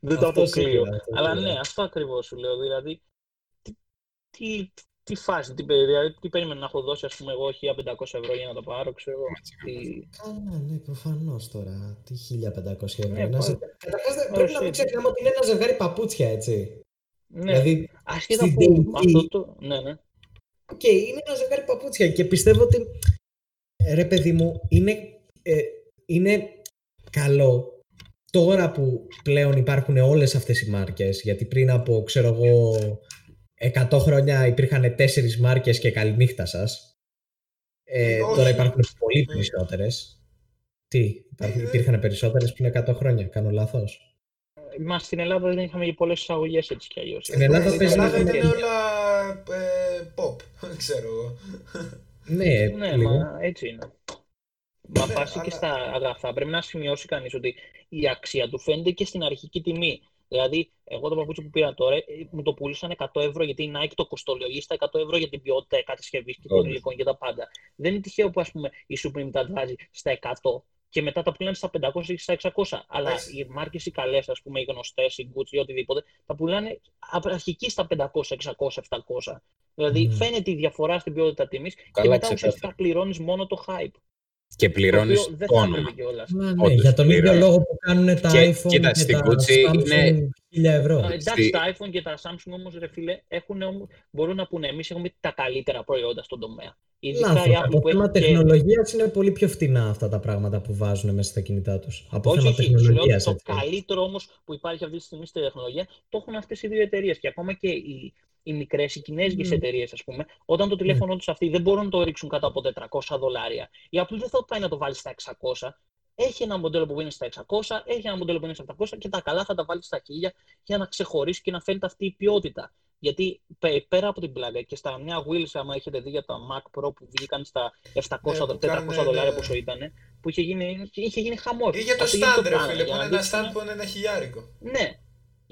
Δεν το Αυτό αποκλείω. σίγουρα, αυτό Αλλά σίγουρα. ναι, αυτό ακριβώς σου λέω. Δηλαδή, τι, τι, τι φάση, τι, περι- δηλαδή, τι περίμενα να έχω δώσει, ας πούμε, εγώ 1500 ευρώ για να το πάρω, ξέρω εγώ. Τι- Καλά, ναι, προφανώς τώρα. Τι 1500 ευρώ. Ναι, Ένα πα- ζε- Καταρχάς, δεν- Ωραία, πρέπει να μην έτσι. ξεχνάμε ότι είναι ένα ζευγάρι παπούτσια, έτσι. Ναι, Δηλαδή, ασχέτα στην που τελική- αυτό το... Ναι, ναι. οκ, είναι ένα ζευγάρι παπούτσια και πιστεύω ότι, ε, ρε παιδί μου, είναι, ε, είναι καλό τώρα που πλέον υπάρχουν όλες αυτές οι μάρκες, γιατί πριν από, ξέρω εγώ, 100 χρόνια υπήρχαν τέσσερις μάρκες και καληνύχτα σας. Ε, Όχι. τώρα υπάρχουν πολύ Ναι. περισσότερες. Τι, υπάρχουν, Ε, υπήρχαν περισσότερες πριν 100 χρόνια, κάνω λάθος; Μα στην Ελλάδα δεν είχαμε και πολλές εισαγωγές έτσι κι αλλιώς. Στην Ελλάδα Στην παίζει Ελλάδα λίγο ήταν τέτοια. όλα ε, pop, [laughs] ξέρω εγώ. Ναι, Ναι, λίγο. μα έτσι είναι. Μα Ναι, πάση και αλλά- στα αγαθά πρέπει να σημειώσει κανείς ότι η αξία του φαίνεται και στην αρχική τιμή. Δηλαδή, εγώ το παπούτσι που πήρα τώρα ε, μου το πούλησαν 100 ευρώ γιατί η Nike το κοστολογεί στα 100 ευρώ για την ποιότητα κατασκευή και των Όντως. υλικών και τα πάντα. Δεν είναι τυχαίο που ας πούμε, η Supreme τα βάζει στα 100 και μετά τα πουλάνε στα 500 ή στα 600. Αλλά Έτσι. οι μάρκες οι καλές, ας πούμε, οι γνωστές, οι Gucci ή οτιδήποτε, τα πουλάνε από αρχική στα 500, 600, 700. Δηλαδή, Ναι. φαίνεται η διαφορά στην ποιότητα τιμής και Καλά, μετά ξεκάθαρα. ουσιαστικά πληρώνεις μόνο το hype. Και Το πληρώνεις οποίο δεν το θα όνομα. έπρεπε κιόλας. Α, ναι, Όντως, για τον ίδιο πληρώνω. λόγο που κάνουν τα Και- iPhone κοίτα, και στην τα Gucci Samsung είναι- 1000 ευρώ. Εντάξει, Στη- τα iPhone και τα Samsung όμως, ρε φίλε, έχουν, όμως- μπορούν να πούνε εμείς έχουμε τα καλύτερα προϊόντα στον τομέα. Ειδικά Λάθος. η Apple Από που θέμα έχει και... τεχνολογίας είναι πολύ πιο φτηνά αυτά τα πράγματα που βάζουν μέσα στα κινητά τους. Από Όχι, θέμα όχι, σου λέω τεχνολογίας, το έτσι. καλύτερο όμως που υπάρχει αυτή τη στιγμή στη τεχνολογία το έχουν αυτές οι δύο εταιρείες. Και ακόμα και οι, οι μικρές, οι κινέζικες Μμμ. εταιρείες, ας πούμε, όταν το τηλέφωνο τους αυτοί δεν μπορούν να το ρίξουν κάτω από 400 δολάρια. Η Apple δεν θα πάει να το βάλει στα 600. Έχει ένα μοντέλο που είναι στα 600, έχει ένα μοντέλο που είναι στα 700 και τα καλά θα τα βάλεις στα 1000 για να ξεχωρίσει και να φαίνεται αυτή η ποιότητα. Γιατί πε- πέρα από την πλάκα και στα νέα wheels, άμα έχετε δει για τα Mac Pro που βγήκαν στα 700, Ναι, που 400 κάνουν, δολάρια ναι. πόσο ήταν, που είχε γίνει, είχε γίνει χαμό. Ή για το Αυτοί γιατί stand, ρε κάνανε, φίλε, που για είναι να ένα δείξουν- stand που είναι ένα χιλιάρικο. ναι.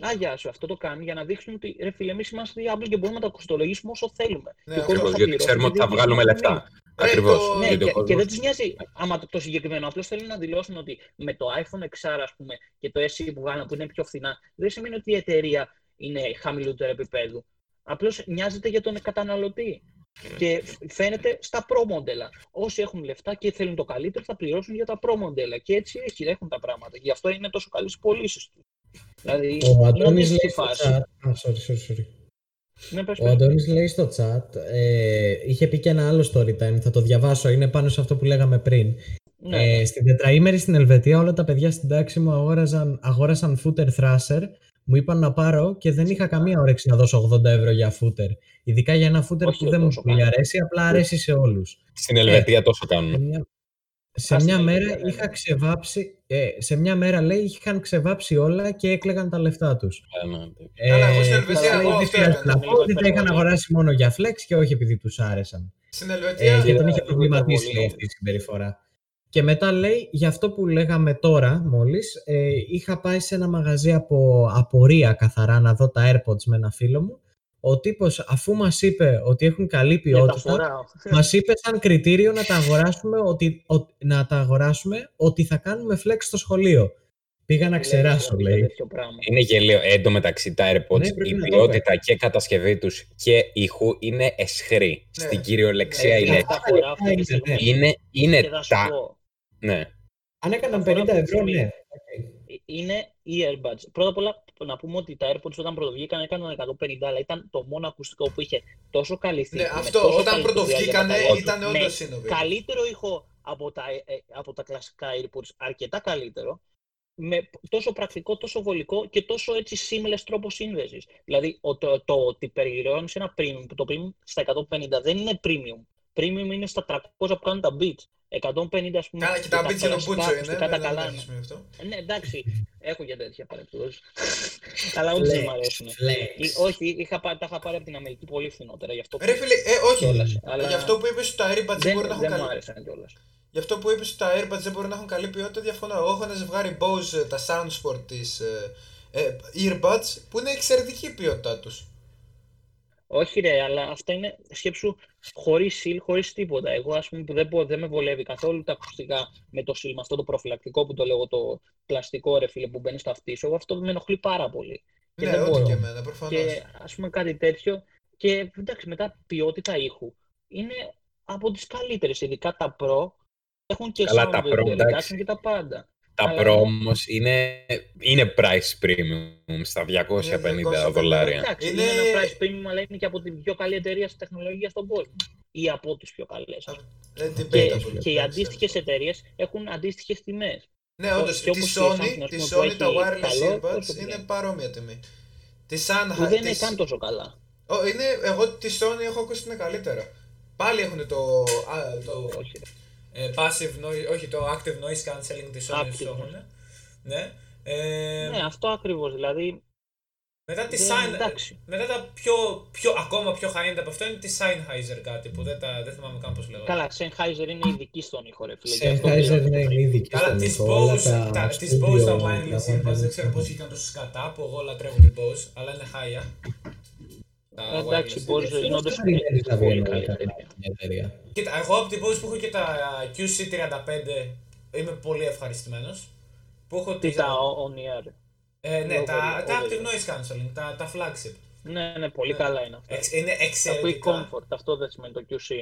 Αγιά σου, αυτό το κάνουν για να δείξουν ότι ρε φίλε, εμείς είμαστε η Apple και μπορούμε να τα κοστολογήσουμε όσο θέλουμε. Ναι, Και ο κόσμος ακριβώς, θα γιατί πληρώσει ξέρουμε ότι θα επειδή βγάλουμε είναι λεφτά. Τιμή. Ρε, Ακριβώς. το- Ναι, Γιατί ο και, και κόσμος- δεν τους νοιάζει άμα το, το συγκεκριμένο. Απλώς θέλουν να δηλώσουν ότι με το iPhone XR, ας πούμε, και το SE που βγάλαν που είναι πιο φθηνά, δεν σημαίνει ότι η εταιρεία είναι χαμηλότερο επίπεδο. Απλώς νοιάζεται για τον καταναλωτή. Και φαίνεται στα pro μοντέλα. Όσοι έχουν λεφτά και θέλουν το καλύτερο θα πληρώσουν για τα pro μοντέλα. Και έτσι έχει, έχουν τα πράγματα. Γι' αυτό είναι τόσο καλές πωλήσεις τους. Δηλαδή, Ο είναι Αντώνης αντίστοιχη λέει στο φάση. chat... Α, sorry, sorry, sorry. Ναι, πες, Ο πες. Αντώνης λέει στο chat, ε, είχε πει και ένα άλλο story time, θα το διαβάσω, είναι πάνω σε αυτό που λέγαμε πριν. Ναι, Ε, στην τετραήμερη στην Ελβετία όλα τα παιδιά στην τάξη μου αγόραζαν, αγόρασαν footer thrasher, μου είπαν να πάρω και δεν είχα καμία όρεξη να δώσω 80 ευρώ για footer. Ειδικά για ένα footer Όχι που δεν μου τόσο πολύ καν. αρέσει, απλά αρέσει σε όλους. Στην Ελβετία τόσο Σε κάνουν. Μια, σε Α, μια στην μέρα Ελβετία, ναι, είχα ναι. ξεβάψει, ε, σε μια μέρα λέει είχαν ξεβάψει όλα και έκλεγαν τα λεφτά τους. Ε, ναι, ναι. Καλά, εγώ στην Ε, Ελβετία, λέει, εγώ δεν αυτό χρειάζεται έκανα. να πω ότι τα είχαν αγοράσει μόνο για flex και όχι επειδή τους άρεσαν. Στην Ε, Ελβετία. και τον Λίγο είχε προβληματίσει υπερβολή, λέει, ναι. αυτή η συμπεριφορά. Και μετά λέει, για αυτό που λέγαμε τώρα μόλις, ε, είχα πάει σε ένα μαγαζί από απορία καθαρά να δω τα AirPods με ένα φίλο μου. Ο τύπος αφού μας είπε ότι έχουν καλή Για τα ποιότητα, φοράω. μας είπε σαν κριτήριο να τα αγοράσουμε ότι, ο- να τα αγοράσουμε ότι θα κάνουμε flex στο σχολείο. Πήγα να ξεράσω, Για λέει. τέτοιο πράγμα. Είναι γελίο. Ε, Εν τω μεταξύ τα AirPods, Ναι, πρέπει η να το ποιότητα και κατασκευή τους και ήχου είναι εσχρή. Ναι. Στην κυριολεξία Ε, είναι. αυτά φοράω αυτή τη Είναι, στιγμή. Είναι, είναι Και θα σου τα. πω, Ναι. Αν έκαναν Αφορά 50 αυτή τη ευρώ, στιγμή. ναι. Ε, είναι earbuds. Πρώτα απ' όλα να πούμε ότι τα AirPods όταν πρωτοβγήκαν έκαναν 150, αλλά ήταν το μόνο ακουστικό που είχε τόσο καλή θήκη. Ναι, με αυτό, τόσο όταν καλή πρωτοβγήκανε κουβέντα, ήταν με όντως innovative. Καλύτερο ήχο από τα, ε, ε, από τα κλασικά AirPods, αρκετά καλύτερο. Με τόσο πρακτικό, τόσο βολικό και τόσο έτσι seamless τρόπο σύνδεσης. Δηλαδή ο, το, το ότι περιγυρώνει ένα premium, που το premium στα 150 δεν είναι premium. Premium είναι στα 300 που κάνουν τα beats. 150 ας πούμε. Καλά, και τα beats για τον κλασικά Μπούτσο είναι. ακουστικά τα δεν καλά. αρχίσουμε γι' αυτό. Ε, Ναι, εντάξει, έχω και τέτοια παρεπτώσει. [laughs] Αλλά όντως δεν μου αρέσουν. Flex. Ή- Όχι, είχα, πά- τα είχα πάρει από την Αμερική πολύ φθηνότερα. Γι' αυτό, Ρε φίλε, ε, όχι. Κιόλας, αλλά- Γι' αυτό που είπες ότι τα AirPods δεν, δεν, μπορεί να έχουν δεν μου καλή... άρεσαν κιόλας. Γι' αυτό που είπες ότι τα AirPods δεν μπορούν να έχουν καλή ποιότητα, διαφωνώ. Εγώ έχω ένα ζευγάρι Bose, ε, τα Soundsport της ε, ε, earbuds, που είναι εξαιρετική η ποιότητά τους. Όχι, ρε, αλλά αυτά είναι σκέψου χωρίς seal, χωρίς τίποτα. Εγώ, ας πούμε, που δεν, μπορώ- δεν με βολεύει καθόλου τα ακουστικά με το seal, με αυτό το προφυλακτικό που το λέω, το πλαστικό ρε φίλε που μπαίνεις στο αυτί σου. Εγώ αυτό με ενοχλεί πάρα πολύ. Και ναι, δεν ό,τι μπορώ. και εμένα, προφανώς. Και ας πούμε κάτι τέτοιο. Και εντάξει, μετά ποιότητα ήχου. Είναι από τις καλύτερες. Ειδικά τα Pro έχουν και Καλά, sound τα Pro, reduction εντάξει. και τα πάντα. Τα Αλλά Pro είναι- όμω είναι, είναι price premium στα 250 250 δολάρια. Εντάξει, Είναι- είναι... ένα price premium, αλλά είναι και από την πιο καλή εταιρεία στη τεχνολογία στον κόσμο. Ή από τις πιο καλές. Ε, Και, debatable, και οι εντάξει, αντίστοιχες αυτό. εταιρείες έχουν αντίστοιχες τιμές. Ναι, όντως, και τη όπως η Sony, Samsung, ας τη πούμε, που Sony τα έχει wireless καλό, earbuds τόσο είναι πολύ. παρόμοια τιμή. Τη Sennheiser. Που δεν είναι της- καν τόσο καλά. Ω, είναι, εγώ τη Sony έχω ακούσει ότι είναι καλύτερα. Πάλι έχουν το, α, το Όχι. Ρε. ε, passive noise, όχι το active noise cancelling της Sony Active το έχουν. Ναι. Ε, Ναι, αυτό ακριβώς. Δηλαδή. μετά, τη δεν- Sign, εντάξει. μετά τα πιο, πιο, ακόμα πιο high-end από αυτό είναι τη Sennheiser κάτι που δεν, τα, δεν θυμάμαι καν πώς λέγονται. Καλά, Sennheiser είναι ειδική στον ήχο, ρε φίλε. γι' αυτό Sennheiser πλέον ναι, είναι ειδική Καλά, στον της ήχο, όλα Bose, τα, τα της Bose τα studio, wireless τα earbuds δεν ξέρω wireless. πώς ήταν τόσο σκατά που εγώ λατρεύω την Bose, αλλά είναι χάλια. Τα Ε, Εντάξει, wireless Bose earbuds. είναι όντως Δεν θα βγει πολύ ένα καλή καλά εταιρεία. μια εταιρεία. Κοίτα, εγώ από την Bose που έχω και τα QC35 είμαι πολύ ευχαριστημένος. Που έχω Τι τις- τα on air. Ε, ναι, Over- τα, τα over- active noise cancelling, τα, τα flagship. Ναι, ναι, πολύ καλά είναι αυτά. Εξ, είναι Τα Quick εξαιρετικά. Comfort, αυτό δεν σημαίνει το QC.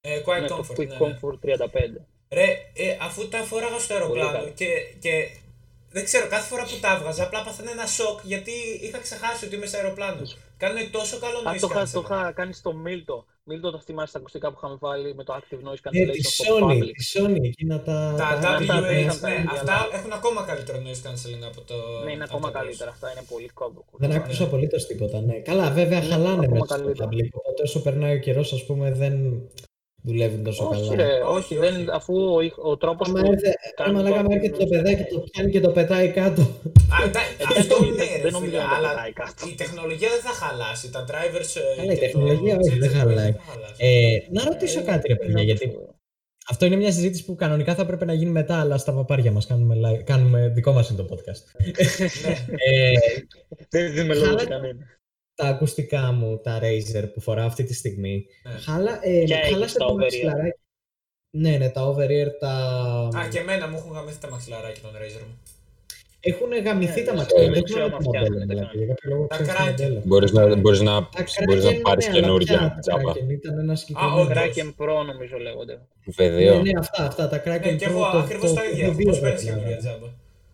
Ε, quite Είναι το comfort, Quick ναι, ναι. Comfort 35. Ρε, ε, αφού τα φοράγα στο αεροπλάνο καλά. και, και δεν ξέρω, κάθε φορά που τα έβγαζα απλά παθαίνω ένα σοκ γιατί είχα ξεχάσει ότι είμαι σε αεροπλάνο. Κάνουν τόσο καλό Α, noise το είχα, το cancelling. είχα κάνεις στο Μίλτο. Μίλτο, τα θυμάσαι τα ακουστικά που είχαμε βάλει με το Active Noise Ναι, Cancellation τη στο Sony, Public. τη Sony, εκείνα τα... Τα αυτά δεν WH, είχαν τα ναι, ίδια, αυτά αλλά- έχουν ακόμα καλύτερο noise cancelling από το. Ναι, είναι από ακόμα το Bose. καλύτερα. Αυτά είναι πολύ κόμπο. Δεν άκουσα απολύτως τίποτα, ναι. Καλά, βέβαια χαλάνε ακόμα μέσα στο καλύτερα. public, οπότε όσο περνάει ο καιρός, ας πούμε, δεν δουλεύουν τόσο Όχι, καλά. ρε, Όχι, όχι, όχι. δεν, αφού ο, ήχ- ο τρόπος Άμα που. έρθει, κάνει άμα το λέγαμε Active έρχεται το Noise παιδάκι, Cancellation. το πιάνει και το πετάει κάτω. Α, εντά- δεν [laughs] Αυτό το- ναι, δεν- ρε δεν νομίζω φίλε, να το αλλά πετάει κάτω. η τεχνολογία δεν θα χαλάσει. Τα drivers. ε, Καλά, η και το τεχνολογία όχι, δεν GTX χαλάει. θα χαλάσει. Ε, να ρωτήσω Ε, κάτι, ρε παιδιά, είναι γιατί όπως- αυτό είναι μια συζήτηση που κανονικά θα πρέπει να γίνει μετά, αλλά στα παπάρια μας κάνουμε, live- κάνουμε δικό μας είναι το podcast. Ναι. ε, Δεν δίνουμε λόγο σε Χαλά- κανένα. Τα ακουστικά μου, τα Razer που φοράω αυτή τη στιγμή, Ναι. χαλά, ε, Ποια έχεις, χάλασε τα το over-ear? μαξιλαράκι. Ναι, ναι, τα over-ear, τα... Α, και εμένα μου έχουν γαμηθεί τα μαξιλαράκια των Razer μου. Έχουν γαμηθεί Ναι, τα ναι, μαξιλαράκια, δεν δεν ξέρω ξέρω το αν μοντέλο, φτιάχνουν, δηλαδή, δεν για κάποιο λόγο Τα ξέρω το κράκεν. μοντέλο. Μπορείς να, μπορείς να, Τα μπορείς να Kraken, πάρεις ναι, αλλά καινούργια ποια τα τζάμπα. Kraken, Ήταν ένα Α, συγκεκριμένο. όντως. Kraken Pro νομίζω λέγονται. Ναι, Βεβαίως. ναι, αυτά, αυτά, τα Kraken Ναι, και εγώ Pro, το- ακριβώς το- τα ίδια. το έχω. δύο Πώς παίρνεις πρέπει να καινούργια είναι. τζάμπα;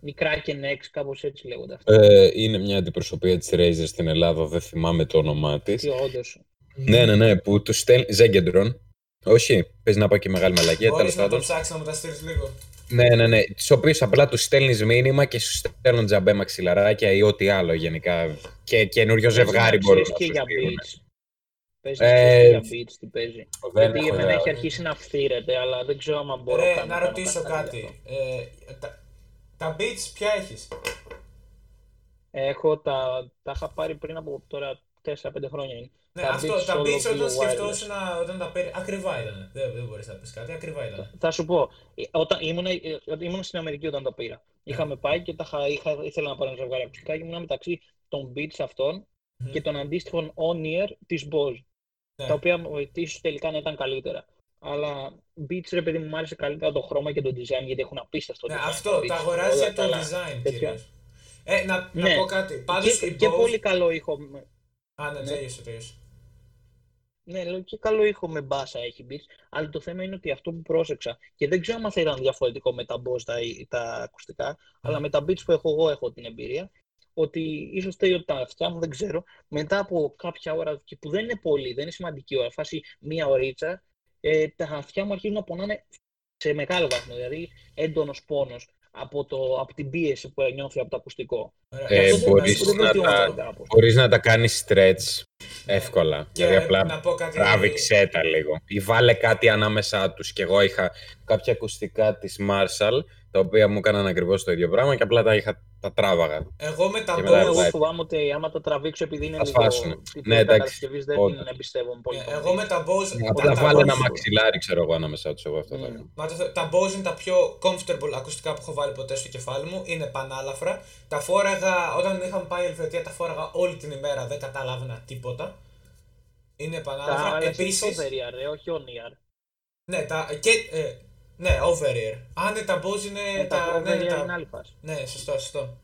Η Kraken X, κάπως έτσι λέγονται αυτά. Ε, είναι μια αντιπροσωπεία της Razer στην Ελλάδα, δεν θυμάμαι το όνομά της. Τι όντως. Ναι, ναι, ναι, που του στέλνει. Ζέγκεντρον. Όχι, παίζει να πάω και μεγάλη μαλακία, τέλος Μπορεί να το πάντων. ψάξεις να μου τα στείλεις λίγο. Ναι, ναι, ναι. Του οποίου απλά τους στέλνεις μήνυμα και σου στέλνουν τζαμπέ μαξιλαράκια ή ό,τι άλλο γενικά. Και καινούριο ζευγάρι μπορούν να και σου για στείλουν. beats. Παίζεις Ε, και για beats τι παίζει. Δεν Γιατί έχω εμένα ιδέα. έχει αρχίσει να φθήρεται, αλλά δεν ξέρω αν μπορώ Ρε, καν να κάνω ρωτήσω κάτι γι' κάτι. αυτό. Ε, τα, τα beats ποια έχεις; Έχω τα, τα είχα πάρει πριν από τώρα 4-5 χρόνια. είναι. Ναι, Τα αυτό, Beats τα Solo beats όταν δύο σκεφτόσουν wireless. να- όταν τα παίρνει. Ακριβά ήταν. Δεν, δεν μπορείς να πεις κάτι. Ακριβά ήταν. Θα σου πω, ε, όταν ήμουν, ήμουν στην Αμερική όταν τα πήρα. Είχαμε πάει και τα είχα, είχα, ήθελα να πάρω ένα ζευγάρι ακουστικά και ήμουν μεταξύ των beats αυτών Μμμ. και των αντίστοιχων on-ear της Bose. Ναι. Τα οποία μου- ίσως τελικά να ήταν καλύτερα. Αλλά beats ρε παιδί μου, μου άρεσε καλύτερα το χρώμα και το design γιατί έχουν απίστευτο Ναι, design. αυτό, Beats. τα αγοράζει Όλα για το τα άλλα design τέτοια. κυρίως. Ε, να, Ναι. να πω κάτι. Πάντως Και, η και Bose... πολύ καλό ήχο. Α, ναι, Ναι. τέλειωσε, τέλειωσε. Ναι, λέω και καλό ήχο με μπάσα έχει μπει. Αλλά το θέμα είναι ότι αυτό που πρόσεξα και δεν ξέρω αν θα ήταν διαφορετικό με τα Bose τα, τα ακουστικά, αλλά με τα beats που έχω εγώ έχω την εμπειρία. Ότι ίσως θέλει ότι τα αυτιά μου δεν ξέρω, μετά από κάποια ώρα και που δεν είναι πολύ, δεν είναι σημαντική ώρα, φάση μία ωρίτσα, ε, τα αυτιά μου αρχίζουν να πονάνε σε μεγάλο βαθμό. Δηλαδή έντονος πόνος από, το, από την πίεση που νιώθει από το ακουστικό. Ωραία. Και Ε, αυτό δεν- μπορείς αυτό δεν να βελτιώνεται τα- κάπως. Μπορείς να τα κάνεις stretch εύκολα. Και δηλαδή απλά να πω κάτι. τράβηξέ τα λίγο. Ή βάλε κάτι ανάμεσά τους. Και εγώ είχα κάποια ακουστικά της Marshall, τα οποία μου έκαναν ακριβώς το ίδιο πράγμα και απλά τα, είχα, τα τράβαγα. Εγώ με τα Και μετά Bose. Εγώ Live. φοβάμαι ότι άμα το τραβήξω επειδή είναι Θα λίγο σφάσουνε. τύπου Ναι, εντάξει, κατασκευής, δεν όντως. την εμπιστεύομαι πολύ. ε, το Εγώ με τα Bose. τα- Απλά τα βάλε ένα Bose- μαξιλάρι, ξέρω εγώ, ανάμεσά τους. Εγώ αυτό θα Mm. έκανα. Μα τα, τα Bose είναι τα πιο comfortable ακουστικά που έχω βάλει ποτέ στο κεφάλι μου. Είναι πανάλαφρα. Τα φόραγα, όταν είχαμε πάει Ελβετία, τα φόραγα όλη την ημέρα. Δεν καταλάβαινα τίποτα. Είναι Τα πανάλαφρα. άλλα είναι Επίση. over ear, ρε, όχι on ear. Ναι, τα, και, ε, ναι, over ear. Α, ναι, τα Bose είναι. Ε, τα τα, over ναι, ear ναι, τα- είναι άλλη φάση. ναι, σωστό, σωστό.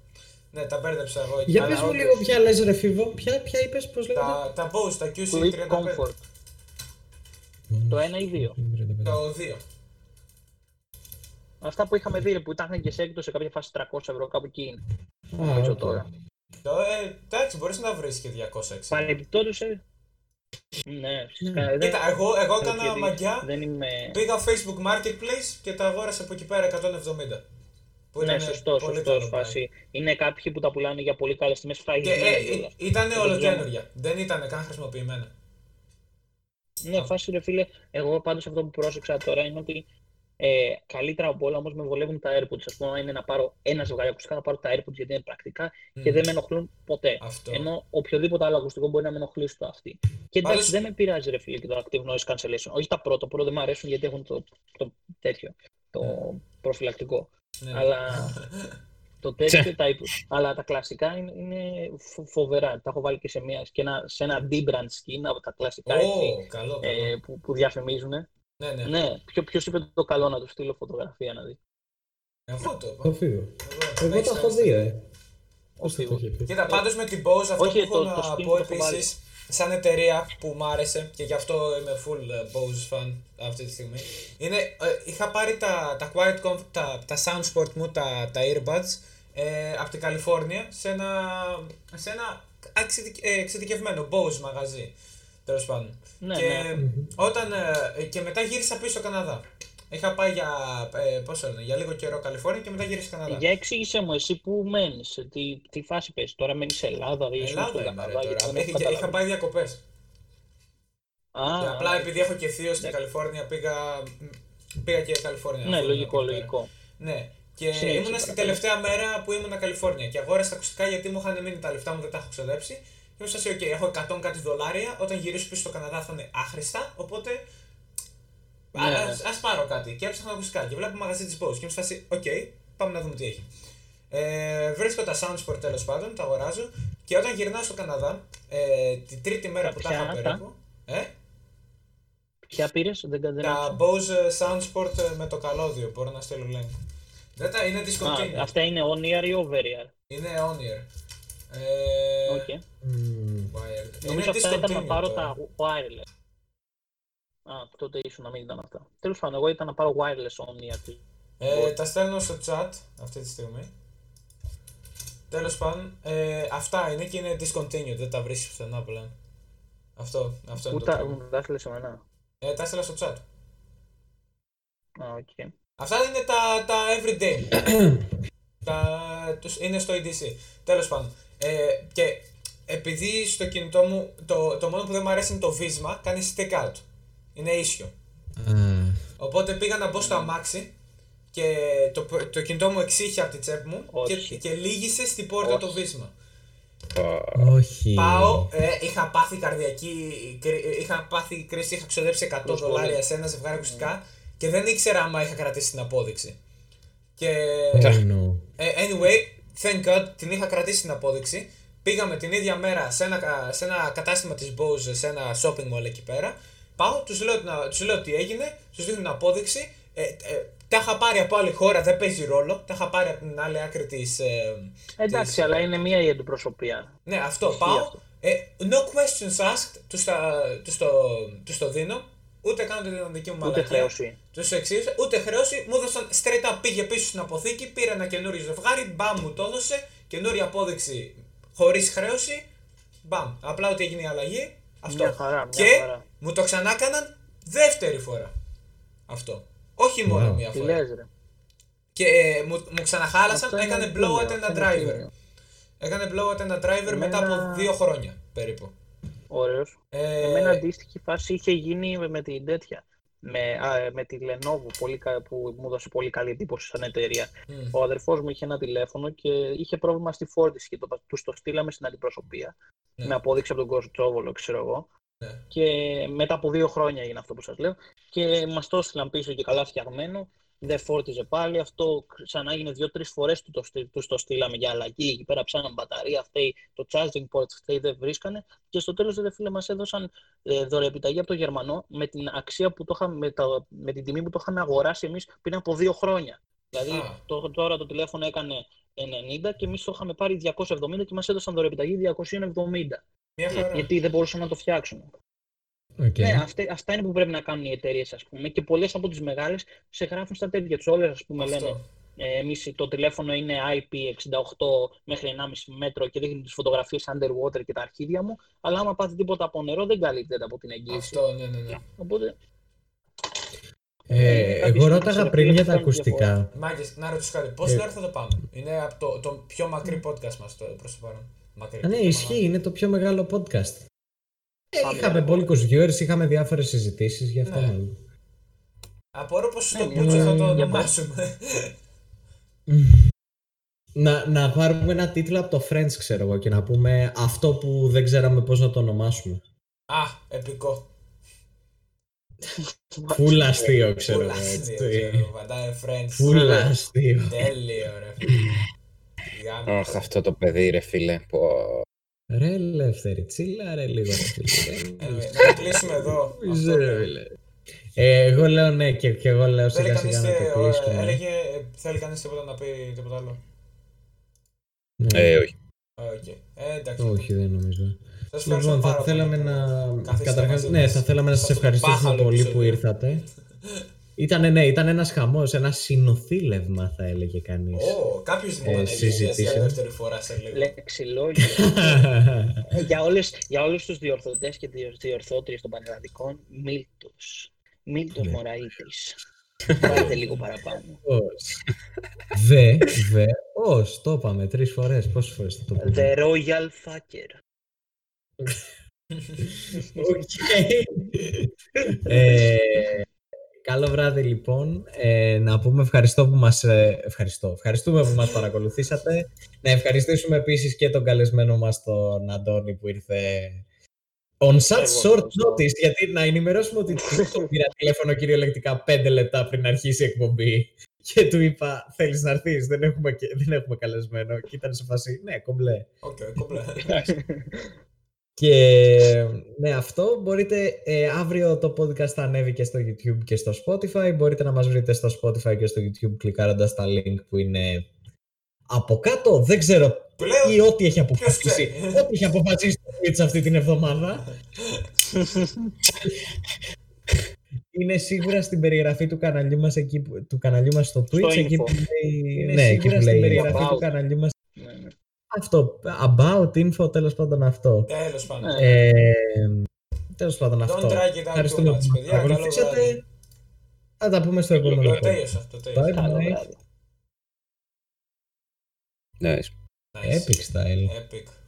Ναι, τα μπέρδεψα εγώ. εκεί. Για Αλλά πες μου όντως, λίγο ποια λες ρε Φίβο, ποια, ποια είπες, πώς λέγεται. Τα, τα Bose, τα Quiet QC35. comfort. Το ένα ή δύο. Το 2. Αυτά που είχαμε δει ρε, που ήταν και σε έκπτωση σε κάποια φάση 300 ευρώ κάπου εκεί είναι. Α, Νομίζω οκ. τώρα. Ε, εντάξει, μπορείς να βρεις και 206. Παρεμπιπτόντως, ε, ναι, φυσικά. δεν- Κοίτα, εγώ, εγώ θέλω έκανα και μαγιά. Δεν είμαι... Πήγα Facebook Marketplace και τα αγόρασα από εκεί πέρα 170. Που Ναι, ήταν σωστό, πολύ σωστό. καλό φάση. Είναι κάποιοι που τα πουλάνε για πολύ καλές τιμές Και φραγισμένα ε, κιόλας. ήταν Δεν ολοκένουργια. Δεν ήταν καν χρησιμοποιημένα. Ναι, φάση ρε φίλε, εγώ πάντως αυτό που πρόσεξα τώρα είναι ότι ε, καλύτερα από όλα όμως με βολεύουν τα AirPods. Ας πούμε, αν είναι να πάρω ένα ζευγάρι ακουστικά, θα πάρω τα AirPods γιατί είναι πρακτικά και Μμ. δεν με ενοχλούν ποτέ. Αυτό. Ενώ οποιοδήποτε άλλο ακουστικό μπορεί να με ενοχλήσει το αυτή. Και εντάξει, Πάντως- δεν με πειράζει ρε φίλε και το active noise cancellation. Όχι τα πρώτα, πρώτα δεν μου αρέσουν γιατί έχουν το, το τέτοιο, το προφυλακτικό. Ναι. Αλλά το [laughs] τέτοιο τα υπο- Αλλά τα κλασικά είναι, είναι φο- φοβερά. Τα έχω βάλει και σε, μια, και ένα, σε ένα D-brand skin από τα κλασικά έτσι, Ω, καλό, καλό. ε, που, που διαφημίζουν. Ναι, ναι. Ναι, ποιο, ποιος είπε το καλό να του στείλω φωτογραφία να δει. Εγώ το είπα. Το Φίβο. Εγώ, Εγώ τα έχω δει, ε. Πώς θα Φίβο. το είχε πει. Κοίτα, πάντως με την Bose αυτό Όχι, που έχω το- το να skin πω το έχω βάλει. επίση, σαν εταιρεία που μ' άρεσε και γι' αυτό είμαι full ε, Bose fan αυτή τη στιγμή. Είναι, ε, είχα πάρει τα, τα Quiet Comfort, τα, τα Soundsport μου, τα, τα earbuds, ε, από την Καλιφόρνια σε ένα, σε ένα εξειδικ- ε, εξειδικευμένο Bose μαγαζί. Τέλος πάντων. Ναι, και, ναι. όταν, ε, και μετά γύρισα πίσω στο Καναδά. Είχα πάει για, ε, πόσο λένε, για λίγο καιρό Καλιφόρνια και μετά γύρισα στο Καναδά. Για εξήγησέ μου, εσύ που μένεις, τι, τι φάση παίζει. Τώρα μένεις σε Ελλάδα, ή ήσουν στον Ελλάδα είμαι ρε, Καναδά, γιατί τώρα. δεν έχω Είχα, είχα καταλάβει. πάει διακοπές. Α, Και απλά α, επειδή έχω και θείο στην Ναι. Καλιφόρνια πήγα, πήγα και Καλιφόρνια. Ναι, αφού λογικό, ήμουν εκεί πέρα. λογικό. Ναι. Και Συνέχισε, ήμουνα στην παρακαλώ. τελευταία μέρα που ήμουνα Καλιφόρνια και αγόρασα τα ακουστικά γιατί μου είχαν μείνει τα λεφτά μου, δεν τα έχω ξοδέψει. Και ήμουν σε OK, έχω 100 κάτι δολάρια. Όταν γυρίσω πίσω στο Καναδά θα είναι άχρηστα. Οπότε. Ναι, α, ναι. ας, ας πάρω κάτι. Και έψαχνα ακουστικά και βλέπω μαγαζί της Bose. Και είμαι σε φάση, OK, πάμε να δούμε τι έχει. Ε, βρίσκω τα Soundsport τέλος πάντων, τα αγοράζω. Και όταν γυρνάω στο Καναδά, ε, την τρίτη μέρα Τα που τα είχα ποια, τα; περίπου. Ε, Ποια πήρες, δεν δεν τα άκουσα. Bose Soundsport ε, με το καλώδιο, μπορώ να στείλω link. Δεν τα, είναι discontinued. Α, αυτά είναι on ear ή over ear. Είναι on ear. Ε, Οκ. Μμμ. wired. Νομίζω είναι αυτά ήταν να discontinued πάρω τώρα. τα wireless. Α, τότε ίσως να μην ήταν αυτά. Τέλος πάντων, εγώ ήταν να πάρω wireless on ear. Ε, τα στέλνω στο chat αυτή τη στιγμή. Τέλος πάντων, ε, αυτά είναι και είναι discontinued, δεν τα βρίσκεις πουθενά πλέον. Αυτό, αυτό Πού είναι το τα πράγμα. μου τα έστειλες σε μένα. Ε, τα έστειλα στο chat. Α, οκ. Αυτά είναι τα, τα everyday. [coughs] τα, τους, είναι στο EDC. Τέλος πάντων. Ε, και επειδή στο κινητό μου το, το μόνο που δεν μου αρέσει είναι το βίσμα, κάνει stick out. Είναι ίσιο. Α, Οπότε πήγα να μπω στο αμάξι και το, το κινητό μου εξήχε από τη τσέπη μου και, Όχι. και λύγησε στην πόρτα Όχι. το βίσμα. όχι. Πάω, ε, είχα πάθει καρδιακή, κρί- ε, είχα πάθει κρίση, είχα ξοδέψει 100 Προσβολή. δολάρια σε ένα ζευγάρι ακουστικά και δεν ήξερα άμα είχα κρατήσει την απόδειξη. Και Oh, no. ε, anyway, thank God, την είχα κρατήσει την απόδειξη. Πήγαμε την ίδια μέρα σε ένα, κα- σε ένα κατάστημα της Bose, σε ένα shopping mall εκεί πέρα. Πάω, τους λέω, την- τους λέω τι έγινε, τους δείχνω την απόδειξη. Ε, ε, τα είχα πάρει από άλλη χώρα, δεν παίζει ρόλο. Τα είχα πάρει από την άλλη άκρη της... Ε, Εντάξει, της- αλλά είναι μία η αντιπροσωπεία. ναι, αυτό. Ισχύει Πάω, αυτό. Ε, no questions asked, τους, τα, τους, το, τους το δίνω. Ούτε κάνω την δική μου Ούτε μαλακία. χρέωση. Τους εξήγησα, ούτε χρέωση. Μου έδωσαν straight up, πήγε πίσω στην αποθήκη, πήρε ένα καινούριο ζευγάρι, μπαμ μου το έδωσε. Καινούρια απόδειξη χωρίς χρέωση. Μπαμ. Απλά ότι έγινε η αλλαγή. Αυτό. Μια χαρά, μια και χαρά. μου το ξανά έκαναν δεύτερη φορά. Αυτό. Όχι μόνο Wow. μία Τι φορά. λες ρε. Και ε, μου, μου ξαναχάλασαν, Αυτό είναι έκανε τίμιο, blowout αυτό ένα είναι driver. τίμιο. Έκανε blowout ένα driver μετά από Εμένα- δύο χρόνια περίπου. Ωραίος. Ε, Εμένα αντίστοιχη φάση είχε γίνει με την τέτοια. Με, α, με τη Lenovo πολύ, κα- που μου έδωσε πολύ καλή εντύπωση σαν εταιρεία. μ, Ο αδερφός μου είχε ένα τηλέφωνο και είχε πρόβλημα στη φόρτιση και το, τους το στείλαμε στην αντιπροσωπεία. Ναι. Με απόδειξη από τον Κοστρόβολο, ξέρω εγώ. Ναι. Και μετά από δύο χρόνια έγινε αυτό που σας λέω. Και μας το έστειλαν πίσω και καλά φτιαγμένο. Δεν φόρτιζε πάλι. Αυτό ξανά έγινε δύο-τρεις φορές του το, στείλ- τους το στείλαμε για αλλαγή. Εκεί πέρα ψάχναν μπαταρία, φταίει το charging port, φταίει δεν βρίσκανε. Και στο τέλος, ρε φίλε, μας έδωσαν ε, δωρεοπιταγή από το Γερμανό με την αξία που το είχαμε, με, τα, με την τιμή που το είχαμε αγοράσει εμείς πριν από δύο χρόνια. Δηλαδή Α. το, τώρα το τηλέφωνο έκανε 90 και εμείς το είχαμε πάρει 270 και μας έδωσαν δωροεπιταγή 270. Μια χαρά. Γιατί δεν μπορούσαν να το φτιάξουν. Οκ. Ναι, αυτά, αυτά είναι που πρέπει να κάνουν οι εταιρείες, ας πούμε. Και πολλές από τις μεγάλες σε γράφουν στα τέτοια τους. Όλες, ας πούμε, Αυτό. λένε ε, εμείς το τηλέφωνο είναι IP68 μέχρι 1,5 μέτρο και δείχνει τις φωτογραφίες underwater και τα αρχίδια μου. Αλλά άμα πάθει τίποτα από νερό, δεν καλύπτεται από την εγγύηση. Αυτό, ναι, ναι, ναι. Οπότε. Ε, κάποιες εγώ ρώταγα φορές πριν για τα κάνουν διαφορά. ακουστικά. Μάγκες, να ρωτήσω κάτι. Ε. Πόση ώρα θα το πάμε. Είναι από το, το πιο μακρύ podcast μας το προς το παρόν. Μακρύ. Α, ναι, ισχύει, είναι το πιο μεγάλο podcast. Ε, Πάμε είχαμε για μπόλικους viewers, είχαμε διάφορες συζητήσεις, γι' αυτό Ναι. μάλλον. Απορώ πως Ναι, στο μια μπούτσο θα χαρά. το Για ονομάσουμε. Να, να πάρουμε ένα τίτλο από το Friends, ξέρω εγώ, και να πούμε αυτό που δεν ξέραμε πώς να το ονομάσουμε. Α, επικό. Φουλ αστείο, ξέρω Φουλ εγώ. αστείο, έτσι. ξέρω, Βαντάει friends. Φουλ αστείο. Τέλειο, ρε. φίλε. Γάμο. Αχ, αυτό το παιδί, ρε φίλε. Πω. Ρε ελεύθερη, τσίλα ρε λίγο. ρε φίλε. Ε, Να κλείσουμε εδώ. Δεν Αυτό ξέρω, λέω. φίλε. Ε, εγώ λέω ναι και, και εγώ λέω Θέλει σιγά κανείς, σιγά να ε, το ο- κλείσουμε. έλεγε, ε, θέλει κανείς τίποτα να πει τίποτα άλλο; Ναι. Ε, όχι. Οκ. Ε, εντάξει. Όχι, δεν νομίζω. Σας ευχαριστώ Λοιπόν, θα πάρα θέλαμε πολύ να. που καθίσατε Καταρχάς, μαζί ναι, μας θα θέλαμε να σε σας αυτό το ευχαριστήσουμε μπάχαλο πολύ που επεισόδιο. ήρθατε. [laughs] Ήτανε, ναι, ήταν ένας χαμός, ένα συνοθήλευμα θα έλεγε κανείς. Ω, κάποιος δημονεύει για συζητήσεων. δεύτερη φορά σε λίγο. Λεξιλόγιο. [laughs] Ε, για, όλες, για όλους τους διορθωτές και διορ- διορθώτριες των πανελλαδικών, Μίλτος. Μίλτος Ναι. Μωραΐτης. Πάρτε λίγο παραπάνω. Ως. Βε, βε, ως, το είπαμε τρεις φορές, πόσες φορές θα το πούμε; The Royal Fucker. [laughs] Οκ. Ε, Καλό βράδυ λοιπόν. Ε, να πούμε ευχαριστώ που μας... ε, ευχαριστώ. Ευχαριστούμε που μας παρακολουθήσατε. Να ευχαριστήσουμε επίσης και τον καλεσμένο μας τον Αντώνη που ήρθε on such Εγώ short ευχαριστώ. notice. Γιατί να ενημερώσουμε ότι του το πήρα τηλέφωνο κυριολεκτικά πέντε λεπτά πριν αρχίσει η εκπομπή. Και του είπα, θέλεις να έρθεις, δεν έχουμε, και- δεν έχουμε καλεσμένο. Και ήταν σε φάση, ναι, κομπλέ. Οκ, κομπλέ. Και ναι, αυτό μπορείτε. ε, αύριο το podcast θα ανέβει και στο YouTube και στο Spotify. Μπορείτε να μας βρείτε στο Spotify και στο YouTube κλικάροντας τα link που είναι από κάτω. Δεν ξέρω Πλέον, ή ό,τι έχει αποφασίσει. ξέρει. ό,τι έχει αποφασίσει το Twitch αυτή την εβδομάδα. είναι σίγουρα στην περιγραφή του καναλιού μας, εκεί, που- του καναλιού μας στο Twitch. Στο εκεί info. που λέει, είναι ναι, εκεί σίγουρα που στην λέει περιγραφή about. του καναλιού μας. Ναι, ναι. Αυτό, about info, τέλος πάντων αυτό. τέλος πάντων. Ναι. Ε, τέλος πάντων Don't αυτό. drag it out too Ευχαριστούμε much, που μας παιδιά. Καλό παρακολουθήσατε. βράδυ. Θα τα πούμε στο επόμενο Το podcast. τέλειωσα, το τέλειωσα. Bye Καλό bye. βράδυ. Nice. Nice. Epic style. Epic.